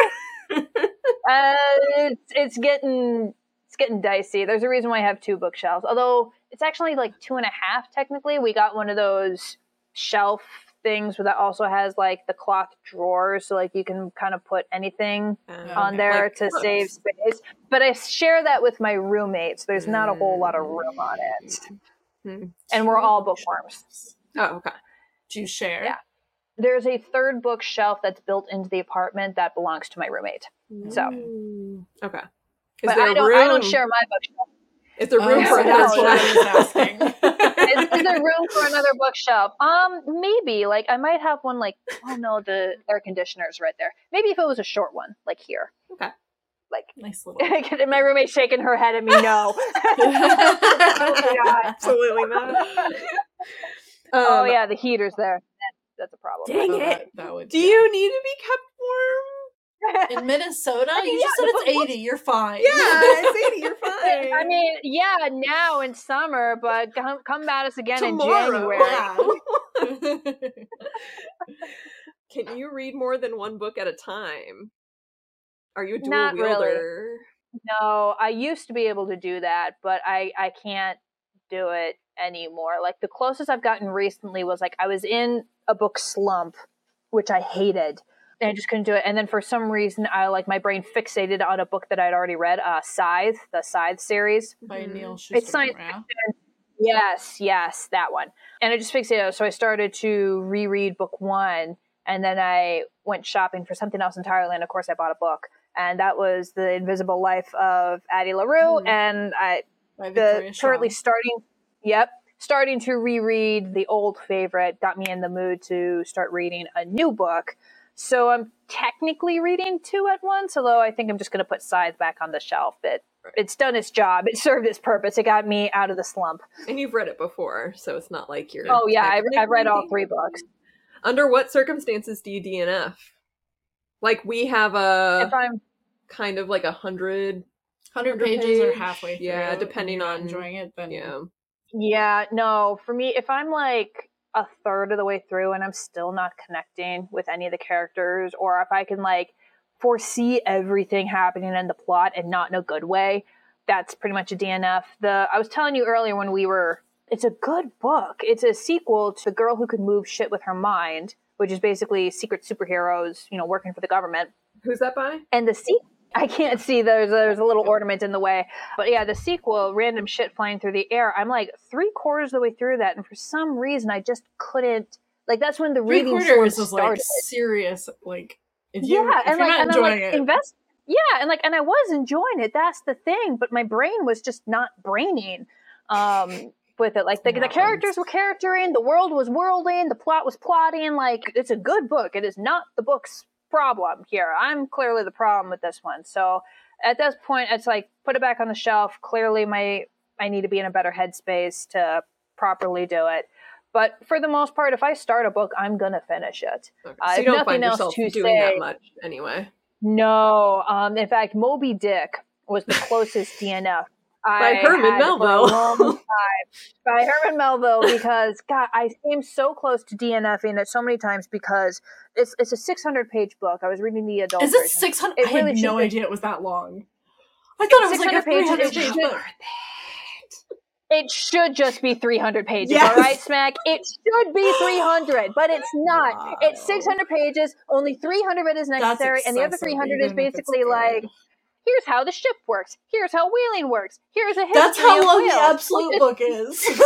Speaker 3: uh, it's, it's getting it's getting dicey there's a reason why i have two bookshelves although it's actually like two and a half technically we got one of those shelf things that also has like the cloth drawers so like you can kind of put anything on there
Speaker 4: Like
Speaker 3: to
Speaker 4: books.
Speaker 3: save space but i share that with my roommates there's not a whole lot of room on it
Speaker 4: Hmm.
Speaker 3: and we're all bookworms
Speaker 4: Oh, okay.
Speaker 5: Do you share?
Speaker 3: Yeah. there's a third bookshelf that's built into the apartment that belongs to my roommate So.
Speaker 4: Okay. Is
Speaker 3: but
Speaker 4: there
Speaker 3: i don't
Speaker 4: room?
Speaker 3: i don't share my bookshelf
Speaker 4: Is there
Speaker 5: Oh,
Speaker 4: room for another
Speaker 5: that's what I
Speaker 4: bookshelf?
Speaker 3: is, is there room for another bookshelf? Um, maybe. Like I might have one. Like oh no, the air conditioner's right there. Maybe if it was a short one, like here.
Speaker 4: Okay.
Speaker 3: Like
Speaker 5: Nice little.
Speaker 3: and my roommate shaking her head at me. No. God.
Speaker 4: Absolutely not.
Speaker 3: oh
Speaker 4: Um,
Speaker 3: yeah, the heater's there. That's a problem.
Speaker 4: Dang
Speaker 5: So
Speaker 4: it.
Speaker 5: that, that would
Speaker 4: Do you need to be kept warm?
Speaker 5: in Minnesota?
Speaker 3: mean,
Speaker 5: you
Speaker 3: yeah,
Speaker 5: just said it's eighty. You're fine.
Speaker 4: Yeah, it's 80. You're fine.
Speaker 3: I mean, yeah, now in summer, but come, come at us again
Speaker 4: Tomorrow.
Speaker 3: in January.
Speaker 5: Yeah.
Speaker 4: Can you read more than one book at a time? Are you a dual
Speaker 3: Not really.
Speaker 4: wielder?
Speaker 3: No, I used to be able to do that, but I I can't do it anymore. Like the closest I've gotten recently was like I was in a book slump, which I hated. And I just couldn't do it. And then for some reason I like my brain fixated on a book that I'd already read, uh Scythe, the Scythe series.
Speaker 5: By. Neal
Speaker 3: It's science
Speaker 5: yeah.
Speaker 3: Yes, yes, that one. And I just fixated. So I started to reread book one, and then I went shopping for something else entirely. And of course, I bought a book, and that was The Invisible Life of Addie LaRue.
Speaker 4: Hmm.
Speaker 3: And I
Speaker 5: By
Speaker 3: the currently starting, yep, starting to reread the old favorite got me in the mood to start reading a new book. So I'm technically reading two at once, although I think I'm just going to put Scythe back on the shelf. It
Speaker 4: Right.
Speaker 3: it's done its job. It served its purpose. It got me out of the slump.
Speaker 4: And you've read it before, so it's not like you're.
Speaker 3: Oh yeah, I've, I've read all three books.
Speaker 4: Under what circumstances do you DNF? Like we have a
Speaker 3: if I'm
Speaker 4: kind of like a hundred.
Speaker 5: hundred
Speaker 4: 100
Speaker 5: pages or halfway. Through,
Speaker 4: yeah, depending on-
Speaker 5: enjoying it. Then
Speaker 4: Yeah.
Speaker 3: yeah, no, for me, if I'm like a third of the way through and I'm still not connecting with any of the characters, or if I can like foresee everything happening in the plot and not in a good way, that's pretty much a DNF. The I was telling you earlier when we were it's a good book. It's a sequel to The Girl Who Could Move Shit with Her Mind, which is basically secret superheroes, you know, working for the government.
Speaker 4: Who's that by?
Speaker 3: And the sequel, I can't see. There's there's a little ornament in the way, but yeah, the sequel, random shit flying through the air. I'm like three quarters of the way through that, and for some reason, I just couldn't. Like that's when the
Speaker 5: three
Speaker 3: reading
Speaker 5: quarters like
Speaker 3: started.
Speaker 5: serious. Like if you
Speaker 3: yeah,
Speaker 5: if
Speaker 3: and
Speaker 5: you're
Speaker 3: like and I'm like
Speaker 5: it,
Speaker 3: invest. Yeah, and like and I was enjoying it. That's the thing, but my brain was just not braining. Um, with it, like the, the characters were charactering, the world was worlding, the plot was plotting. Like it's a good book. It is not the book's problem here. I'm clearly the problem with this one. So at this point, it's like put it back on the shelf. Clearly, my I need to be in a better headspace to properly do it. But for the most part, if I start a book, I'm gonna finish it.
Speaker 4: Okay. So you don't find yourself doing
Speaker 3: say-
Speaker 4: that much anyway.
Speaker 3: No, um, in fact, Moby Dick was the closest DNF. I
Speaker 4: Herman
Speaker 3: had for a
Speaker 4: Melville.
Speaker 3: By Herman Melville, because God, I came so close to DNFing it so many times because it's it's a 600 page book. I was reading the adult
Speaker 5: is it six hundred?
Speaker 3: It
Speaker 5: I had
Speaker 3: really should
Speaker 5: no
Speaker 3: be.
Speaker 5: idea it was that long. I thought it was like a
Speaker 3: 600
Speaker 5: three
Speaker 3: pages,
Speaker 5: hundred
Speaker 3: it
Speaker 5: page book.
Speaker 3: It should just be 300 pages,
Speaker 5: Yes.
Speaker 3: all right, Smack? It should be 300, but it's not.
Speaker 5: Wow.
Speaker 3: It's 600 pages, only 300 of it is necessary, and the other 300 is
Speaker 5: even if
Speaker 3: basically
Speaker 5: good.
Speaker 3: like, here's how the ship works, here's how whaling works, here's a history
Speaker 5: That's how
Speaker 3: of
Speaker 5: long the absolute book is.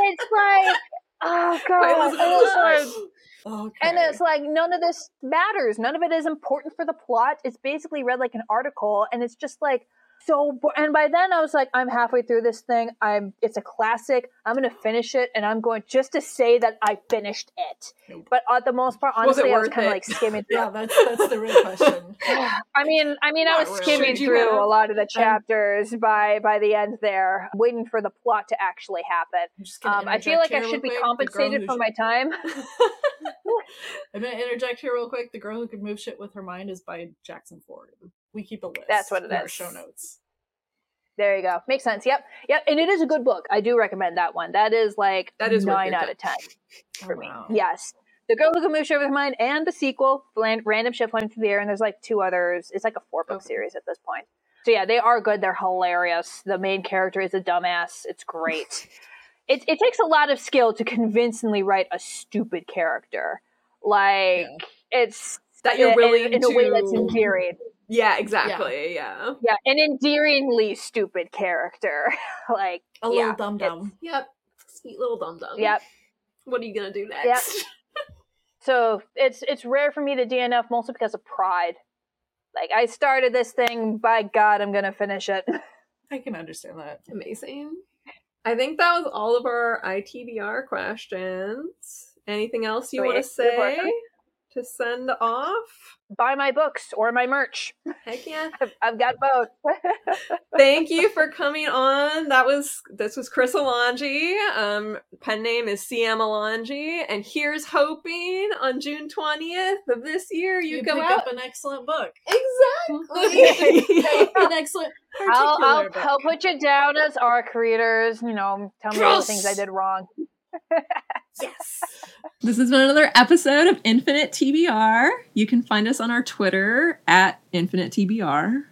Speaker 3: It's like, oh god,
Speaker 4: By
Speaker 3: and
Speaker 4: Elizabeth
Speaker 3: it's like,
Speaker 4: oh,
Speaker 5: okay.
Speaker 3: and it's like none of this matters. None of it is important for the plot. It's basically read like an article, and it's just like so bo- and by then I was like, I'm halfway through this thing. I'm it's a classic. I'm gonna finish it, and I'm going just to say that I finished it.
Speaker 5: Nope.
Speaker 3: But at the most part,
Speaker 4: Was
Speaker 3: honestly, I was kind of like skimming through.
Speaker 5: Yeah, that's that's the real question.
Speaker 3: I mean, I mean, I was
Speaker 5: really.
Speaker 3: skimming
Speaker 4: Should
Speaker 3: through
Speaker 4: have?
Speaker 3: a lot of the chapters by by the end there, waiting for the plot to actually happen.
Speaker 5: I'm just gonna
Speaker 3: Um, I feel like I should be
Speaker 5: quick.
Speaker 3: Compensated for
Speaker 5: sh-
Speaker 3: my time.
Speaker 5: I'm gonna interject here real quick. The girl who could move shit with her mind is by Jackson Ford. We keep a list.
Speaker 3: That's what it
Speaker 5: in our show notes.
Speaker 3: There you go. Makes sense. Yep. Yep. And it is a good book. I do recommend that one. That is like
Speaker 4: That is
Speaker 3: nine out of ten for
Speaker 5: Oh,
Speaker 3: me.
Speaker 5: wow.
Speaker 3: Yes. The Girl Who Can Move Shit with Her Mind and the sequel, Random Shit Flying Through the Air, and there's like two others. It's like a four book
Speaker 4: Okay.
Speaker 3: series at this point. So yeah, they are good. They're hilarious. The main character is a dumbass. It's great. it, it takes a lot of skill to convincingly write a stupid character. Like it's
Speaker 4: That you're
Speaker 3: in-
Speaker 4: willing
Speaker 3: in, a way that's endearing.
Speaker 4: Yeah, exactly. Yeah.
Speaker 3: Yeah, an endearingly stupid character. like
Speaker 5: A
Speaker 3: yeah,
Speaker 5: little dum dum.
Speaker 4: Yep. Sweet little dum dum.
Speaker 3: Yep.
Speaker 4: What are you gonna do next? Yep.
Speaker 3: So it's it's rare for me to DNF mostly because of pride. Like I started this thing, by God, I'm gonna finish it.
Speaker 5: I can understand that.
Speaker 4: Amazing. I think that was all of our ITBR questions. Anything else you
Speaker 3: Sweet.
Speaker 4: want to say
Speaker 3: work.
Speaker 4: To send off?
Speaker 3: Buy my books or my merch.
Speaker 4: Heck yeah.
Speaker 3: I've, I've got both.
Speaker 4: Thank you for coming on. That was this was Chris Alongi. Um, pen name is CM Alongi, and here's hoping on June twentieth of this year you,
Speaker 5: You,
Speaker 4: come
Speaker 5: pick
Speaker 4: out
Speaker 5: up an excellent book.
Speaker 4: exactly.
Speaker 5: an excellent
Speaker 3: I'll, I'll,
Speaker 5: book.
Speaker 3: I'll put you down as arc readers. You know, tell me all the things I did wrong.
Speaker 4: Yes. This has been another episode of Infinite TBR. You can find us on our Twitter at Infinite TBR.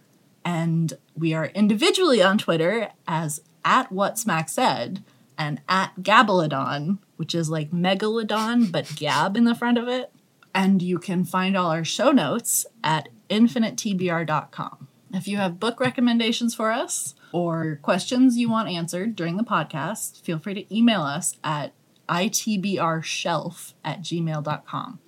Speaker 5: and we are individually on Twitter as at what Smack said and at Gabalodon, which is like megalodon but gab in the front of it. And you can find all our show notes at infiniteTBR.com. If you have book recommendations for us or questions you want answered during the podcast, feel free to email us at itbrshelf at gmail.com.